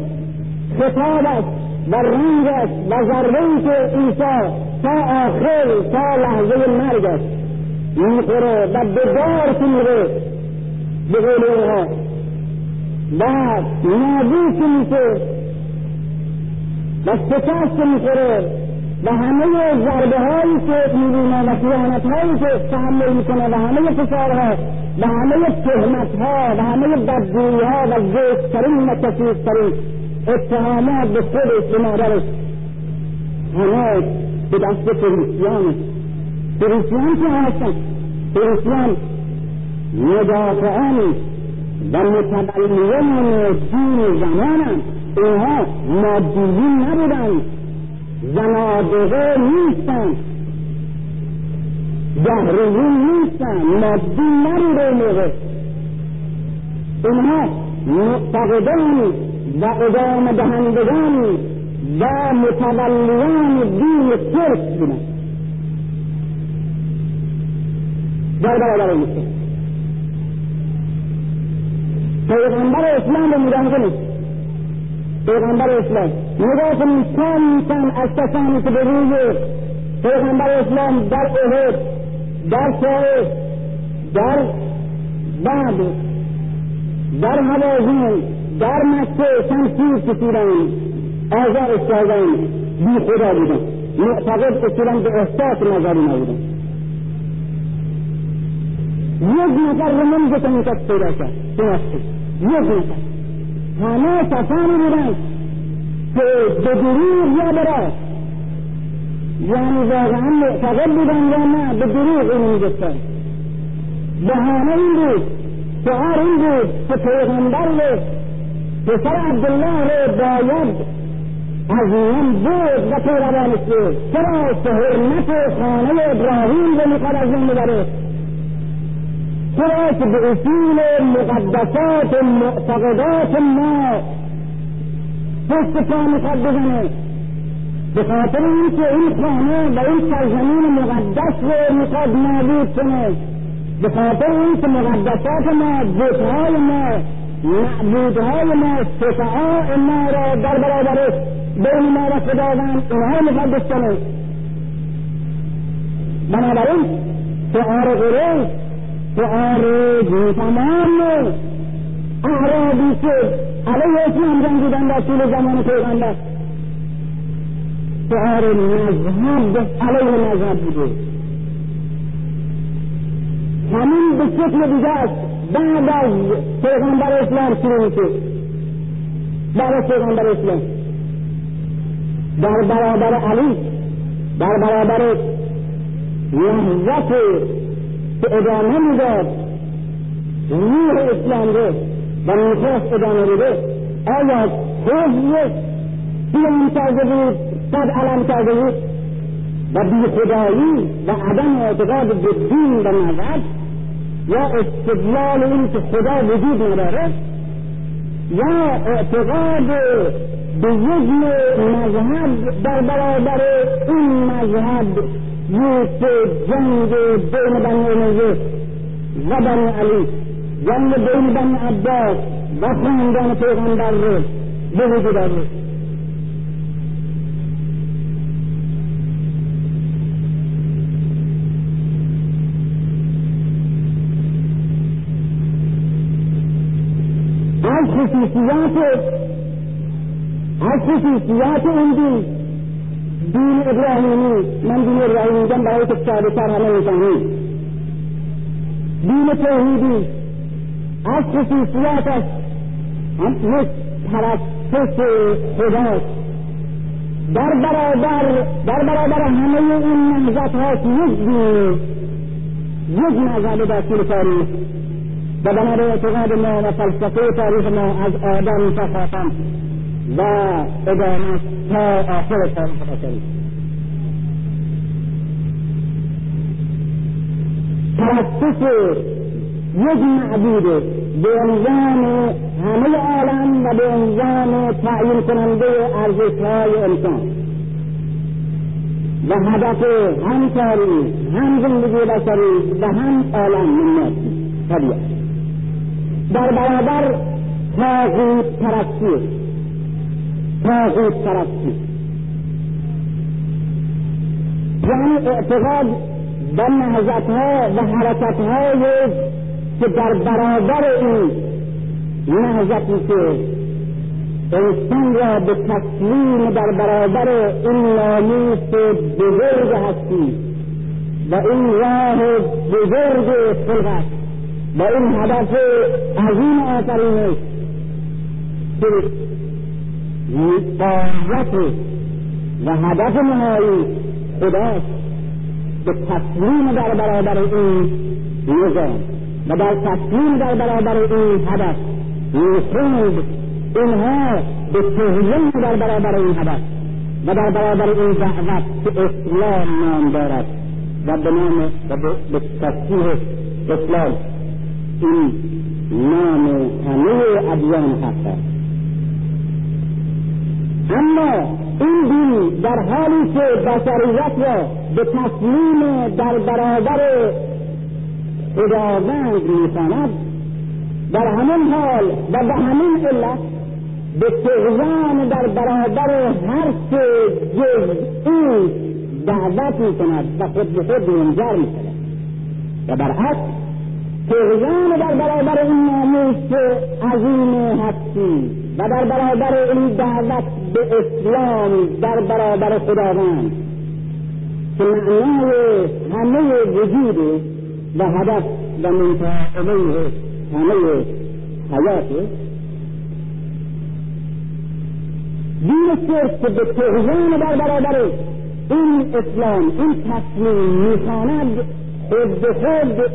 خطابش و رنگش و ضربه ای که عیسی تا آخر تا لحظه مرگش می‌خوره و به دار میره به قول اونها نابود که میشه و شکست می‌خوره و همه ضربه هایی که می‌بینه و خیانت هایی که تحمل می‌کنه و همه فشارها و همه تهمت ها و همه بدگویی ها و زشتترین و کثیفترین اتهامات به خودش به مادرش همه به دست فریسیانه فریسیان که هستن فریسیان مدافعان و متبلیان دین زمانم اینها مادیین نبودند. زنادقه نیستند. دهریون نیستند. مادی نبوده موقع. اینها معتقدان و ادامه دهندگان و متولیان دین ترک بودند. در برابر این پیغمبر اسلام رو نگاه کنید. پیغمبر اسلام. نگاه کنید کم کم از کسانی که به روی پیغمبر اسلام در احد در طائف در بعد در حوازین در مکه شمشیر کشیدن آزارش کردن بی خدا بودن معتقد اصولا به احساس نظری نبودن. یک نفر رو که می‌کرد پیدا کرد. یک نفر. همه کسانی بودن که به دروغ یا به یعنی واقعا معتقد بودن یا نه به دروغ اینو می‌گفتن بهانه این بود شعار این بود که پیغمبر رو پسر عبدالله رو باید از من بود و پیروانش بود چرا؟ که حرمت خانه ابراهیم رو می‌خواد از من ببره. تأت بأصول مقدسات معتقدات ما. پشت کیا مقدس بنے بخاطر ان کے ان خانے و ان سرزمین مقدس و مقد معبود سنے بخاطر ان کے مقدسات ما بوتهای ما معبودهای ما شفعاء ما را در برابر بین ما را خداوند اینها مقدس سنے بنابراین شعار غرور قریش شعار تمام اعرابی که علیه اسلام جنگیدن در طول زمان پیغمبر. شعار مذهب علیه مذهب بوده. همین به شکل دیگه است. بعد از پیغمبر اسلام شروع میشه. بعد از پیغمبر اسلام. در برابر علی در برابر نهضت که ادامه می‌داد روح اسلام رو و می‌خواست ادامه بده آیا حزب بیان کرده بود صد علم کرده بود و بیخدایی و عدم اعتقاد به دین و مذهب یا استدلال این که خدا وجود نداره؟ یا اعتقاد به یک مذهب در برابر این مذهب؟ یہ جنگ بے مدانے میں یہ زبان علی، جنگ بے مدان عباس وفان جان پیغمبر رو یہ بھی دار رو خصوصیات خصوصیات ان کی دین ابراهیمی. من دین ابراهیمی میگم برای که ساده تر همه می‌فهمید دین توحیدی. از خصوصیاتش یک پرستش خداست. در برابر در برابر همه این نهضت ها یک دین یک مذهب طول تاریخ. و بنابر اعتقاد ما و فلسفه تاریخ ما از آدم تا و ادامه تا آخر تاریخ بشری پرستش یک معبود به عنوان همه عالم و به عنوان تعیین کننده ارزش های انسان. و هدف هم تاریخ هم زندگی بشری و هم عالم من طبیعت. در برابر تاغوت پرستی. تاغوت پرستی یعنی اعتقاد و نهزت ها و حرکت های که در برابر این نهزتی که انسان را به تسلیم در برابر این ناموس بزرگ هستی و این راه بزرگ خلقت و این هدف عظیم آفرینش که قایت و هدف نهایی خداست به تسلیم در برابر این نظام و در تسلیم در برابر این هدف می‌خوند اینها به تهیه در برابر این هدف و در برابر این دعوت که اسلام نام دارد و به نام و به تصدیح اسلام. این نام همه ادیان است اما این دین در حالی که بشریت را به تسلیم در برابر خداوند می‌خواند در همین حال و به همین علت به تغیان در برابر هر چه جز این دعوت می‌کند و خود به خود منجر می‌کند. و برعکس تغیان در برابر این ناموس عظیم هستی و در برابر این دعوت به اسلام در برابر خداوند که معنای همه وجود و هدف و منتهی همه حیاته دین صرف که به تغیان در برابر این اسلام این تصمیم می‌خواند خود به خود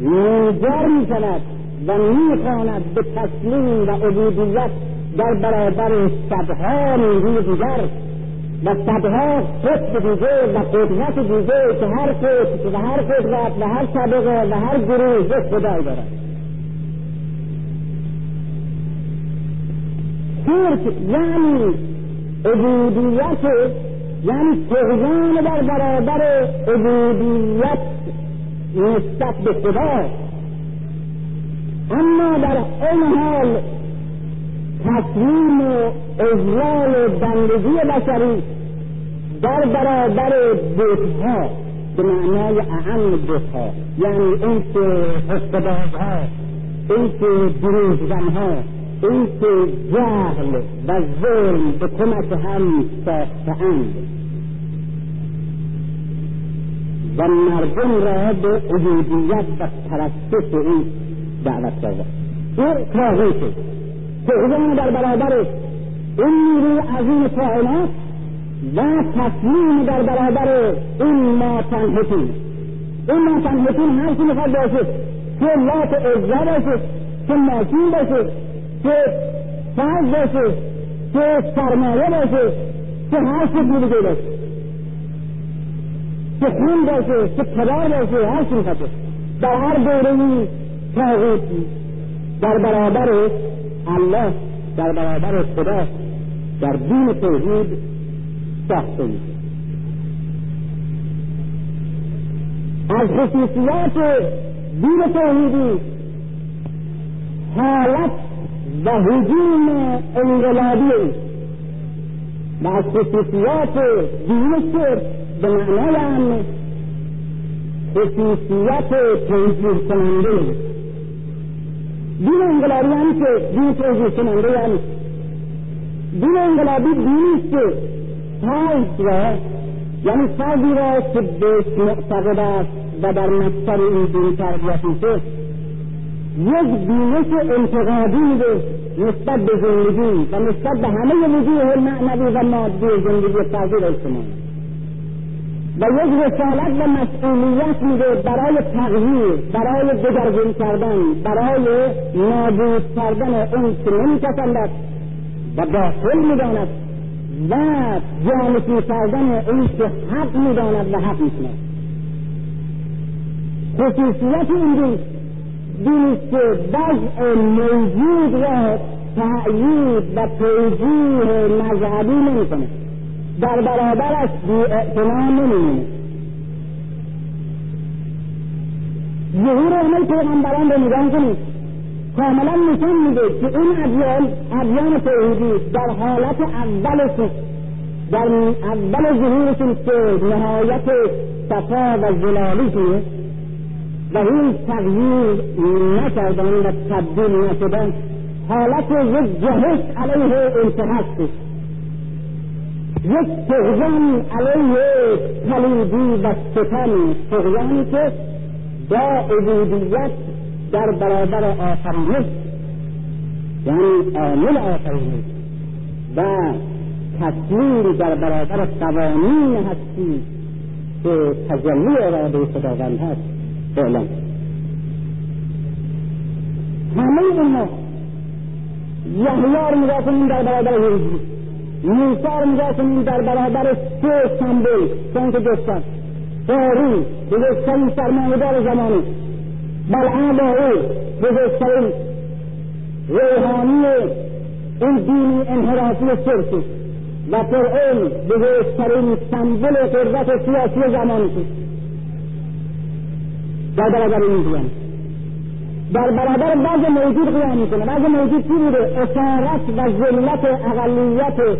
نیگر می شود و می‌خواند به تسلیم و عبودیت در برابر صدها نیروی دیگر و صدها قطب دیگه و قدرت دیگه که هر قطب و هر قدرت و هر طبقه و هر گروه یک خدای دارد. شرک یعنی عبودیت یعنی تغیان در برابر عبودیت نسبت به خدا. اما در این حال تسلیم و اجلال بندگی بشری در برابر بتها به معنای اهم بتها یعنی این که حسبازها این که دروغزنها این که جهل و ظلم به کمک هم ساختهاند. و مردم را به عبودیت و پرستش این دعوت کرده. این تاغیته تغییر در برابر این نیروی عظیم کائنات و تسلیم در برابر این ناتنهتین این ناتنهتین هر چی می‌خواد باشه که لات عزا باشه که ماشین باشه که فرض باشه که سرمایه باشه که هر چی دیگه باشه. که خون باشه که پدر باشه هر چی می‌خواد در هر دورهی تاغیتی در برابر الله در برابر خدا در دین توحید ساخته میشه از خصوصیات دین توحیدی حالت و حجوم انقلابی. و از خصوصیات دین شرک به معنای هم خصوصیت توجیه کننده دین انقلابی یعنی که دین توجیه کننده یعنی دین انقلابی دینی که فرد را یعنی فردی را که بهش معتقد است و در مکتب این دین تربیت میشه یک بینش انتقادی میده نسبت به زندگی و نسبت به همه وجوه معنوی و مادی زندگی فردی و اجتماعی و یک رسالت و مسئولیت میده برای تغییر برای دگرگون کردن برای نابود کردن اون که نمیپسندد و باطل می‌داند و جانشین کردن اون که حق می‌داند و حق میشند خصوصیت این دین دینست که وضع موجود را تأیید و توجیه مذهبی نمی‌کنه در برابرش بی اعتنا نمیمونه ظهور همه پیغمبران رو نگاه کنید. کاملا نشان میده که این ادیان ادیان توحیدی در حالت اولشون در اول ظهورشون که نهایت صفا و زلالیشونه و هیچ تغییر نکردن و تبدیل نشدن حالت یک جهش علیه انتهاست. یک تغیان علیه پلیدی و ستم تغیانی که با عبودیت در برابر آفرینش یعنی عامل آفرینش و تسلیم در برابر قوانین هستی که تجلی اراده خداوند هست اعلام همه اینها یحیی رو نگاه کنیم در برابر هیچی موسی رو نگاه در برابر سه چون که گفتم قارون بزرگترین سرمایهدار زمانی. بلعام او بزرگترین روحانی این دینی انحرافی شرکی و فرعون بزرگترین سمبل قدرت سیاسی زمانی. در برابر این قیام در برابر بعض موجود قیام می‌کنه. بعض موجود چی بوده؟ اسارت و ذلت اقلیت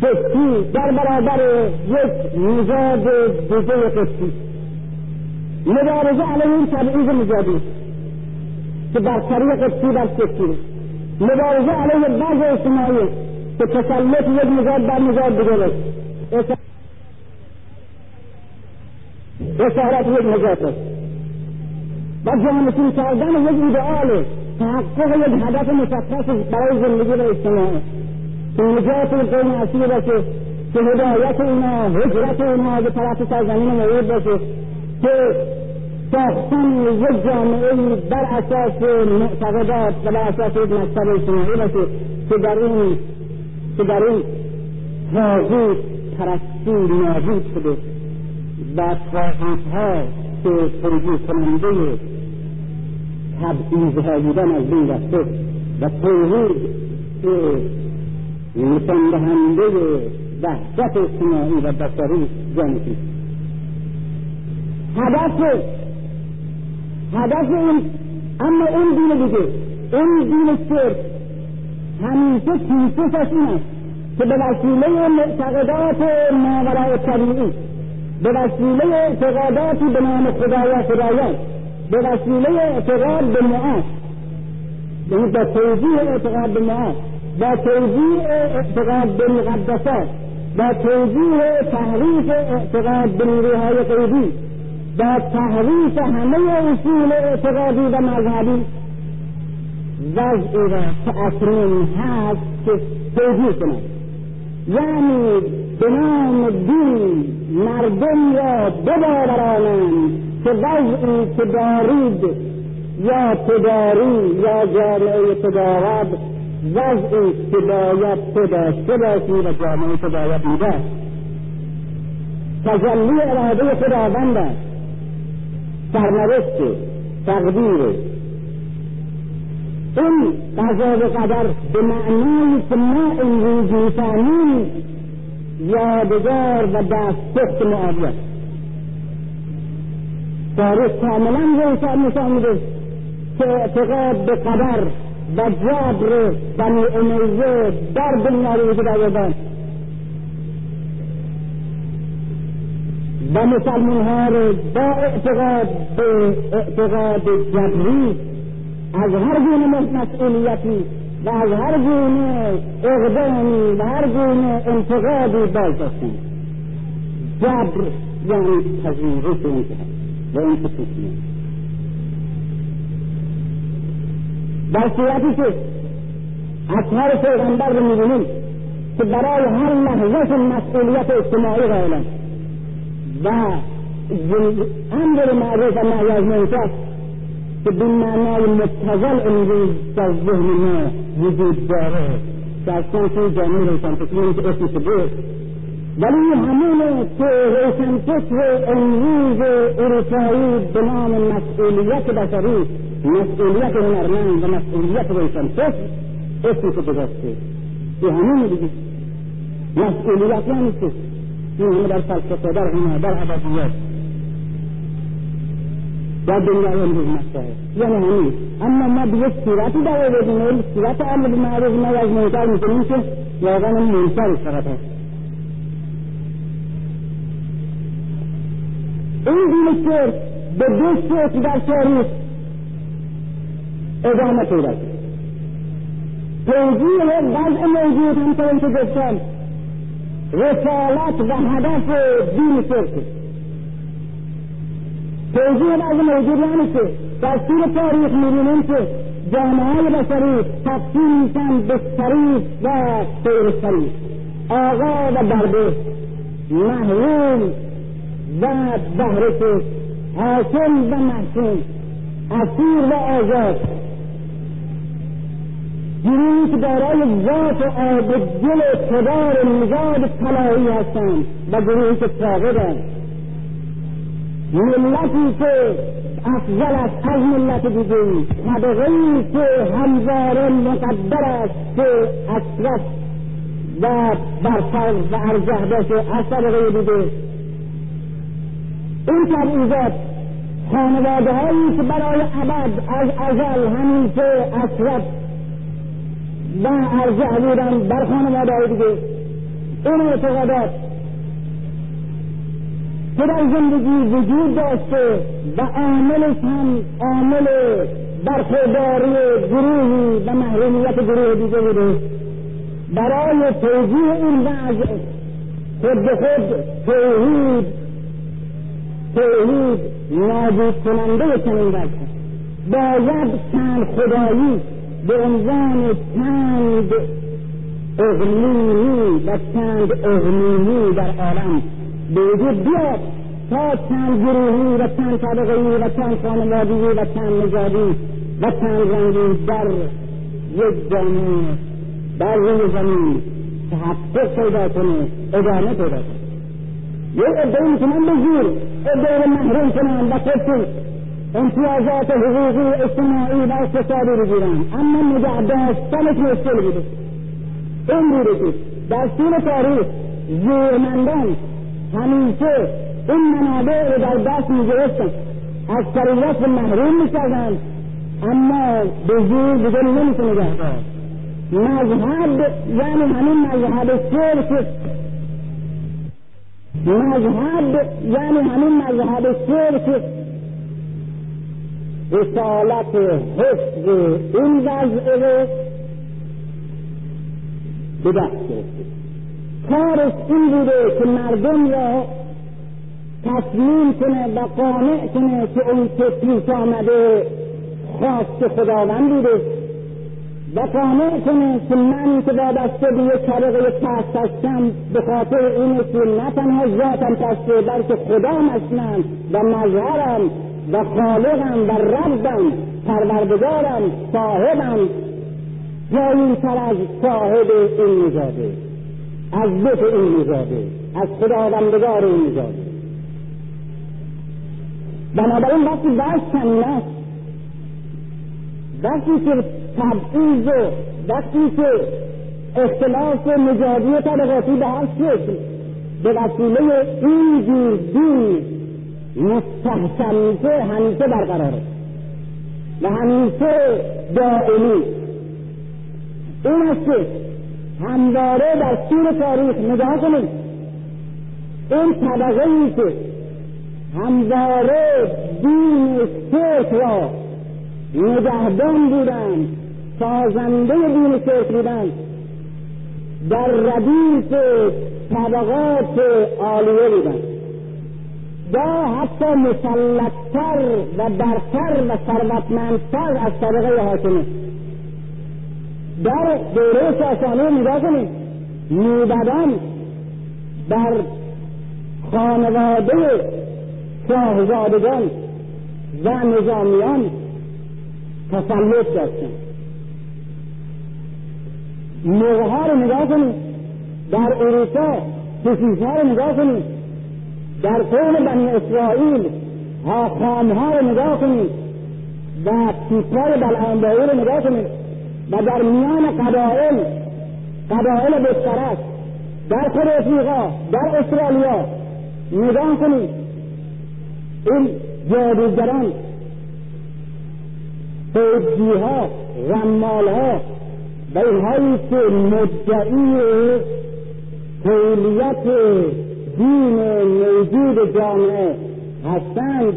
فکری در برابر یک نژاد دیگه فکری مبارزه علیه این تبعیض نژادی که بر طریق قدسی بر سکتی مبارزه علیه بعض اجتماعی که تسلط یک نژاد بر نژاد دیگر است. اسارت یک نجات است. و جانشین کردن یک ایدئال تحقق یک هدف مشخص برای زندگی و اجتماع نجات این قوم اصیل باشه که هدایت اینا هجرت اینا به طرف سرزمین موعود باشه که ساختن یک جامعه بر اساس معتقدات و بر اساس یک مکتب اجتماعی باشه که در این که در این تاغوت پرستی نابود شده و ها که توجیه کننده تبعیضها بودن از بین رفته و توحید نشان دهنده وحدت اجتماعی و بشری جانشین هدف هدف این اما اون دین دیگه اون دین شرک همیشه پیشش این است که به وسیله معتقدات ماورای طبیعی به وسیله اعتقاداتی به نام خدا و خدایان به وسیله اعتقاد به معاش یعنی با توضیح اعتقاد به معاش. با توضیح اعتقاد به مقدسات با توضیح تحریف اعتقاد به نیروهای قیدی با تحریف همه اصول اعتقادی و مذهبی. وضعی را که اکنون هست که توضیح کنند. یعنی به نام دین مردم را بباورانند که وضعی که دارید یا تداری یا جامعه تدارد وضعی که باید تو داشته باشی و جامعه تو باید بوده تجلی اراده خداوند است. سرنوشت تقدیر. این قضا و قدر به معنای که ما امروز می‌فهمیم یادگار و دستخت معاویت تاریخ کاملا روشن نشان میده که اعتقاد به قدر و جبر بنی امیه در دنیا رو وجود آوردن. و مسلمان ها رو با اعتقاد به اعتقاد جبری از هر گونه مسئولیتی و از هر گونه اقدامی و هر گونه انتقادی باز داشتن جبر یعنی پذیرش این و این خصوصیت در صورتی که اطهار پیغمبر رو می‌بینیم که برای هر لحظه مسئولیت اجتماعی قائلن و امر معروف و نهی از منکر که به معنای متصل امروز در ذهن ما وجود داره. اصلا توی جامعه روشنفکری که اسمش بود ولی همونه که روشنفکر امروز اروپایی به نام مسئولیت بشری مسئولیت هنرمند و مسئولیت روشنفکر اسمش گذاشته. این همونه دیگه. مسئولیت یعنی چه این همه در فلسفه در هنر در ادبیات. در دنیا امروز مطرحه. یعنی همین. اما ما به یک صورتی در آوردیم. این صورت امر معروف ما از منکر می‌کنیم که واقعا منکر فقط هست این دین شرک به دو شکل در تاریخ ادامه پیدا کرد. توجیه وضع موجود همطور که گفتم رسالت و هدف دین شرک توجیه بعض موجود یعنی که طول تاریخ می‌بینیم که جامعه بشری تقسیم میشن به شریف و غیر شریف. آقا و برده محروم و بهرهکش حاکم و محکوم اسیر و آزاد. گروهی دارای ذات آب دل اقتدار نژاد طلایی هستند و گروهی که ملتی که افضل است از ملت دیگری طبقه که همواره مقدر است که اشرف و برتر و ارجح باشه از طبقه دیگه این تبعیضات خانواده هایی که برای ابد از ازل همیشه اشرف و ارجح بودن بر خانواده دیگه. این اعتقادات که در زندگی وجود داشته و عاملش هم عامل برخورداری گروهی و محرومیت گروه دیگه بوده. برای توجیه این وضع خود به خود توحید توحید نابود کننده چنین وضع. باید چند خدایی به عنوان چند اغلیمی و چند اغلیمی در عالم. به وجود بیاد تا چند گروهی و چند طبقهی و چند خانوادگی و چند نژادی و چند رنگی در یک جامعه در روی زمین تحقق پیدا کنه ادامه پیدا کنه. یک عده می‌تونن به زور عده محروم کنن و امتیازات حقوقی اجتماعی و اقتصادی رو گیرن. اما نگه داشتنش مشکل بوده. این بوده که در طول تاریخ زورمندان همیشه این منابع رو در دست میگرفتن. از شریعت محروم میکردن اما به زور دیگه نمیشه نگه مذهب یعنی همین مذهب شرک. مذهب یعنی همین مذهب شرک. رسالت حفظ این وضع رو به دست گرفته. کارش این بوده که مردم را تسلیم کنه و قانع کنه که اون که پیش آمده خواست خداوند بوده و قانع کنه که من که وابسته به یک طبقه پست هستم به خاطر اینه که نه تنها ذاتم پسته بلکه خدام هستم و مظهرم. و خالقم و ربم پروردگارم صاحبم. جایی تر از صاحب این نژاده از بت این نژاده از خداوندگار این نژاده بنابراین وقتی بحث چنین است وقتی که تبعیض و وقتی که اختلاف نژادی طبقاتی به هر شکل به وسیله این جور دین مستحکم میشه همیشه برقراره. و همیشه دائمی. این است که همواره در طول تاریخ نگاه کنید این طبقه ای که همواره دین شرک را نگهدان بودند سازنده دین شرک بودند در ردیف طبقات عالیه بودند. یا حتی مسلطتر و برتر و ثروتمندتر از طبقه حاکمه در دوره ساسانی نگاه کنید. موبدان در خانواده شاهزادگان و نظامیان تسلط داشتن موقع رو نگاه کنید. در اروپا کشیش رو نگاه کنید. در قوم بنی اسرائیل خام ها رو نگاه کنید و پیپای بلعانبایی رو نگاه کنید و در میان قبائل قبائل بسترست در خود افریقا در استرالیا نگاه کنید. این جادوگران فیدجیها رمالها و اینهایی که مدعی کلیت دین موجود جامعه هستند.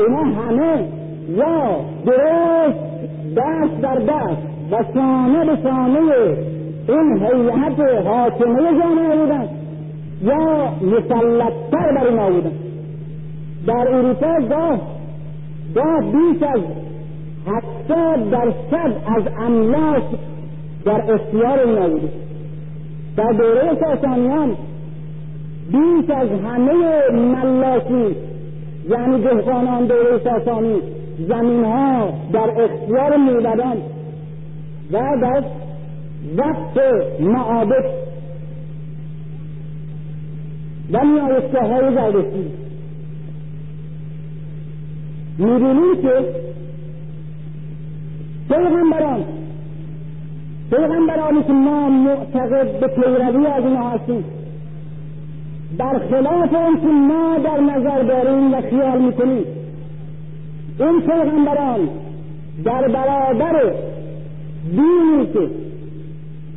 اینا همه یا درست دست در دست و سانه به سانه این هیئت حاکمه جامعه بودند یا مسلطتر بر اینا بودند. در اروپا گاه گاه بیش از هفتاد درصد از املاک در اختیار اینا بوده در دوره ساسانیان بیش از همه ملاکی یعنی دهقانان دوره ساسانی زمین ها در اختیار موبدان و در وقت معابد و نیایشگاه های زردشتی می‌بینیم که پیغمبران پیغمبرانی که ما معتقد به پیروی از اینها هستیم برخلاف اون که ما در نظر داریم و خیال می‌کنیم. این پیغمبران در برابر دینی که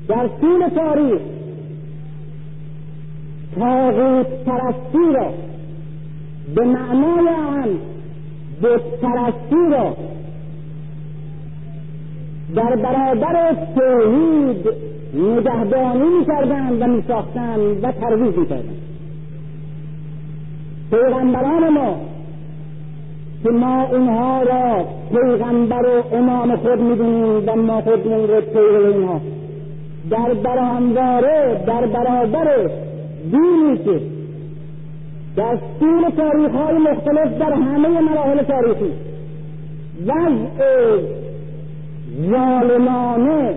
در طول تاریخ تاغوت پرستی را به معنای آن بت پرستی را در برابر توحید نگهبانی می‌کردند و میساختند و ترویج می‌کردند. پیغمبران ما که ما اونها را پیغمبر و امام خود می‌دونیم و ما خودمون رو پیغمبر اینها در برانواره در برابر دینی که در طول تاریخ های مختلف در همه مراحل تاریخی وضع ظالمانه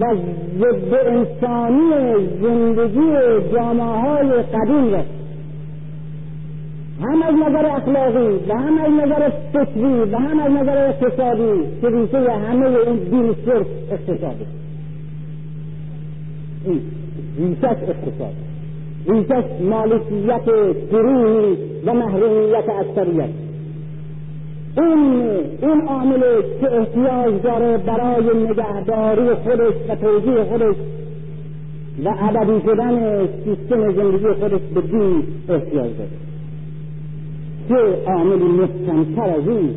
و ضد انسانی زندگی جامعه های قدیم را هم از نظر اخلاقی و هم از نظر فکری و هم از نظر اقتصادی که ریشه همه این دین صرف اقتصادی این ریشش اقتصاد ریشش مالکیت گروهی و محرومیت اکثریت. این این عامل که احتیاج داره برای نگهداری خودش و توجیه خودش و ابدی شدن سیستم زندگی خودش به دین احتیاج داره. چه عاملی محکمتر از این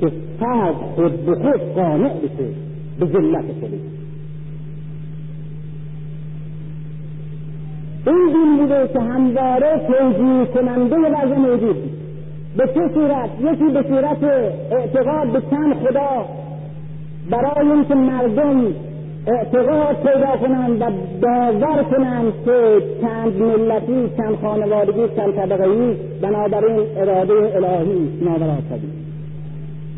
که فرد خود به خود قانع بشه به ذلت خودش این دین بوده که همواره توجیه کننده وضع موجود. به چه صورت؟ یکی به صورت اعتقاد به چند خدا. برای اینکه مردم اعتقاد پیدا کنند و باور کنند که چند ملتی چند خانوادگی چند طبقهای بنابراین اراده الهی نابرابری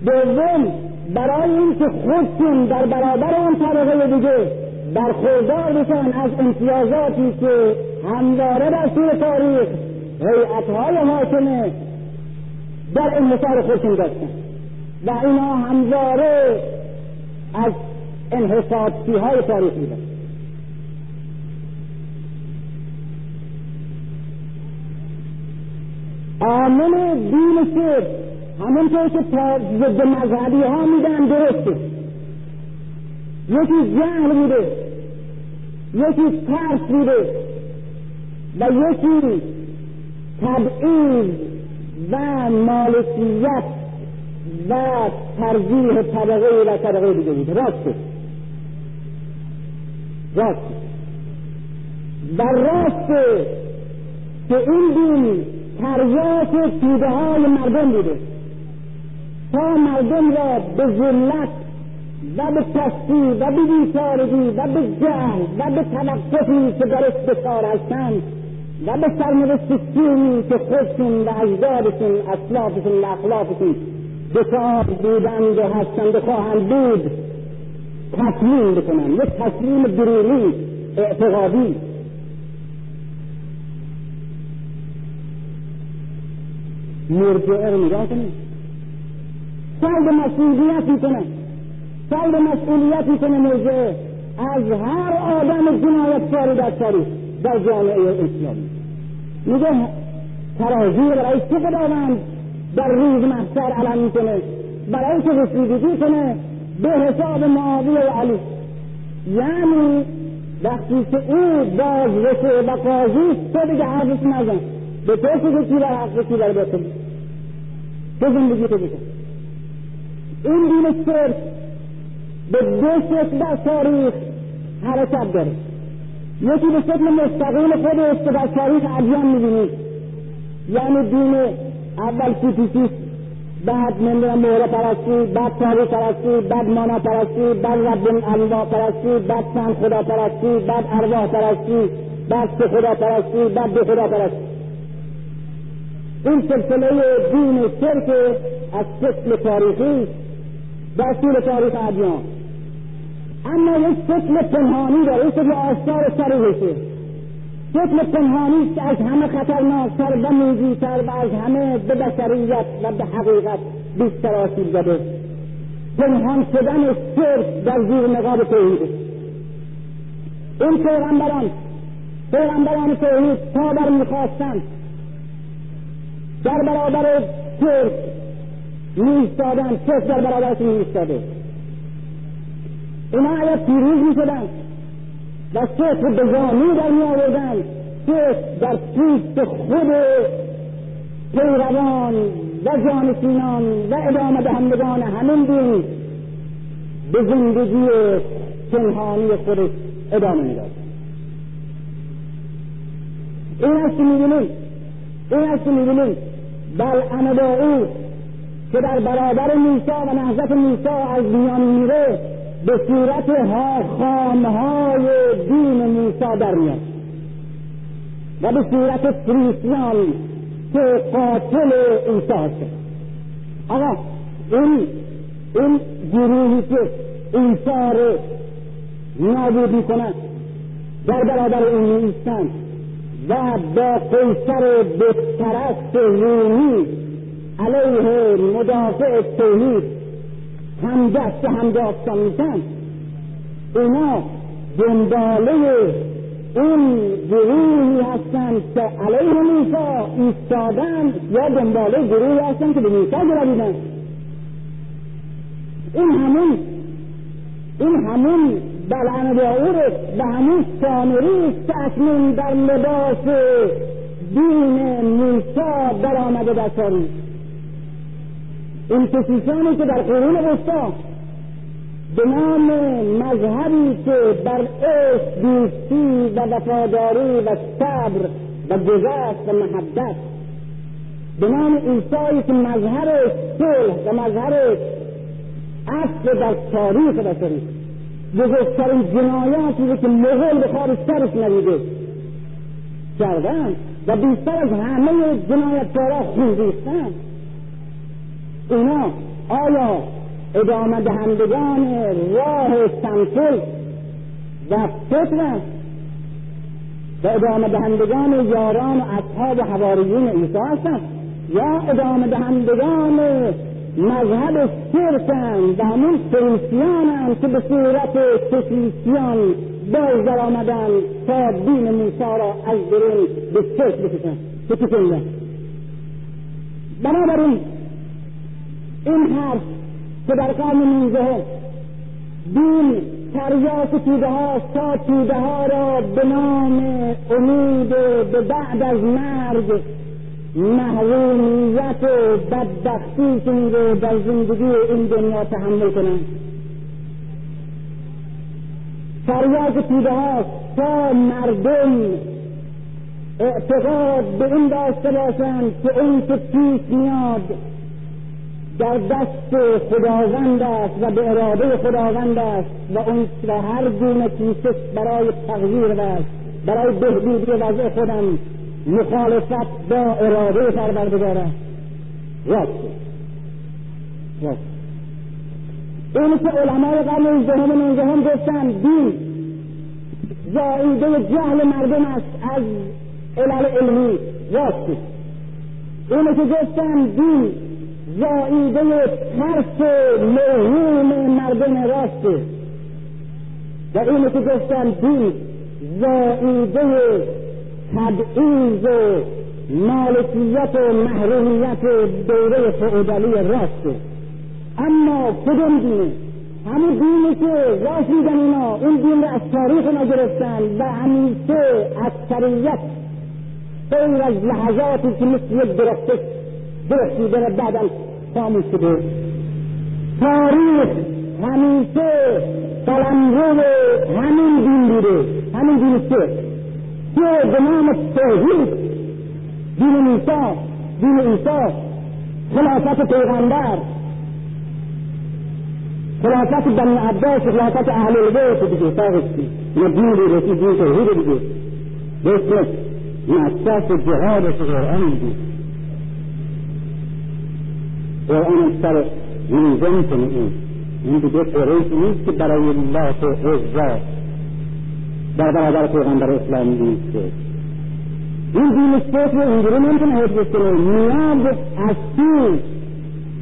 دوم برای اینکه خودشون در برابر اون طبقه دیگه برخوردار بشن از امتیازاتی که همواره در طول تاریخ هیئتهای حاکمه در انحصار خودشون داشتن. و اینا همواره از انحصارچی های تاریخی بودن عامل دین شد همونطور که ضد مذهبی ها میدن درسته. یکی جهل بوده یکی ترس بوده و یکی تبعیض و مالکیت و ترجیح طبقه و طبقه دیگه بوده. راسته راست و راسته که این دین تریاک توده های مردم بوده. تا مردم را به ذلت و به پستی و به بیچارگی و به جهل و به توقفی که درش بکار هستند و به سرنوشت سیمی که خودشون و اجدادشون اصلافشون و اخلاقشون بکار بودند و هستند و خواهند بود تسلیم بکنن. یک تسلیم درونی اعتقادی. مرجعه رو نگاه کنید. سلب مسئولیت می‌کنه سلب مسئولیت می‌کنه مرجعه از هر آدم جنایتکاری در تاریخ در جامعه اسلامی. میگه ترازی برای چه خداوند در روز محشر علم می‌کنه؟ برای که رسیدگی کنه؟ به حساب معاویه و علی. یعنی وقتی که او باز رسه و قاضی تو دیگه حرفش نزن. به تو که کی بر حق کی بر تو زندگی تو بکن. این دین صرف به دو شکل در تاریخ حرکت داره. یکی به شکل مستقیم خودش که در تاریخ ادیان می‌بینید یعنی دین اول سوفیسیست بعد نمی‌دونم مهره پرستی بعد تاری پرستی بعد مانا پرستی بعد رب الله پرستی بعد چند خدا پرستی بعد ارواح پرستی بعد سه خدا پرستی بعد دو خدا پرستی. این سلسله دین شرک از شکل تاریخی در طول تاریخ ادیان. اما یک شکل پنهانی داره این شکل آثار صریحشه شکل پنهانی که از همه خطرناکتر و موجودتر و از همه به بشریت و به حقیقت بیشتر آسیب زده. پنهان شدن شرک در زیر نقاب توحید این پیغمبران پیغمبران توحید تا بر می‌خواستند در برابر شرک میایستادن شرک در برابرشون میایستاده اینا اگر پیروز می‌شدند و شرک به زانی در می آوردن. شرک در پوست خود پیروان و جانشینان و ادامه دهندگان همین دین به زندگی پنهانی خودش ادامه می‌داد این است که می‌بینیم این است که می‌بینیم بلعم او که در برابر موسی و نهضت موسی از دنیا میره به صورت ها خامهای دین موسی در میاد. و به صورت فریسیان که قاتل عیسی هست آقا این این گروهی که عیسی رو نابود می‌کنن در برابر این نیستن و با قیصر بتپرست رومی علیه مدافع توحید هم دست هم داستان میشن اینا دنباله این گروهی هستند که علیه موسا ایستادن یا دنباله گروهی هستند که به موسا گرویدن این همون این همون بلعن داور و همون سامری است در لباس دین موسا در آمده تاریخ. این کشیشانی که در قرون وسطا به نام مذهبی که بر عشق دوستی و وفاداری و صبر و گذشت و محبت. به نام عیسایی که مظهر صلح و مظهر اصل در تاریخ بشری بزرگترین جنایاتی که مغول به خارج سرش ندیده. کردن. و بیشتر از همه جنایتکارا خون ریختن اینا آیا ادامه دهندگان راه سمسل و فکر و ادامه دهندگان یاران و اصحاب حواریون عیسی هستند؟ یا ادامه دهندگان مذهب شرکند و همون فریسیانند که به صورت کشیشیان باز در آمدن تا دین موسی را از درون به شرک بکشن بکشن بنابراین این حرف که در قرن نوزدهم دین تریاک توده ها تا توده ها را به نام امید به بعد از مرگ. محرومیت و بدبختیشون رو در زندگی این دنیا تحمل کنند تریاک توده ها تا مردم اعتقاد به این داشته باشند که اون که پیش میاد در دست خداوند است و به اراده خداوند است و اون و هر گونه کوشش برای تغییر است برای بهبودی وضع خودم مخالفت با اراده پروردگار است. راست راست این که علمای قرن نوزدهم و نوزدهم گفتن دین زاییده جهل مردم است از علل علمی. راست اینه که گفتن دین زاییده ترس موهوم مردم راسته و اینه که گفتن دین زاییده تبعیض و مالکیت و محرومیت دوره فعودالی راسته اما کدوم دینه؟ همون دینی که راست میگن اینا. این دین رو از تاریخ ما گرفتن و همیشه اکثریت غیر از لحظاتی که مثل یک درخته درختی و بعدم خاموش شده تاریخ همیشه قلمرو همین دین بوده. همین دین که که به نام توحید؟ دین موسی دین عیسی. خلافت پیغمبر. خلافت بنی عباس خلافت اهل البیت دیگه تاغستی مدین رسی دین توحید دیگه بسم اساس جهاد قرآن دیگه قرآن سر ویژه می‌کنه این. این دیگه قریش نیست که برای لات و عزا در برابر پیغمبر اسلامی نیست. این دین فکر اینجوری نمی‌تونه حفظ کنه نیاز اصلی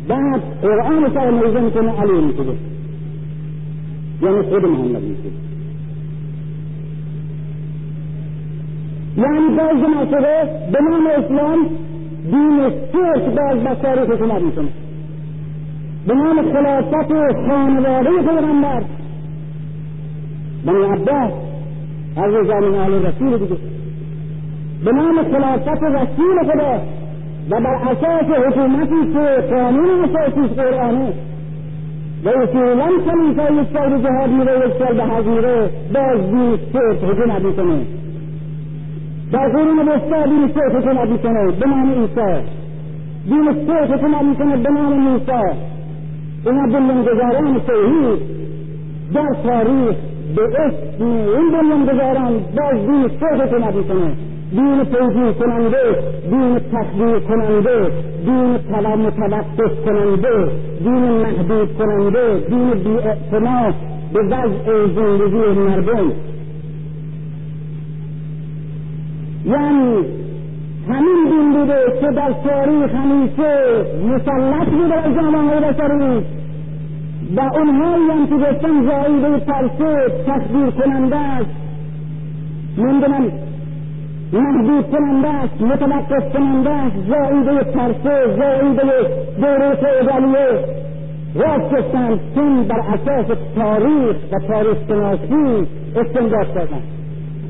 بعد قرآن سر موضوع می‌کنه علی می‌کنه یعنی خود محمد می‌کنه یعنی ما شده به نام اسلام دین شرک باز به تاریخ حکومت می‌کنه به نام خلافت خانواده پیغمبر. بنی عباس از زمین اهل رسول دیگه. به نام خلافت رسول خدا و بر اساس حکومتی که قانون اساسیش قرآنه و اصولا خلیفه یک سال جهاد میره یک سال به حضیره بازدید سرد حکومت می‌کنه. در قرون وسطا دین سرد حکومت می‌کنه به نام عیسی دین سرد حکومت می‌کنه به نام موسی اینا بنیانگذاران توحید در تاریخ به اسم این بنیانگذاران باز دین سرد حکومت می‌کنه دین توجیه کننده دین تخدیر کننده دین طلب متوقف کننده دین محدود کننده دین بی به وضع زندگی مردم یعنی همین دین بوده که در تاریخ همیشه مسلط بوده بر جامعه بشری. و اونهایی هم که گفتن زایده ترسه تخدیر کننده است. نمی‌دونم محدود کننده است متوقف کننده است زائیده ترسه زائیده دوره فعودالیه راست گفتند چون بر اساس تاریخ و تاریخ شناسی استنباط کردن.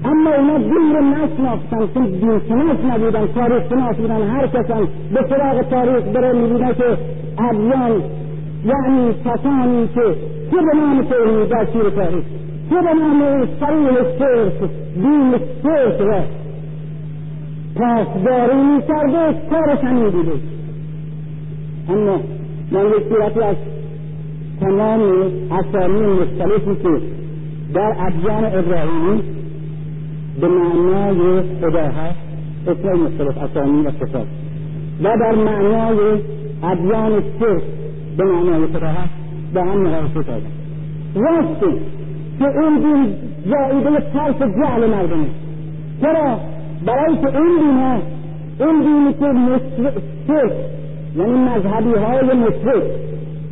اما اینا دین رو نشناختن چون دین شناس نبودن تاریخ شناس بودن هر کسان به سراغ تاریخ بره می‌بینن که ادیان یعنی کسانی که چه به نام توحید در تاریخ چه به نام صریح شرک دین شرک را پاسداری می کرده کارش همین بوده. اما من یک صورتی از تمام اسامی مختلفی که در ادیان ابراهیمی به معنای خدا هست اسم مختلف اسامی و صفات. و در معنای ادیان شرک به معنای خدا هست به هم مقایسه کردن راستی که اون دین زائیده ترس جهل مردمه. چرا؟ برای که این دین ها این دینی که مشرک یعنی مذهبی های مشرک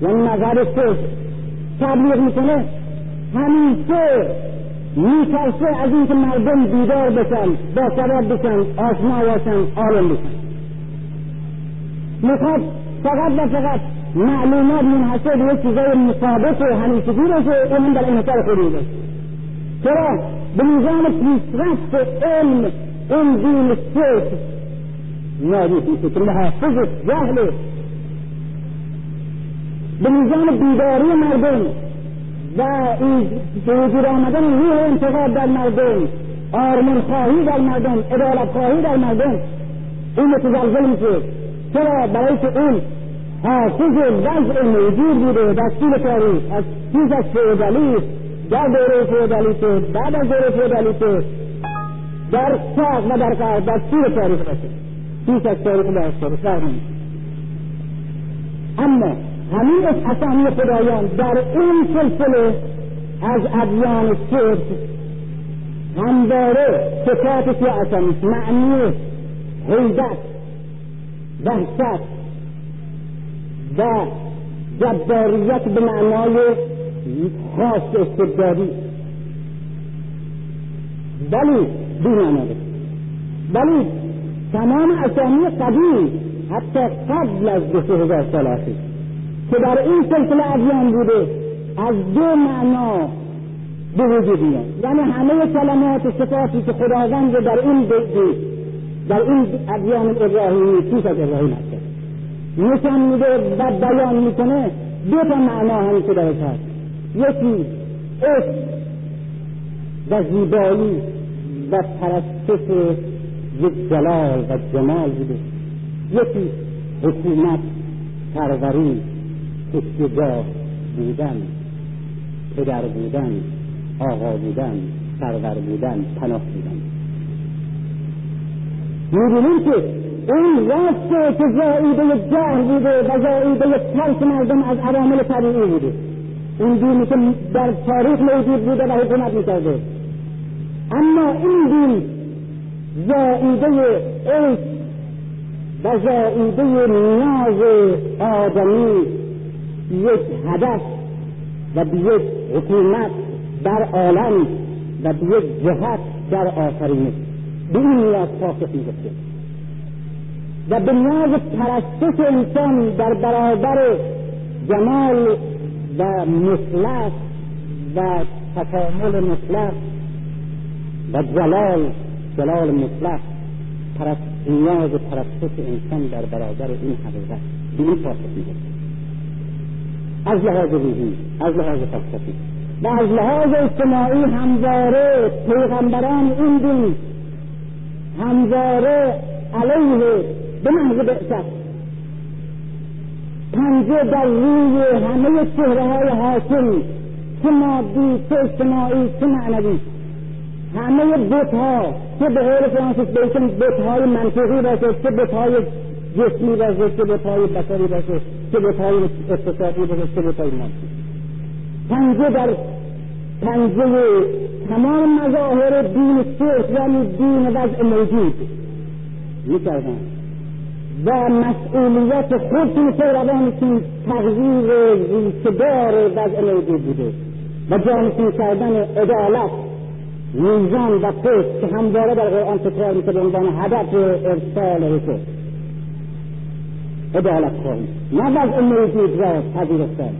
یعنی مذهب شرک تبلیغ می‌کنه همیشه میترسه از اینکه مردم بیدار بشن با سبب بشن آشنا باشن عالم بشن. می‌خواد فقط و فقط معلومات منحصر به یک چیزای مطابق و همیشگی باشه اون در انحصار خودی باشه. چرا؟ به نظام پیشرفت علم این دین شرک نابود میشه که محافظ جهل. به نظام بیداری مردم و این به وجود آمدن روح انتقاد در مردم آرمان خواهی در مردم عدالت خواهی در مردم این متزلزل میشه چرا برای که اون حافظ وضع موجود بوده در طول تاریخ از پیش از فیودالی در دوره فیودالیته بعد از دوره فیودالیته در ساق و در کار در طول تاریخ باشه پیش از تاریخ در تاریخ اما همین اسامی خدایان در این سلسله از ادیان شرک همواره صفات اسامی معنی حیدت وحشت و جباریت به معنای خاص استبدادی. ولی آمده ولی تمام اسامی قدیم حتی قبل از دو هزار سال اخیر. که در این سلسله ادیان بوده از دو معنا به وجود میاد. یعنی همه کلمات صفاتی که خداوند در این در این ادیان ابراهیمی پیش از ابراهیم هست نشان میده و بیان می‌کنه دو تا معنا هم که درش هست یکی اسم و زیبایی و پرستش یک جلال و جمال بوده. یکی حکومت پروری اتجاه بودن پدر بودن آقا بودن سرور بودن پناه بودن. می‌بینیم که اون راسته که زائیده جهل بوده و زائیده ترک مردم از عوامل طبیعی بوده. اون دینی که در تاریخ موجود بوده و حکومت می‌کرده. اما این دین زائیده عشق و زائیده نیاز آدمی یک هدف و به یک حکومت در عالم و به یک جهت در آفرینش. به این نیاز پاسخ می‌گفته و به نیاز پرستش انسان در برابر جمال و مطلق و تکامل مطلق و جلال جلال مطلق نیاز ترسط انسان در برابر این حقیقت. به این پاسخ میده از لحاظ روحی از لحاظ فلسفی. و از لحاظ اجتماعی همواره پیغمبران این دین همواره علیه به محض بعثت. پنجه در روی همه چهره های حاکم چه مادی چه اجتماعی چه معنوی. همه بت ها چه به قول فرانسیس بیکن بت های منطقی باشه چه بت های جسمی باشه چه بت های بسری باشه. چه بت های اقتصادی چه بت های مادی پنجه در پنجه تمام مظاهر دین صرف یعنی دین وضع موجود. می‌کردن و مسئولیت خودتون پیروانتون تغییر ریشهدار وضع موجود بوده و جانشین کردن عدالت میزان و قسط که همواره در قرآن تکرار میشه به عنوان هدف ارسال حکم. عدالت خواهی نه وضع موجود را پذیرفتن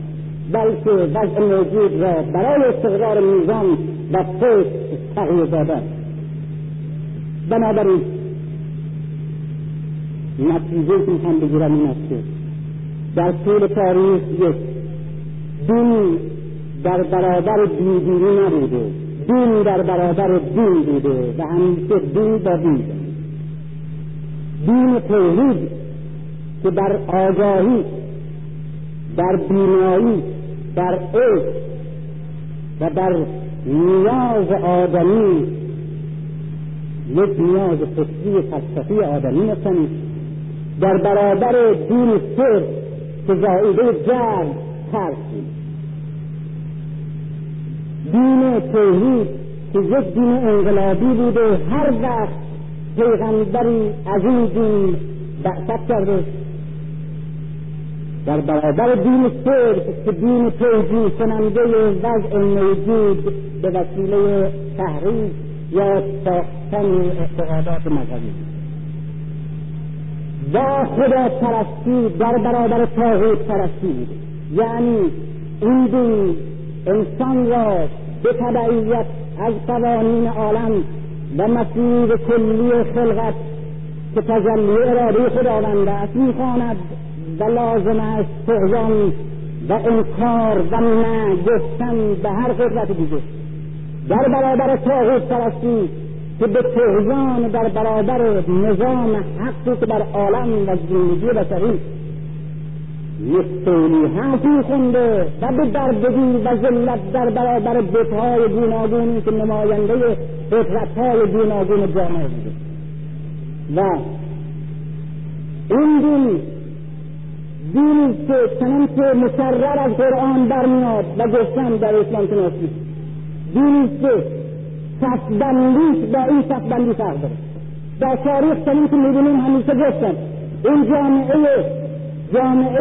بلکه وضع موجود را برای استقرار میزان و قسط تغییر دادن. بنابراین نتیجه که می‌خوام بگیرم این است که در طول تاریخ یک دین در برابر دیندینی نبوده. دین در برابر دین بوده و همیشه دین با دین. دین توحید که در آگاهی در بینایی در عشق و در نیاز آدمی یک نیاز فکری فلسفی آدمی نکنید در برابر دین سر که زائده جرد ترسید دین توحید که یک دین انقلابی بوده هر وقت پیغمبری از این دین بعثت کرده در برابر دین سر که دین توجیه کننده وضع موجود به وسیله تحریف یا ساختن اعتقادات مذهبی. و خدا پرستی در برابر تاغوت پرستی. یعنی این دین انسان را به تبعیت از قوانین عالم و مسیر کلی خلقت که تجلی اراده خداوند است می‌خواند. و لازم است تغیان و انکار و نه گفتن به هر قدرت دیگه. در برابر تاغوت پرستی که به تغیان در برابر نظام حقی که در عالم و زندگی بشری مستولی حرفی خونده و به دردگی و ذلت در برابر بتهای گوناگونی که نماینده فطرتهای گوناگون جامعه بوده. و این دین دینی که چنانچه مکرر از قرآن برمیاد و گفتن در اسلام شناسی دینی که صفبندیش با این صفبندی فرق داره. در تاریخ چنین که می‌بینیم همیشه گفتن این جامعه جامعه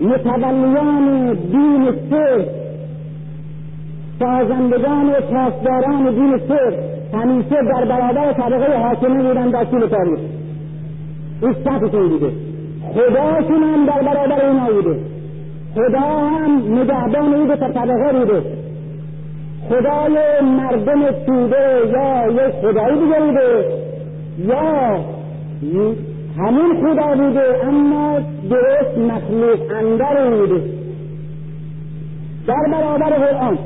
متولیان دین سر سازندگان و پاسداران دین سر همیشه در برابر طبقه حاکمه بودن در طول تاریخ. این صفتشون بوده خداشون هم در برابر اینا بوده. خدا هم نگهبان این طبقه بوده. خدای مردم توده یا یک خدایی دیگه بوده. یا همین خدا بوده اما درست مخلوق اندر بوده. در برابر قرآن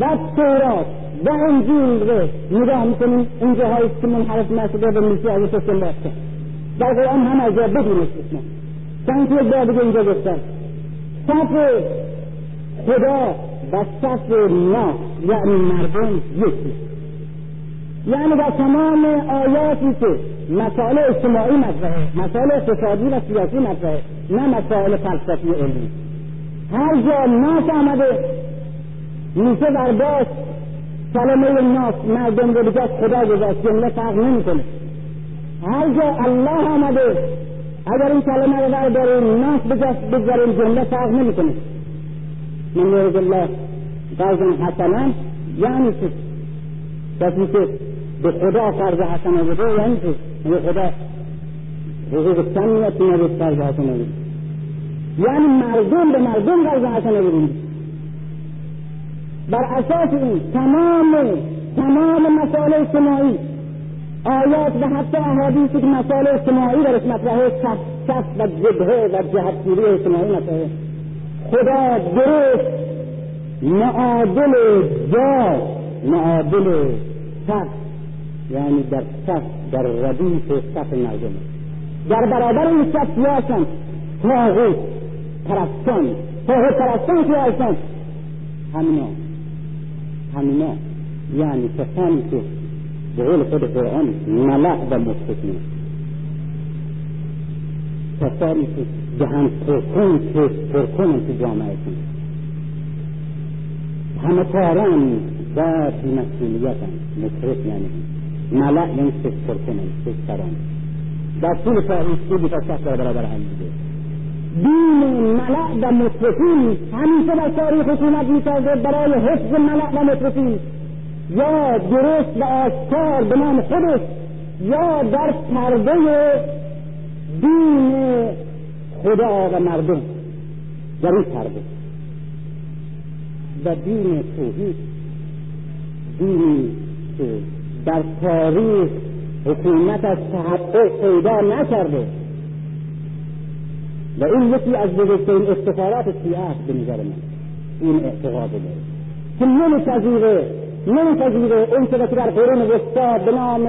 و تورات و انجیل رو نگاه می‌کنیم. این جاهایی که منحرف نشده به از سیستم باشه در قرآن هم از جا بدون استثنا چند یک بار دیگه اینجا گفتن صف خدا و صف ناس یعنی مردم یکی. یعنی در تمام آیاتی که مسائل اجتماعی مطرحه مسائل اقتصادی و سیاسی مطرحه نه مسائل فلسفی علمی. هر جا ناس آمده میشه برداشت کلمه ناس مردم رو بجاست خدا گذاشت جمله فرق نمی‌کنه. هر جا الله آمده. اگر این کلمه رو برداریم ناس بگذاریم جمله فرق نمی‌کنه. من یرد الله قرضا حسنا یعنی چه کسی که به خدا قرض حسنه بده یعنی چه یعنی خدا حقوق سمیت نبود قرض حسنه بده یعنی مردم به مردم قرض حسنه بدیم بر اساس این تمام تمام مسائل اجتماعی آیات و حتی احادیثی که مسائل اجتماعی درش مطرحه کف و جبهه و جهتگیری اجتماعی مطرحه خدا درست معادل جا معادل صف یعنی در صف در ردیف صف مردم. در برابر این صف هستند تاغوت پرستان تاغوت پرستان کیا هستند همینا همینا یعنی کسانی که به قول خود قرآن ملع و که دهن پرکن که پرکن تو جامعه کن همه کاران و بیمسئولیت هم مصرف یعنی ملع یعنی سک پرکن سک سران در طول تاریخ طول تا در برابر هم دیده دین ملع و مصرفین همیشه در تاریخ حکومت می‌کرده برای حفظ ملع و مصرفین یا درست و آشکار به نام خودش یا در پرده دین خدا و مردم. در این پرده و دین توحید دینی که در تاریخ حکومت از تحقق پیدا نکرده. و این یکی از بزرگترین افتخارات شیعه است به نظر من. این اعتقاد داره. که نمیپذیره نمیپذیره اون که در قرون وسطا به نام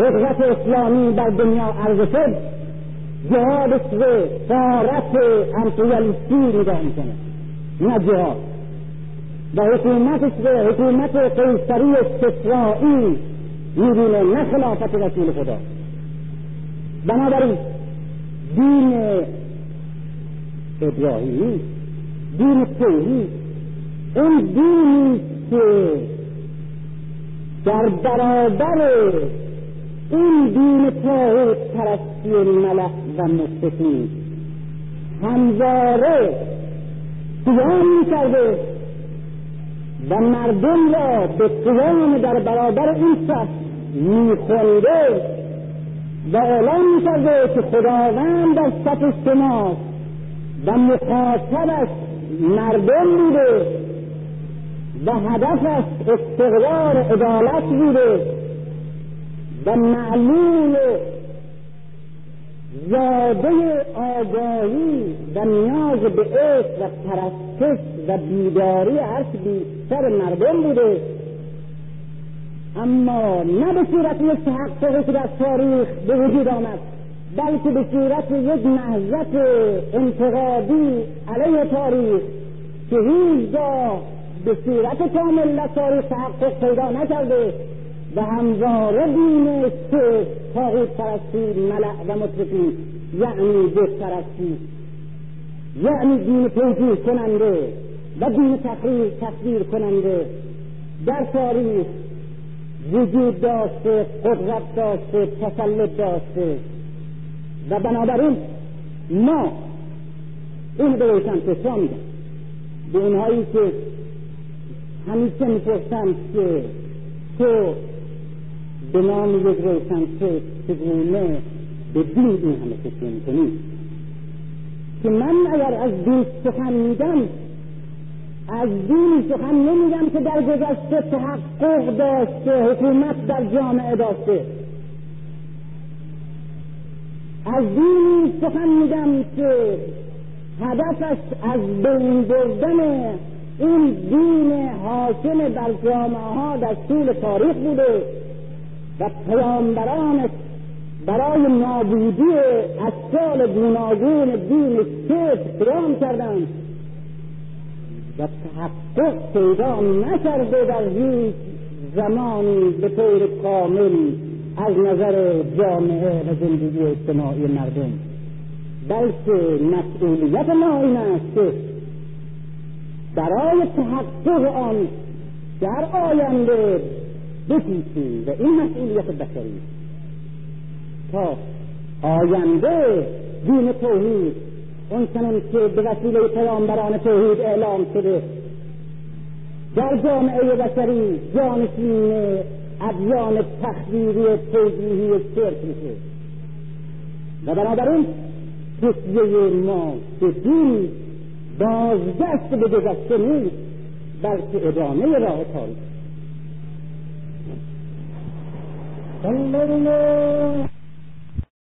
قدرت اسلامی در دنیا عرضه شد جهادش به فارت امپریالیستی نگاه می‌کنه. نه جهاد. و حکومتش به حکومت قیصری استثرایی می‌بینه نه خلافت رسول خدا. بنابراین دین ابراهیمی دین توحید اون دینی که در برابر این دین توحید پرستی ملح و مستقیم. همواره قیام می‌کرده و مردم را به قیام در برابر این صف میخونده و اعلام می‌کرده که خداوند در صف شماست و مخاطبش مردم بوده. و هدفش استقرار عدالت بوده. و معلول زاده آگاهی و نیاز به عشق و پرستش و بیداری هر بیشتر مردم بوده. اما نه به صورت یک تحققی که در تاریخ به وجود آمد بلکه به صورت یک نهضت انتقادی علیه تاریخ که هیچگاه به صورت کامل تاریخ تحقق پیدا نکرده و همواره دین که تاغوت پرستی ملع و مطرفین یعنی بت پرستی یعنی دین توجیه کننده و دین تقریر تصویر کننده. در تاریخ وجود داشته قدرت داشته تسلط داشته. و بنابراین ما این به روشن فکرا میگم به اینهایی که همیشه می‌پرسند که تو به نام یک روشن فکر چگونه به دین این همه فکر می‌کنی؟ که من اگر از دین سخن میگم از دین سخن نمیگم که در گذشته تحقق داشته حکومت در جامعه داشته. از دینی سخن میگم که هدفش از بین بردن این دین حاکم بر جامعه ها در طول تاریخ بوده و پیامبرانش برای نابودی اشکال گوناگون دین شرک قیام کردند و تحقق پیدا نکرده در هیچ زمانی به طور کامل از نظر جامعه و زندگی اجتماعی مردم بلکه مسئولیت ما این است که برای تحقق آن در آینده بپیچیم و این مسئولیت بشری. تا آینده دین توحید اون چنان که به وسیله پیامبران توحید اعلام شده در جامعه بشری جانشین ادیان تخدیری توجیهی شرک میشه. و بنابراین تسیه ما به دین بازگشت به گذشته نیست بلکه ادامه راه تاریخ.